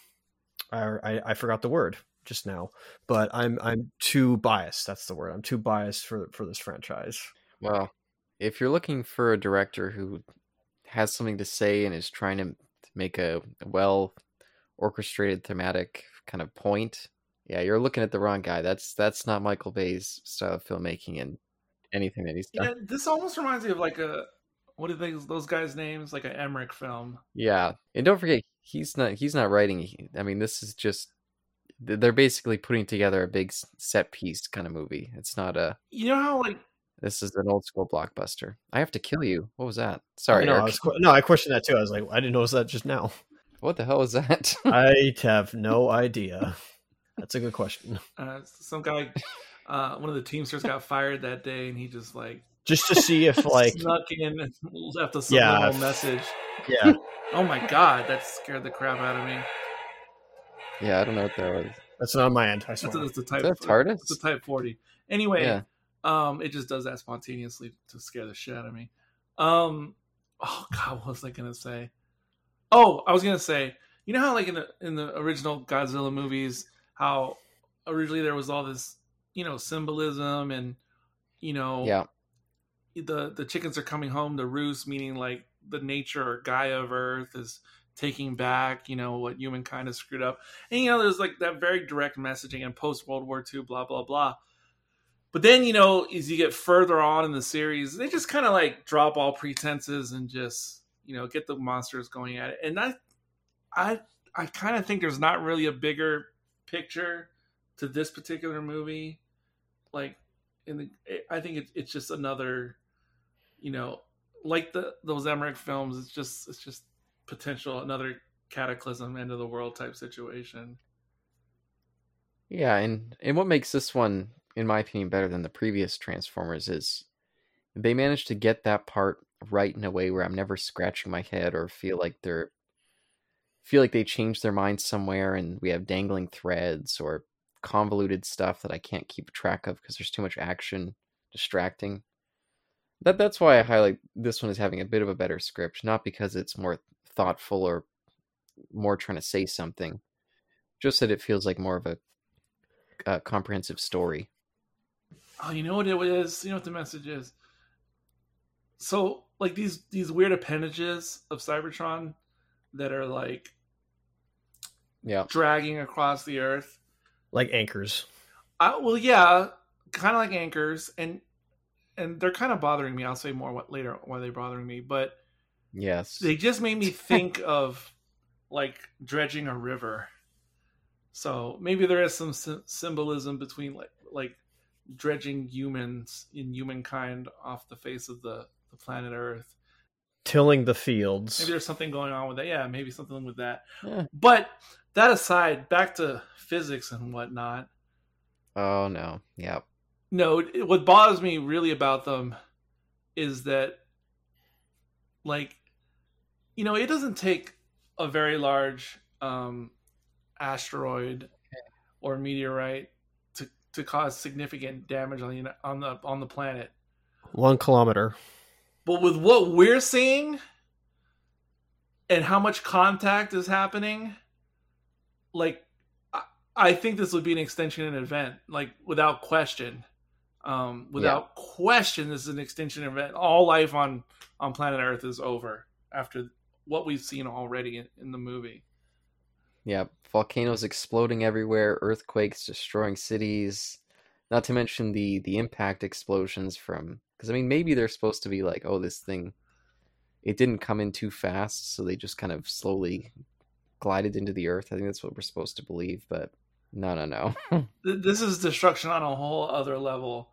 i i, I forgot the word just now but i'm i'm too biased that's the word i'm too biased for for this franchise Well, if you're looking for a director who has something to say and is trying to make a well orchestrated thematic kind of point, yeah, you're looking at the wrong guy. That's that's not Michael Bay's style of filmmaking and anything that he's done. yeah this almost reminds me of like a what are they those guys names like an emmerich film Yeah, and don't forget he's not he's not writing. I mean, this is just they're basically putting together a big set piece kind of movie. It's not a you know how like this is an old school blockbuster. I have to kill you. What was that? Sorry, no, I Eric. was, no i questioned that too i was like i didn't notice that just now What the hell was that? i have no idea that's a good question uh, some guy uh one of the teamsters got fired that day and he just like just to see if like snuck in and left a Yeah, subliminal if- message yeah oh my god that scared the crap out of me yeah, I don't know what that was. that's not my end i It's swear. a, it's a type. that TARDIS? It's a type forty. Anyway, Yeah. Um, it just does that spontaneously to scare the shit out of me. Um, oh god, what was I gonna say? Oh, I was gonna say, you know how like in the in the original Godzilla movies, how originally there was all this, you know, symbolism and you know, Yeah, the the chickens are coming home to roost, meaning like the nature or Gaia of Earth is taking back, you know, what humankind has screwed up. And you know, there's like that very direct messaging and post World War II, blah blah blah. But then you know, as you get further on in the series, they just kind of like drop all pretenses and just you know get the monsters going at it. And I, I, I kind of think there's not really a bigger picture to this particular movie. Like in the, I think it, it's just another, you know, like the those Emmerich films. It's just it's just potential another cataclysm end of the world type situation. Yeah, and and what makes this one, in my opinion, better than the previous Transformers is they managed to get that part right in a way where I'm never scratching my head or feel like they're feel like they changed their mind somewhere and we have dangling threads or convoluted stuff that I can't keep track of because there's too much action distracting. That that's why I highlight this one as having a bit of a better script, not because it's more thoughtful or more trying to say something, just that it feels like more of a, a comprehensive story. Oh, you know what it is? You know what the message is? So, like these these weird appendages of Cybertron that are like yeah dragging across the earth like anchors. I, well, yeah, kind of like anchors, and and they're kind of bothering me. I'll say more what later why they're bothering me, but yes, they just made me think of like dredging a river. So maybe there is some symbolism between like like dredging humans in humankind off the face of the, the planet Earth. Tilling the fields. Maybe there's something going on with that. Yeah, maybe something with that. Yeah. But that aside, back to physics and whatnot. Oh no! Yep. No, what bothers me really about them is that, like, you know, it doesn't take a very large um, asteroid or meteorite to cause significant damage on the on the on the planet. One kilometer. But with what we're seeing and how much contact is happening, like I think this would be an extinction and event, like without question. Um, without yeah. question, this is an extinction event. All life on on planet Earth is over after what we've seen already in, in the movie. Yeah, volcanoes exploding everywhere, earthquakes destroying cities. Not to mention the the impact explosions from because I mean maybe they're supposed to be like, oh, this thing, it didn't come in too fast, so they just kind of slowly glided into the earth. I think that's what we're supposed to believe, but no, no, no. this is destruction on a whole other level.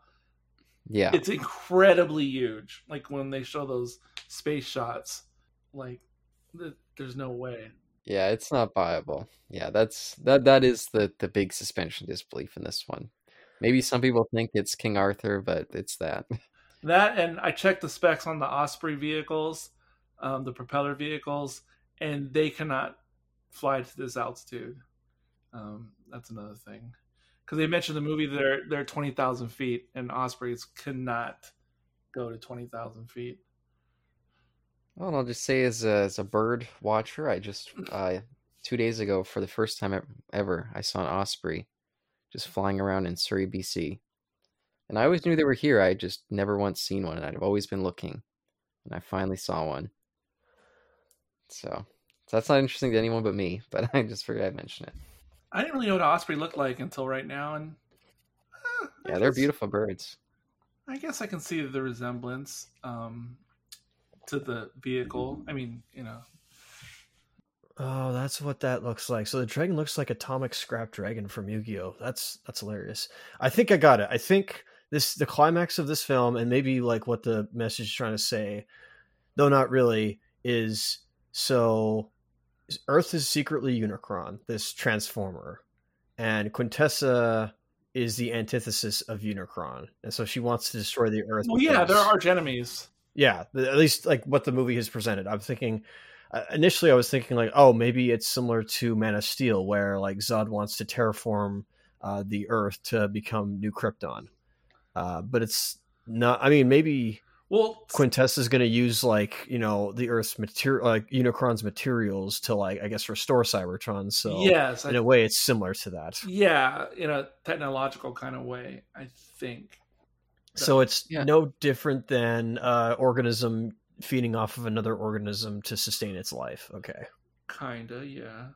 Yeah. It's incredibly huge. Like when they show those space shots, like there's no way. Yeah, it's not viable. Yeah, that's that that is the the big suspension disbelief in this one. Maybe some people think it's King Arthur, but it's that. That and I checked the specs on the Osprey vehicles, um, the propeller vehicles, and they cannot fly to this altitude. Um, that's another thing because they mentioned the movie they're they're twenty thousand feet, and Ospreys cannot go to twenty thousand feet. Well, I'll just say as a, as a bird watcher, I just uh, two days ago for the first time ever, I saw an osprey just flying around in Surrey, BC, and I always knew they were here. I just never once seen one, and I've always been looking, and I finally saw one. So, so that's not interesting to anyone but me, but I just figured I'd mention it. I didn't really know what osprey looked like until right now, and uh, yeah, guess, they're beautiful birds. I guess I can see the resemblance um, to the vehicle. I mean, you know. Oh, that's what that looks like. So the dragon looks like atomic scrap dragon from Yu-Gi-Oh. That's that's hilarious. I think I got it. I think this the climax of this film, and maybe like what the message is trying to say, though not really, is so Earth is secretly Unicron, this transformer, and Quintessa is the antithesis of Unicron, and so she wants to destroy the Earth. Well, yeah, they're arch enemies. Yeah, at least like what the movie has presented. I'm thinking uh, initially, I was thinking like, oh, maybe it's similar to Man of Steel, where like Zod wants to terraform uh, the Earth to become New Krypton, uh, but it's not. I mean, maybe well, Quintessa is going to use like you know the Earth's material, like Unicron's materials to like I guess restore Cybertron. So yes, in I, a way, it's similar to that. Yeah, in a technological kind of way, I think. So it's yeah. no different than uh, organism feeding off of another organism to sustain its life. Okay. Kinda, yeah.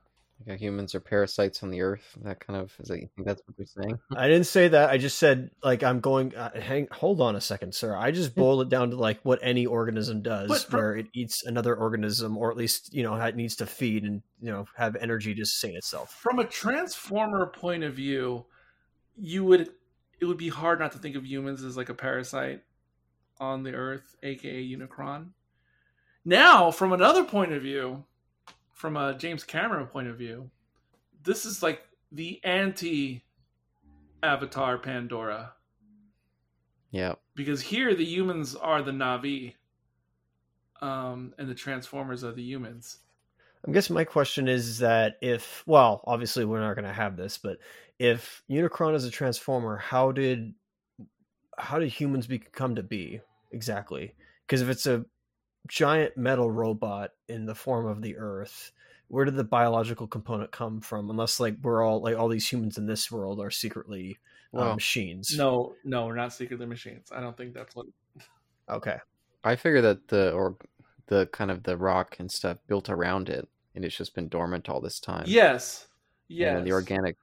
Like humans are parasites on the earth. That kind of is that you think that's what they're saying? I didn't say that. I just said like I'm going. Uh, hang, hold on a second, sir. I just boiled it down to like what any organism does, but, where it eats another organism, or at least you know it needs to feed and you know have energy to sustain itself. From a transformer point of view, you would it would be hard not to think of humans as like a parasite on the Earth, aka Unicron. Now, from another point of view, from a James Cameron point of view, this is like the anti Avatar Pandora. Yeah. Because here the humans are the Na'vi. Um, and the Transformers are the humans. I guess my question is that if, well, obviously we're not going to have this, but if Unicron is a transformer, how did how did humans become to be exactly? Because if it's a giant metal robot in the form of the Earth, where did the biological component come from? Unless like we're all like all these humans in this world are secretly uh, Well, machines. No, no, we're not secretly machines. I don't think that's what. Okay. I figure that the or the kind of the rock and stuff built around it, and it's just been dormant all this time. Yes. And Yes. then the organic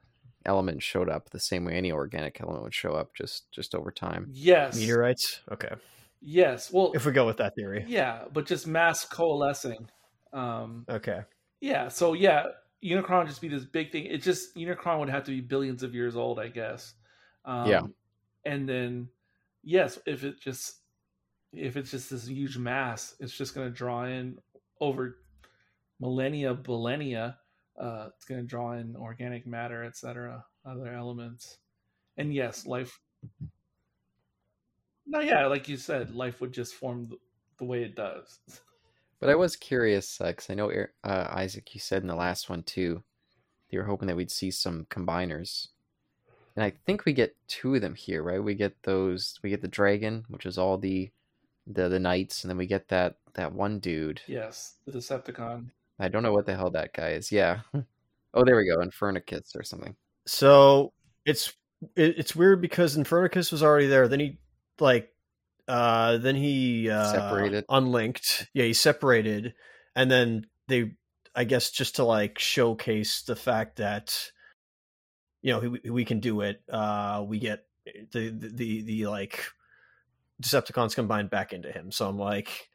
element showed up the same way any organic element would show up, just just over time. Yes. Meteorites. Okay. Yes. Well, If we go with that theory. yeah, but just mass coalescing. Um, Okay. yeah. So yeah, Unicron would just be this big thing. It just Unicron would have to be billions of years old, I guess. Um, Yeah. And then, yes, if it just if it's just this huge mass, it's just going to draw in over millennia, millennia. Uh, it's going to draw in organic matter, etc., other elements, and yes, life. No, yeah, like you said, life would just form the, the way it does. But I was curious because I know uh, Isaac, you said in the last one too, you were hoping that we'd see some combiners, and I think we get two of them here, right? We get those, we get the dragon, which is all the the the knights, and then we get that that one dude. Yes, the Decepticon. I don't know what the hell that guy is. Yeah. oh, there we go, Infernocus or something. So it's it, it's weird because Infernocus was already there. Then he like uh then he uh Separated. unlinked. Yeah, he separated and then they I guess just to like showcase the fact that you know we, we can do it. Uh we get the the the, the like Decepticons combined back into him. So I'm like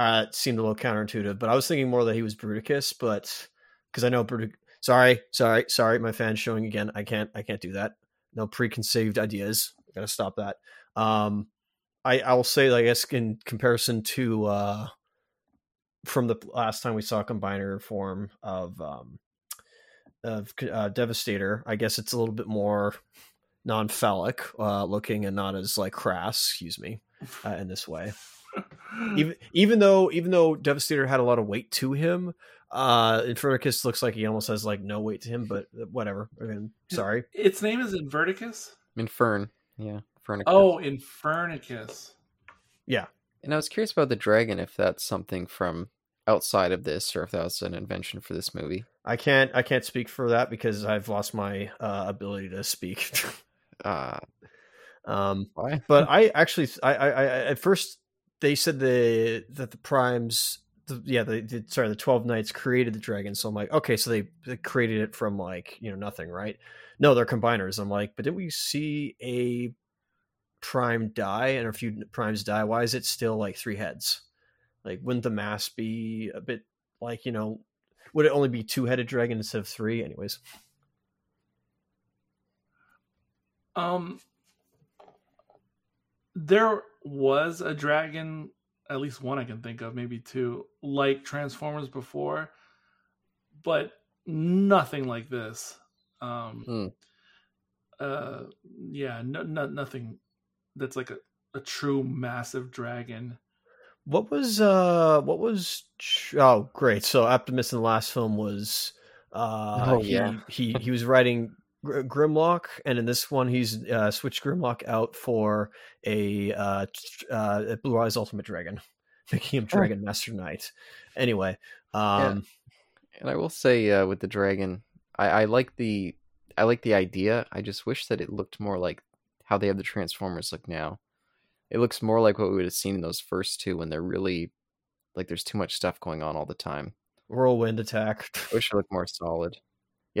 uh it seemed a little counterintuitive, but I was thinking more that he was Bruticus, but because I know Brutic sorry, sorry, sorry, my fans showing again. I can't I can't do that. No preconceived ideas. I gotta stop that. Um I I will say I guess in comparison to uh from the last time we saw a combiner form of um of uh, Devastator, I guess it's a little bit more non-phallic uh, looking and not as like crass, excuse me, uh, in this way. Even even though even though Devastator had a lot of weight to him, uh Infernocus looks like he almost has like no weight to him, but whatever. Again, sorry. its name is Inverticus. Infern. Yeah, Infernocus. Oh, Infernocus. Yeah. And I was curious about the dragon, if that's something from outside of this, or if that was an invention for this movie. I can't I can't speak for that because I've lost my uh, ability to speak. Uh, um why? but I actually I, I, I at first they said the that the primes the, yeah the, the sorry the 12 knights created the dragon. So i'm like okay so they, they created it from like you know nothing right? No they're combiners. I'm like but did we see a prime die? And a few primes die. Why is it still like three heads? Like wouldn't the mass be a bit like you know would it only be two headed dragon instead of three? Anyways. Um, there was a dragon, at least one I can think of, maybe two, like Transformers before, but nothing like this. Um, Hmm. uh, yeah, no, no, nothing that's like a, a true massive dragon. What was uh what was oh great so Optimus in the last film was uh Oh, he, yeah. he he was writing Gr- Grimlock and in this one he's uh switched Grimlock out for a uh, uh Blue Eyes Ultimate Dragon making him Dragon Master Knight anyway um And I will say, uh, with the dragon, I, I like the I like the idea. I just wish that it looked more like how they have the Transformers look now. It looks more like what we would have seen in those first two when they're really like there's too much stuff going on all the time. whirlwind attack I wish it looked more solid.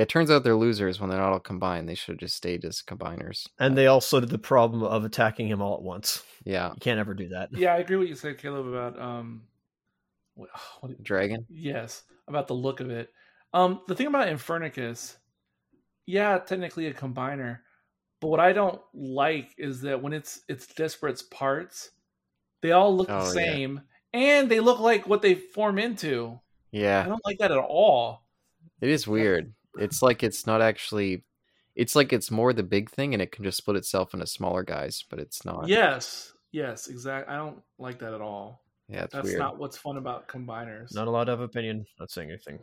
Yeah, it turns out they're losers when they're not all combined. They should have just stayed as combiners. and they also did the problem of attacking him all at once Yeah, you can't ever do that Yeah, I agree with what you said, Caleb, about um, what, what, dragon. Yes, about the look of it. Um, the thing about Infernocus, yeah, technically a combiner, But what I don't like is that when it's it's disparate parts, they all look Oh, the yeah. same and they look like what they form into. Yeah. I don't like that at all. it is weird. It's like it's not actually. It's like it's more the big thing, and it can just split itself into smaller guys, but it's not. Yes, yes, exactly. I don't like that at all. yeah, it's That's weird. not what's fun about combiners. Not allowed to have opinion. Not saying anything.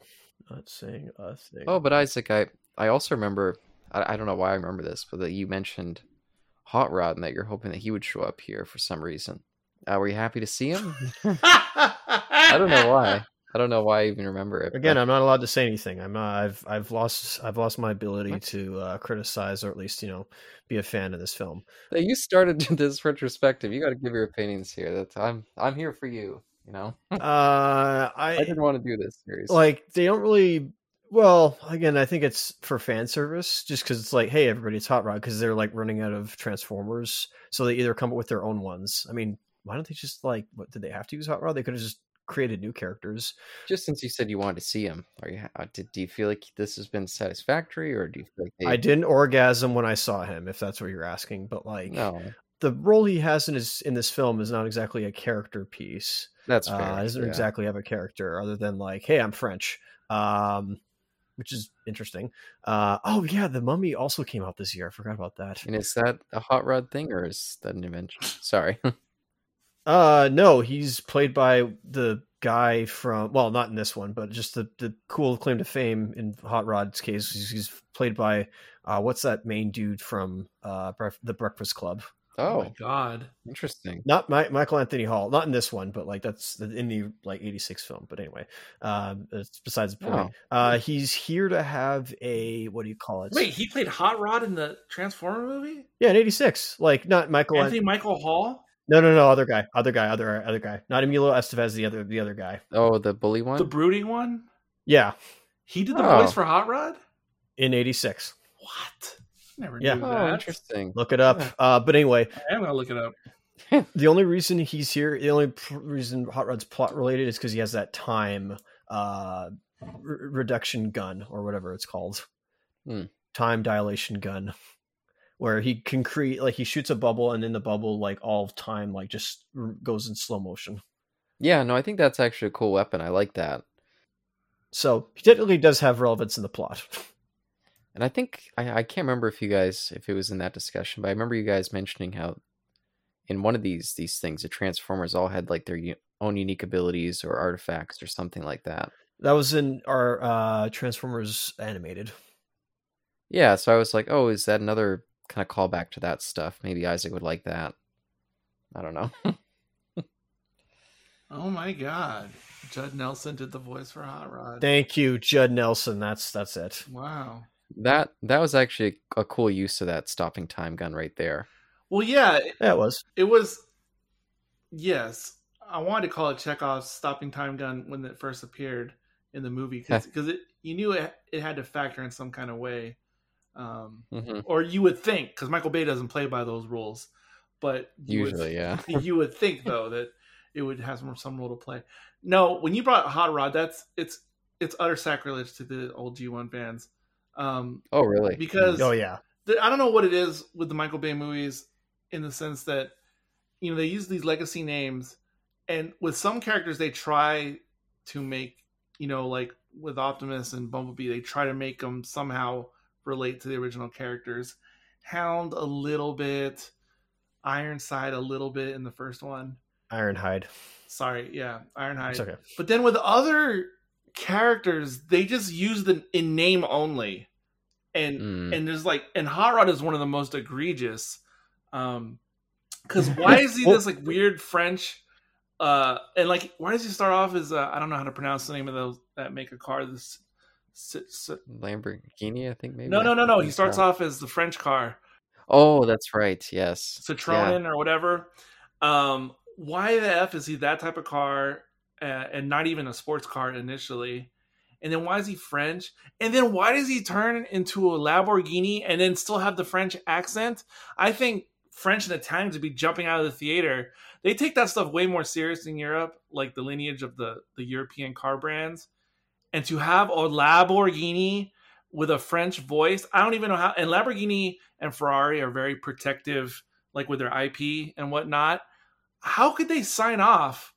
Not saying a thing. Oh, but Isaac, I I also remember. I, I don't know why I remember this, but that you mentioned Hot Rod and that you're hoping that he would show up here for some reason. Uh, were you happy to see him? I don't know why. I don't know why I even remember it. Again, but- I'm not allowed to say anything. I'm uh, I've I've lost I've lost my ability What? to uh, criticize or at least you know be a fan of this film. Hey, you started this retrospective. You got to give your opinions here. That's I'm I'm here for you. You know, Uh, I I didn't want to do this series. like they don't really. Well, again, I think it's for fan service, just because it's like, hey, everybody, it's Hot Rod, because they're like running out of Transformers, so they either come up with their own ones. I mean, why don't they just like, what did they have to use Hot Rod? They could have just created new characters. just since you said you wanted to see him, are you? uh, Did, do you feel like this has been satisfactory, or do you feel like they, I didn't orgasm when I saw him, if that's what you're asking, but like, No, the role he has in his in this film is not exactly a character piece. that's fair. Uh, doesn't yeah. exactly have a character other than like, hey, I'm French, um, which is interesting. Uh, oh yeah, the Mummy also came out this year. I forgot about that. And is that a hot rod thing, or is that an invention? Sorry. Uh, no, he's played by the guy from well, not in this one, but just the the cool claim to fame in Hot Rod's case. He's, he's played by uh, what's that main dude from uh Bref- the Breakfast Club? Oh oh, my god. interesting. Not my, Michael Anthony Hall, not in this one, but like that's the- in the like '86 film. But anyway, um, it's besides the point. Uh, he's here to have a what do you call it? Wait, he played Hot Rod in the Transformer movie? yeah, in '86. Like not Michael. Anthony Michael Hall? No, no, no, other guy, other guy, other other guy. Not Emilio Estevez, the other the other guy. Oh, the bully one. The brooding one? Yeah, He did the Oh. voice for Hot Rod? in '86. What? Never Yeah. knew oh, that. interesting. Look it up. Yeah. Uh, but anyway, I am gonna look it up. the only reason he's here, the only pr- reason Hot Rod's plot related is because he has that time uh, re- reduction gun or whatever it's called, Hmm. time dilation gun, where he can create like he shoots a bubble and in the bubble like all of time like just goes in slow motion. Yeah, no, I think that's actually a cool weapon. I like that. So he technically does have relevance in the plot. And I think I, I can't remember if you guys if it was in that discussion, but I remember you guys mentioning how in one of these these things, the Transformers all had like their u- own unique abilities or artifacts or something like that. that was in our uh, Transformers animated. Yeah, so I was like, oh, is that another kind of callback to that stuff? Maybe Isaac would like that. I don't know. Oh my god. Judd Nelson did the voice for Hot Rod. Thank you, Judd Nelson. That's that's it. Wow. that that was actually a cool use of that stopping time gun right there. Well, yeah, it, Yeah, it was. it was. Yes, I wanted to call it Chekhov's stopping time gun when it first appeared in the movie because it you knew it it had to factor in some kind of way, um, hmm or you would think because Michael Bay doesn't play by those rules, but you would- Usually, yeah. you would think though that it would have some, some role to play. No, when you brought Hot Rod, that's it's it's utter sacrilege to the old G1 fans. Um, Oh, really? because Oh yeah. the, I don't know what it is with the Michael Bay movies in the sense that you know they use these legacy names, and with some characters they try to make you know like with Optimus and Bumblebee they try to make them somehow relate to the original characters. Hound a little bit, Ironside a little bit in the first one. Ironhide. Sorry, yeah, Ironhide. It's okay. But then with other characters, they just use them in name only, and Mm. and there's like and Hot Rod is one of the most egregious. Um, because why is he this like weird French? Uh, and like why does he start off as uh, I don't know how to pronounce the name of those that make a car. This, s- s- Lamborghini, I think maybe. no, no, no, no. He starts off as the French car. Oh, that's right. Yes. Citroen or whatever. Um, why the f is he that type of car uh, and not even a sports car initially? And then why is he French? And then why does he turn into a Lamborghini and then still have the French accent? I think French and Italians would be jumping out of the theater. They take that stuff way more serious in Europe, like the lineage of the the European car brands. And to have a Lamborghini with a French voice. I don't even know how. And Lamborghini and Ferrari are very protective, like with their IP and whatnot. How could they sign off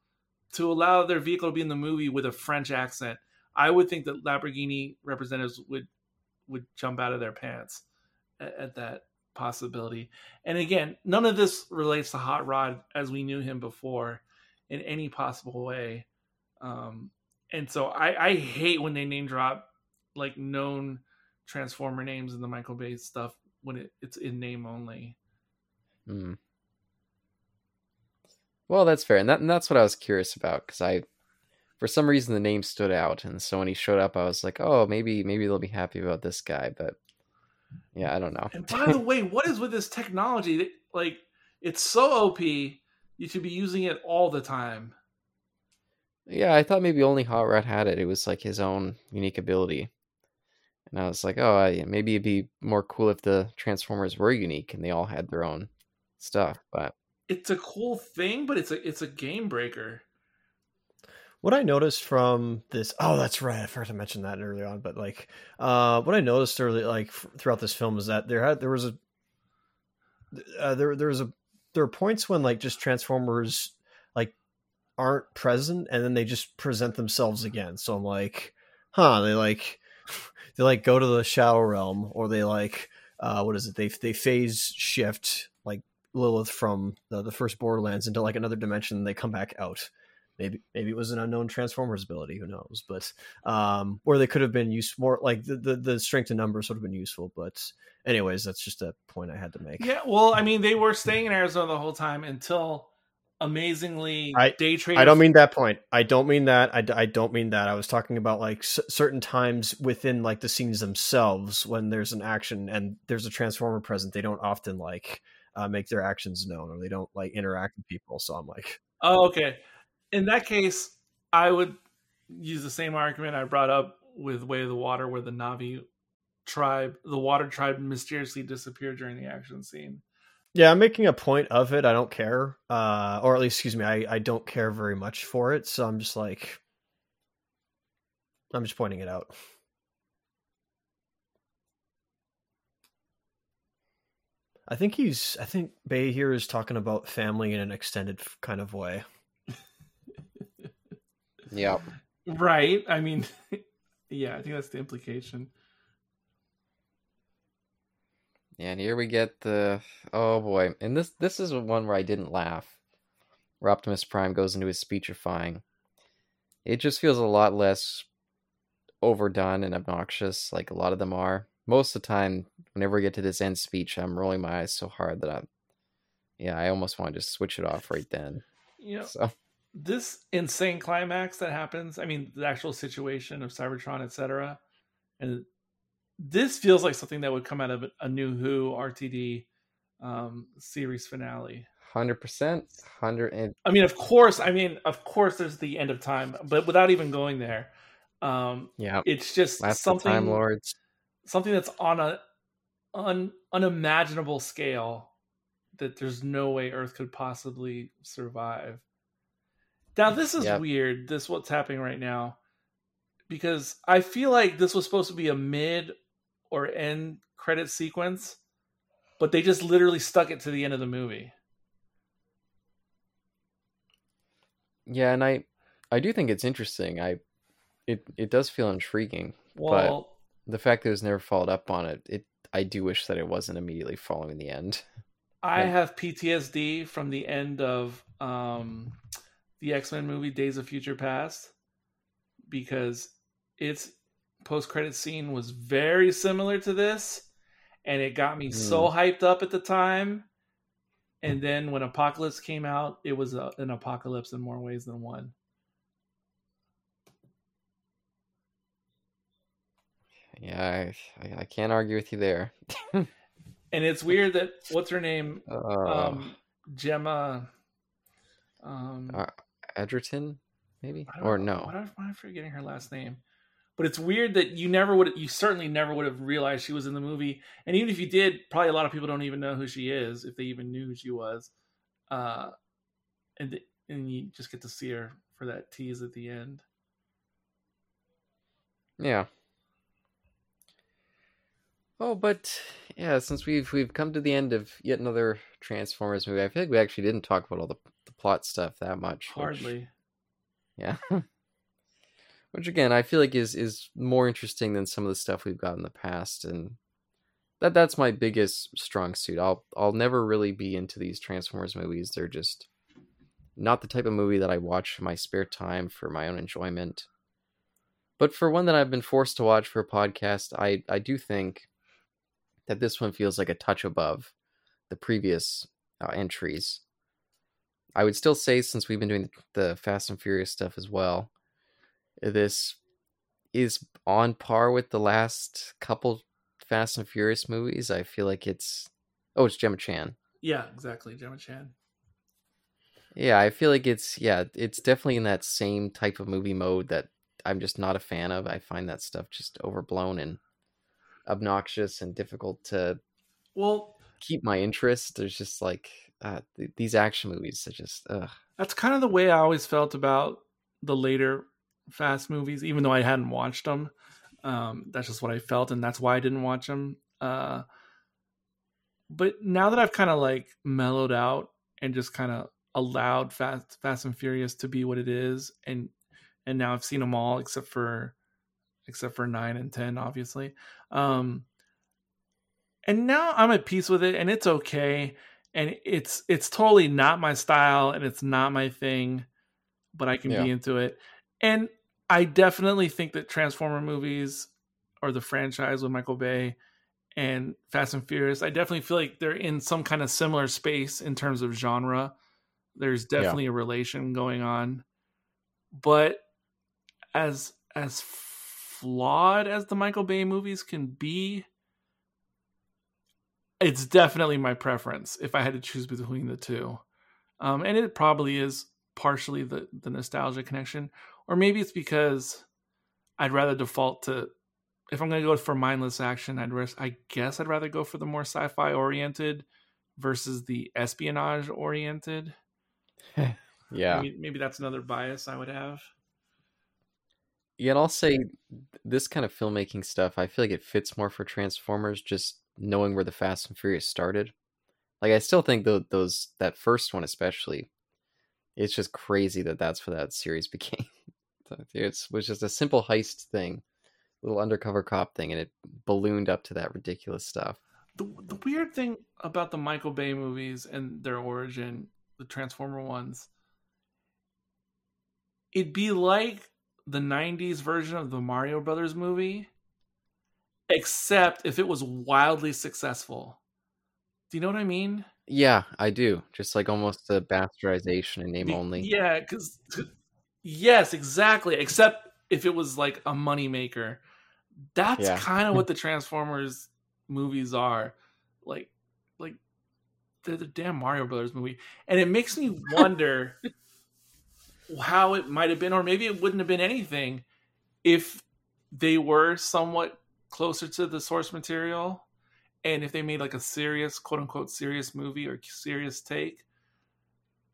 to allow their vehicle to be in the movie with a French accent? I would think that Lamborghini representatives would would jump out of their pants at, at that possibility. And again, none of this relates to Hot Rod as we knew him before in any possible way. Um, and so I, I hate when they name drop like known transformer names in the Michael Bay stuff when it, it's in name only. Hmm. Well, that's fair, and, that, and that's what I was curious about because I, for some reason, the name stood out, and so when he showed up, I was like, oh, maybe maybe they'll be happy about this guy, but yeah, I don't know. And by the way, what is with this technology? Like, it's so OP, you should be using it all the time. Yeah, I thought maybe only Hot Rod had it. It was like his own unique ability. And I was like, oh, I, maybe it'd be more cool if the Transformers were unique and they all had their own stuff. But it's a cool thing, but it's a it's a game breaker. What I noticed from this, oh, that's right. I forgot to mention that early on, but like, uh, what I noticed early, like f- throughout this film, is that there had there was a uh, there there was a there are points when like just Transformers like aren't present, and then they just present themselves again. So I'm like, huh? They like they like go to the Shadow Realm, or they like uh, what is it? They they phase shift like Lilith from the, the first Borderlands into like another dimension. They come back out maybe maybe it was an unknown transformers ability who knows but um or they could have been used more like the, the, the strength in numbers would have been useful but anyways that's just a point i had to make Yeah, well, I mean, they were staying in Arizona the whole time until amazingly I- day traders. i don't mean that point i don't mean that I, I don't mean that i was talking about like s- certain times within like the scenes themselves when there's an action and there's a transformer present they don't often like uh, make their actions known or they don't like interact with people so i'm like Oh, okay. In that case, I would use the same argument I brought up with Way of the Water, where the Na'vi tribe, the water tribe, mysteriously disappeared during the action scene. Yeah, I'm making a point of it. I don't care, uh, or at least, excuse me, I, I don't care very much for it. So I'm just like, I'm just pointing it out. I think he's. I think Bay here is talking about family in an extended kind of way. yeah, Right. I mean, yeah, I think that's the implication. yeah, and here we get the oh boy, and this this is one where I didn't laugh. Where Optimus Prime goes into his speechifying. It just feels a lot less overdone and obnoxious, like a lot of them are. Most of the time, whenever we get to this end speech, I'm rolling my eyes so hard that I'm, yeah, I almost want to just switch it off right then. You know, So this insane climax that happens. I mean, the actual situation of Cybertron, etc. And this feels like something that would come out of a new Who RTD um, series finale. hundred percent, hundred and I mean, of course, I mean, of course, there's the end of time, but without even going there, um, yeah, it's just last something Time Lords. something that's on a un, unimaginable scale that there's no way Earth could possibly survive. Now, this is Yep. weird. This what's happening right now because I feel like this was supposed to be a mid or end credit sequence, but they just literally stuck it to the end of the movie. Yeah, and I, I do think it's interesting. I, it it does feel intriguing. Well, The fact that it was never followed up on it, it I do wish that it wasn't immediately following the end. I have PTSD from the end of um, the X Men movie Days of Future Past because its post credit scene was very similar to this, and it got me so hyped up at the time. And then when Apocalypse came out, it was a, an apocalypse in more ways than one. Yeah, I, I, can't argue with you there. And it's weird that what's her name, Uh, um, Gemma. Um, Uh, Edgerton, maybe or no? Why, am I forgetting her last name? But it's weird that you never would, you certainly never would have realized she was in the movie. And even if you did, probably a lot of people don't even know who she is, if they even knew who she was. Uh, and and you just get to see her for that tease at the end. Yeah. Oh, but yeah, since we've we've come to the end of yet another Transformers movie, I feel like we actually didn't talk about all the, the plot stuff that much. which- Hardly. yeah. which again, I feel like is is more interesting than some of the stuff we've got in the past, and that that's my biggest strong suit. I'll I'll never really be into these Transformers movies. They're just not the type of movie that I watch in my spare time for my own enjoyment. But for one that I've been forced to watch for a podcast, I I do think that this one feels like a touch above the previous uh, entries. I would still say, since we've been doing the Fast and Furious stuff as well, this is on par with the last couple Fast and Furious movies. I feel like it's oh, it's Gemma Chan. Yeah, exactly. Gemma Chan. Yeah, I feel like it's yeah, it's definitely in that same type of movie mode that I'm just not a fan of. I find that stuff just overblown and obnoxious and difficult to Well, keep my interest. There's just like uh, th- these action movies. Are just ugh. that's kind of the way I always felt about the later Fast movies, even though I hadn't watched them. Um, that's just what I felt, and that's why I didn't watch them. Uh, but now that I've kind of like mellowed out and just kind of allowed Fast Fast and Furious to be what it is, and and now I've seen them all except for except for nine and ten, obviously. Um, and now I'm at peace with it, and it's okay, and it's it's totally not my style, and it's not my thing, but I can Yeah. be into it, and I definitely think that Transformer movies or the franchise with Michael Bay and Fast and Furious, I definitely feel like they're in some kind of similar space in terms of genre. There's definitely a relation going on. But as as flawed as the Michael Bay movies can be, it's definitely my preference if I had to choose between the two. Um, and it probably is partially the the nostalgia connection, or maybe it's because I'd rather default to if I'm going to go for mindless action, I'd res- I guess I'd rather go for the more sci-fi oriented versus the espionage oriented. yeah. Maybe, maybe that's another bias I would have. Yet I'll say this kind of filmmaking stuff, I feel like it fits more for Transformers just knowing where the Fast and Furious started. Like I still think tho- those that first one especially it's just crazy that that's what that series became. It was just a simple heist thing, little undercover cop thing and it ballooned up to that ridiculous stuff. The, the weird thing about the Michael Bay movies and their origin, the Transformer ones, it'd be like the 90s version of the Mario Brothers movie, except if it was wildly successful. Do you know what I mean? Yeah, I do. Just like almost a bastardization in name only. Yeah, because yes, exactly. Except if it was like a moneymaker. That's Yeah. kind of what the Transformers movies are. Like, like they're the damn Mario Brothers movie, and it makes me wonder how it might have been, or maybe it wouldn't have been anything if they were somewhat closer to the source material and if they made like a serious quote unquote serious movie or serious take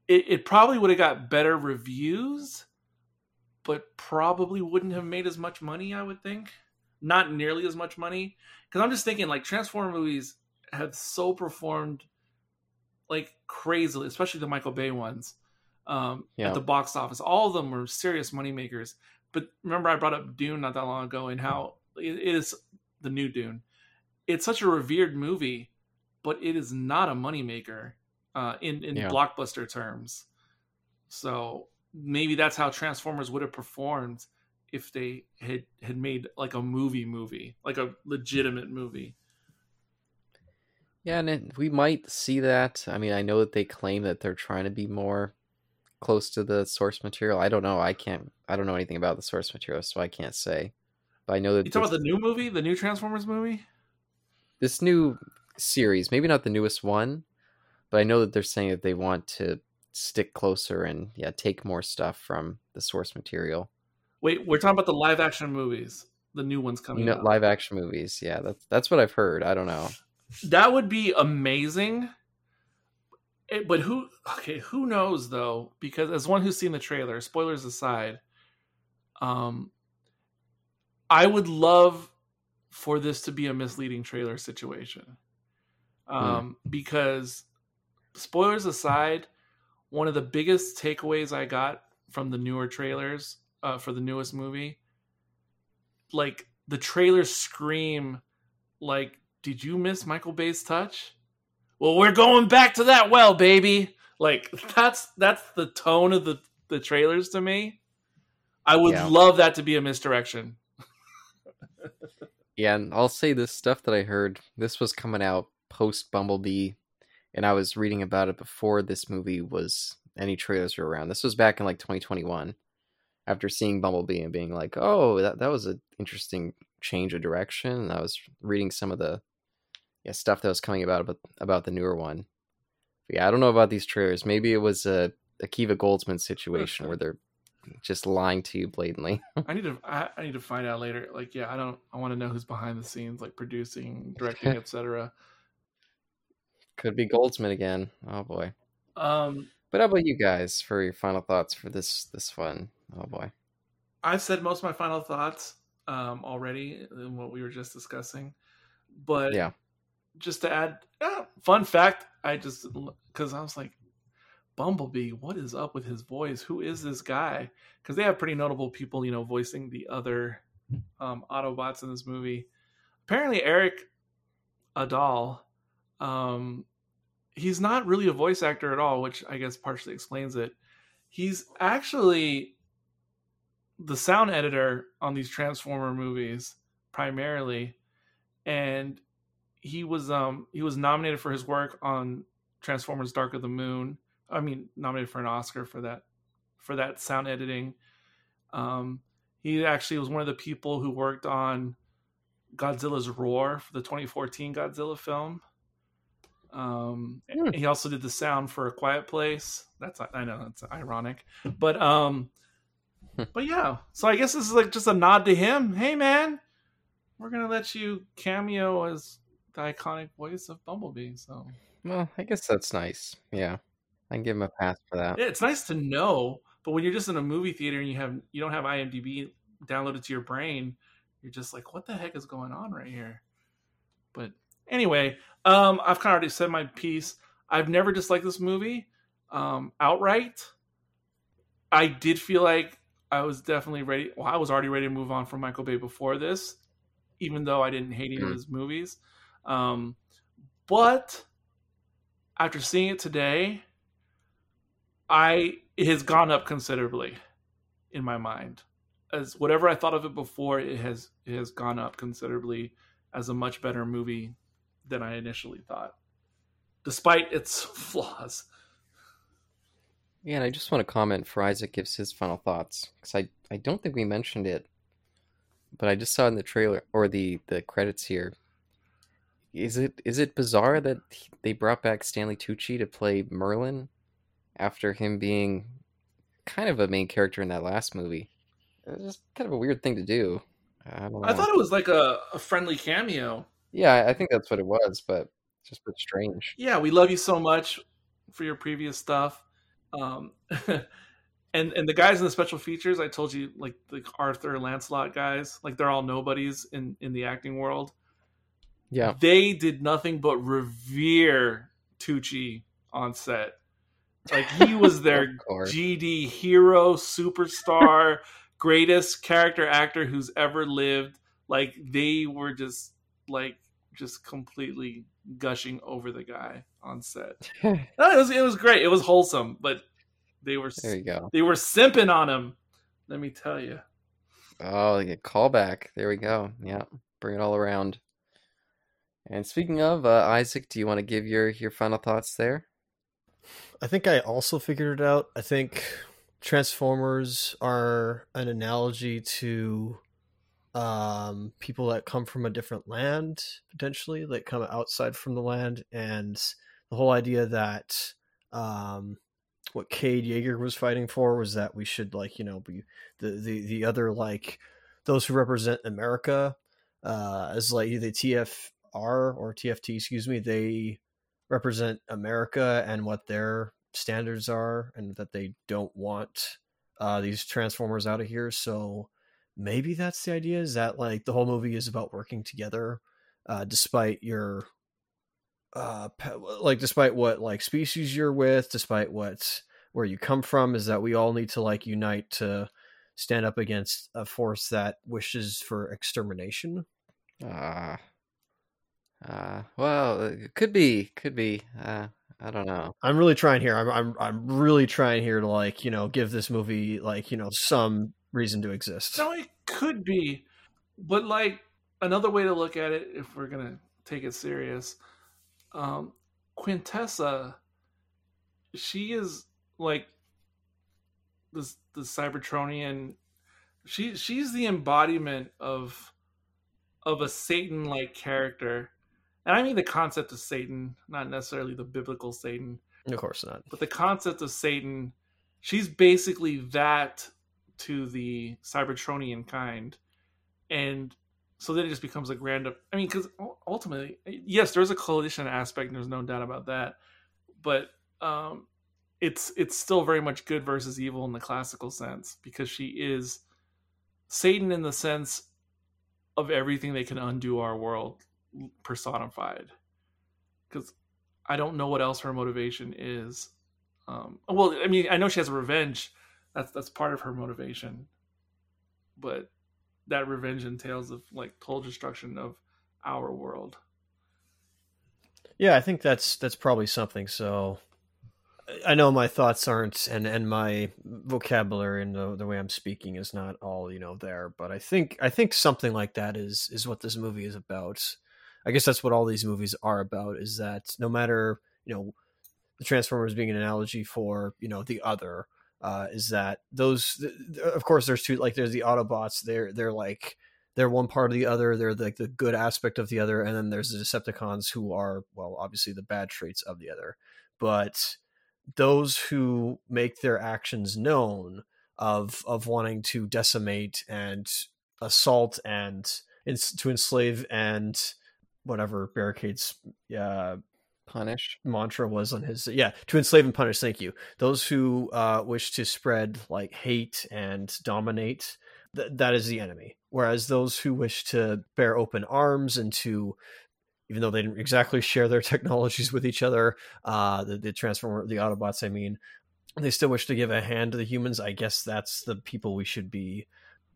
it, it probably would have got better reviews but probably wouldn't have made as much money i would think not nearly as much money because i'm just thinking like transformer movies have so performed like crazily especially the michael bay ones um, Yeah. at the box office all of them were serious moneymakers but remember i brought up dune not that long ago and how it is the new dune it's such a revered movie but it is not a moneymaker uh, in in Yeah. blockbuster terms. So maybe that's how Transformers would have performed if they had had made like a movie movie, like a legitimate movie. Yeah, and it, we might see that. I mean, I know that they claim that they're trying to be more close to the source material. I don't know. I can't. I don't know anything about the source material, so I can't say. But I know that You talking about the new movie, the new Transformers movie? this new series, maybe not the newest one, but I know that they're saying that they want to stick closer and yeah, take more stuff from the source material. Wait, we're talking about the live action movies, the new ones coming out. live action movies. Yeah, that's that's what I've heard. I don't know. That would be amazing. It- but who? Okay, who knows though? Because as one who's seen the trailer, spoilers aside, um, I would love for this to be a misleading trailer situation. Um, because spoilers aside, one of the biggest takeaways I got from the newer trailers uh, for the newest movie, like the trailers scream, like, "Did you miss Michael Bay's touch?" Well, we're going back to that well, baby. Like that's that's the tone of the the trailers to me. I would Yeah. love that to be a misdirection. Yeah, and I'll say this stuff that I heard. This was coming out post Bumblebee, and I was reading about it before this movie was any trailers were around. This was back in like 2021, after seeing Bumblebee and being like, "Oh, that that was an interesting change of direction." And I was reading some of the yeah stuff that was coming about about, about the newer one. But yeah, I don't know about these trailers. Maybe it was a Akiva Goldsman situation where they're just lying to you blatantly. I need to I, I need to find out later. Like, yeah, I don't I want to know who's behind the scenes, like producing, directing, etc. Could be Goldsmith again. Oh boy. Um, But how about you guys for your final thoughts for this this one? Oh boy. I've said most of my final thoughts um, already in what we were just discussing, but Yeah. just to add, uh, fun fact, I just because I was like, Bumblebee, what is up with his voice? Who is this guy? Because they have pretty notable people, you know, voicing the other um, Autobots in this movie. Apparently, Erik Aadahl, um, he's not really a voice actor at all, which I guess partially explains it. He's actually the sound editor on these Transformer movies primarily, and he was um he was nominated for his work on Transformers: Dark of the Moon. I mean, nominated for an Oscar for that for that sound editing. Um, he actually was one of the people who worked on Godzilla's Roar for the 2014 Godzilla film. Um, Hmm. he also did the sound for A Quiet Place. That's I know that's ironic, but um, but yeah. So I guess this is like just a nod to him. Hey man, we're gonna let you cameo as the iconic voice of Bumblebee. So Well, I guess that's nice. Yeah. I can give him a pass for that. yeah, it's nice to know. But when you're just in a movie theater and you have you don't have IMDb downloaded to your brain, you're just like, what the heck is going on right here? But anyway, um, I've kind of already said my piece. I've never disliked this movie um, outright. I did feel like I was definitely ready. Well, I was already ready to move on from Michael Bay before this, even though I didn't hate any of Mm. his movies. Um, but after seeing it today, I it has gone up considerably in my mind. As whatever I thought of it before, it has it has gone up considerably as a much better movie than I initially thought, despite its flaws. Yeah, and I just want to comment for Isaac gives his final thoughts because I, I don't think we mentioned it, but I just saw in the trailer or the the credits here. Is it is it bizarre that he- they brought back Stanley Tucci to play Merlin after him being kind of a main character in that last movie? It's just kind of a weird thing to do. I don't know. I thought it was like a, a friendly cameo. Yeah, I- think that's what it was, but just a bit strange. Yeah, we love you so much for your previous stuff. Um, and and the guys in the special features, I told you, like the Arthur Lancelot guys, like they're all nobodies in in the acting world. Yeah, they did nothing but revere Tucci on set. Like he was their GD hero, superstar, greatest character actor who's ever lived. Like they were just like just completely gushing over the guy on set. No, it was it was great. It was wholesome, but they were there you go. they were simping on him. Let me tell you. Oh, yeah, callback. There we go. Yeah, bring it all around. And speaking of uh, Isaac, do you want to give your your final thoughts there? I think I also figured it out. I think Transformers are an analogy to um, people that come from a different land, potentially, that come outside from the land, and the whole idea that um, what Cade Yeager was fighting for was that we should like you know be the the the other like those who represent America uh, as like the TFR or TFT, excuse me, they represent America and what their standards are, and that they don't want uh, these Transformers out of here. So maybe that's the idea is that like the whole movie is about working together uh despite your uh like despite what like species you're with despite what where you come from is that we all need to like unite to stand up against a force that wishes for extermination Ah. Uh, well, it could be, could be. Uh, I don't know. i'm really trying here I'm, I'm i'm really trying here to like you know give this movie like you know some reason to exist. No, it could be, but like another way to look at it, if we're gonna take it serious, um, Quintessa, she is like the the Cybertronian. She she's the embodiment of of a Satan like character, and I mean the concept of Satan, not necessarily the biblical Satan. Of course not. But the concept of Satan, she's basically that to the Cybertronian kind, and so then it just becomes a grand. I mean, because ultimately, yes, there's a coalition aspect, there's no doubt about that, but um, it's it's still very much good versus evil in the classical sense because she is Satan in the sense of everything they can undo our world personified. Because I don't know what else her motivation is. Um, well, I mean, I know she has revenge. That's that's part of her motivation, but that revenge entails of like total destruction of our world. Yeah, I think that's that's probably something. So I know my thoughts aren't and and my vocabulary and the, the way I'm speaking is not all, you know, there, but I think I think something like that is is what this movie is about. I guess that's what all these movies are about is that no matter, you know, the Transformers being an analogy for, you know, the other uh is that those of course there's two like there's the Autobots, they're they're like they're one part of the other. They're like the good aspect of the other, and then there's the Decepticons who are well, obviously the bad traits of the other. But those who make their actions known of of wanting to decimate and assault and ins- to enslave and whatever barricades uh, Punish. mantra was on his yeah to enslave and punish thank you. Those who uh, wish to spread like hate and dominate th- that is the enemy. Whereas those who wish to bear open arms and to even though they didn't exactly share their technologies with each other uh the, the transformer the autobots i mean they still wish to give a hand to the humans i guess that's the people we should be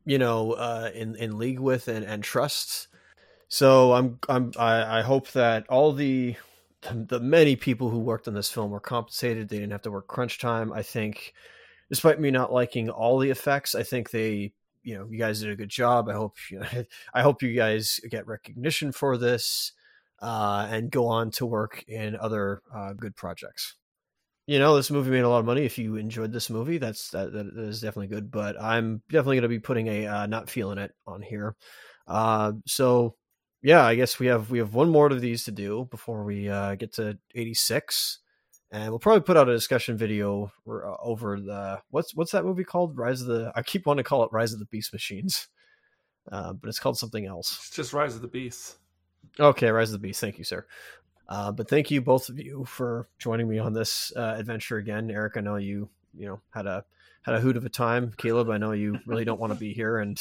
you know uh in in league with and and trust. So i'm i'm i, I hope that all the the many people who worked on this film were compensated. They didn't have to work crunch time. I think, despite me not liking all the effects, I think they, you know, you guys did a good job. I hope, you know, I hope you guys get recognition for this uh, and go on to work in other uh, good projects. You know, this movie made a lot of money. If you enjoyed this movie, that's that, that is definitely good. But I'm definitely going to be putting a uh, not feeling it on here. Uh, so yeah, I guess we have we have one more of these to do before we uh, get to 86, and we'll probably put out a discussion video uh, over the what's what's that movie called? Rise of the I keep wanting to call it Rise of the Beast Machines, uh, but it's called something else. It's just Rise of the Beast. Okay, Rise of the Beast. Thank you, sir. Uh, but thank you both of you for joining me on this uh, adventure again. Eric, I know you you know had a had a hoot of a time. Caleb, I know you really don't want to be here, and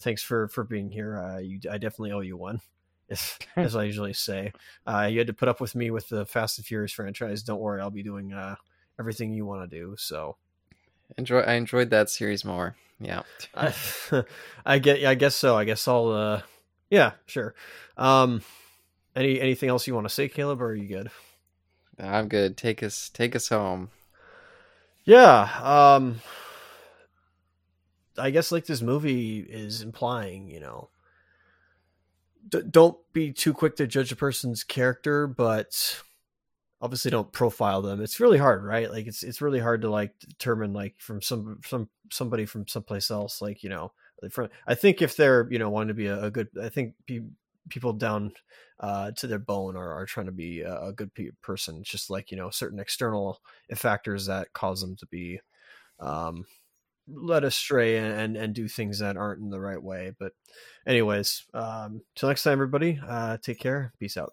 thanks for for being here. Uh, you, I definitely owe you one as, as I usually say. Uh, you had to put up with me with the Fast and Furious franchise. Don't worry, I'll be doing uh, everything you want to do. So enjoy. I enjoyed that series more. Yeah, I, I get. I guess so. I guess I'll. Uh, yeah, sure. Um, any anything else you want to say, Caleb, or are you good? I'm good. Take us. Take us home. Yeah. Um. I guess like this movie is implying, you know, d- don't be too quick to judge a person's character, but obviously don't profile them. It's really hard, right? Like it's it's really hard to like determine like from some some somebody from someplace else. Like you know, from I think if they're you know wanting to be a, a good, I think pe- people down uh, to their bone are, are trying to be a, a good pe- person. It's just like you know certain external factors that cause them to be um, led astray and, and, and do things that aren't in the right way. But anyways, um, till next time, everybody, uh, take care. Peace out.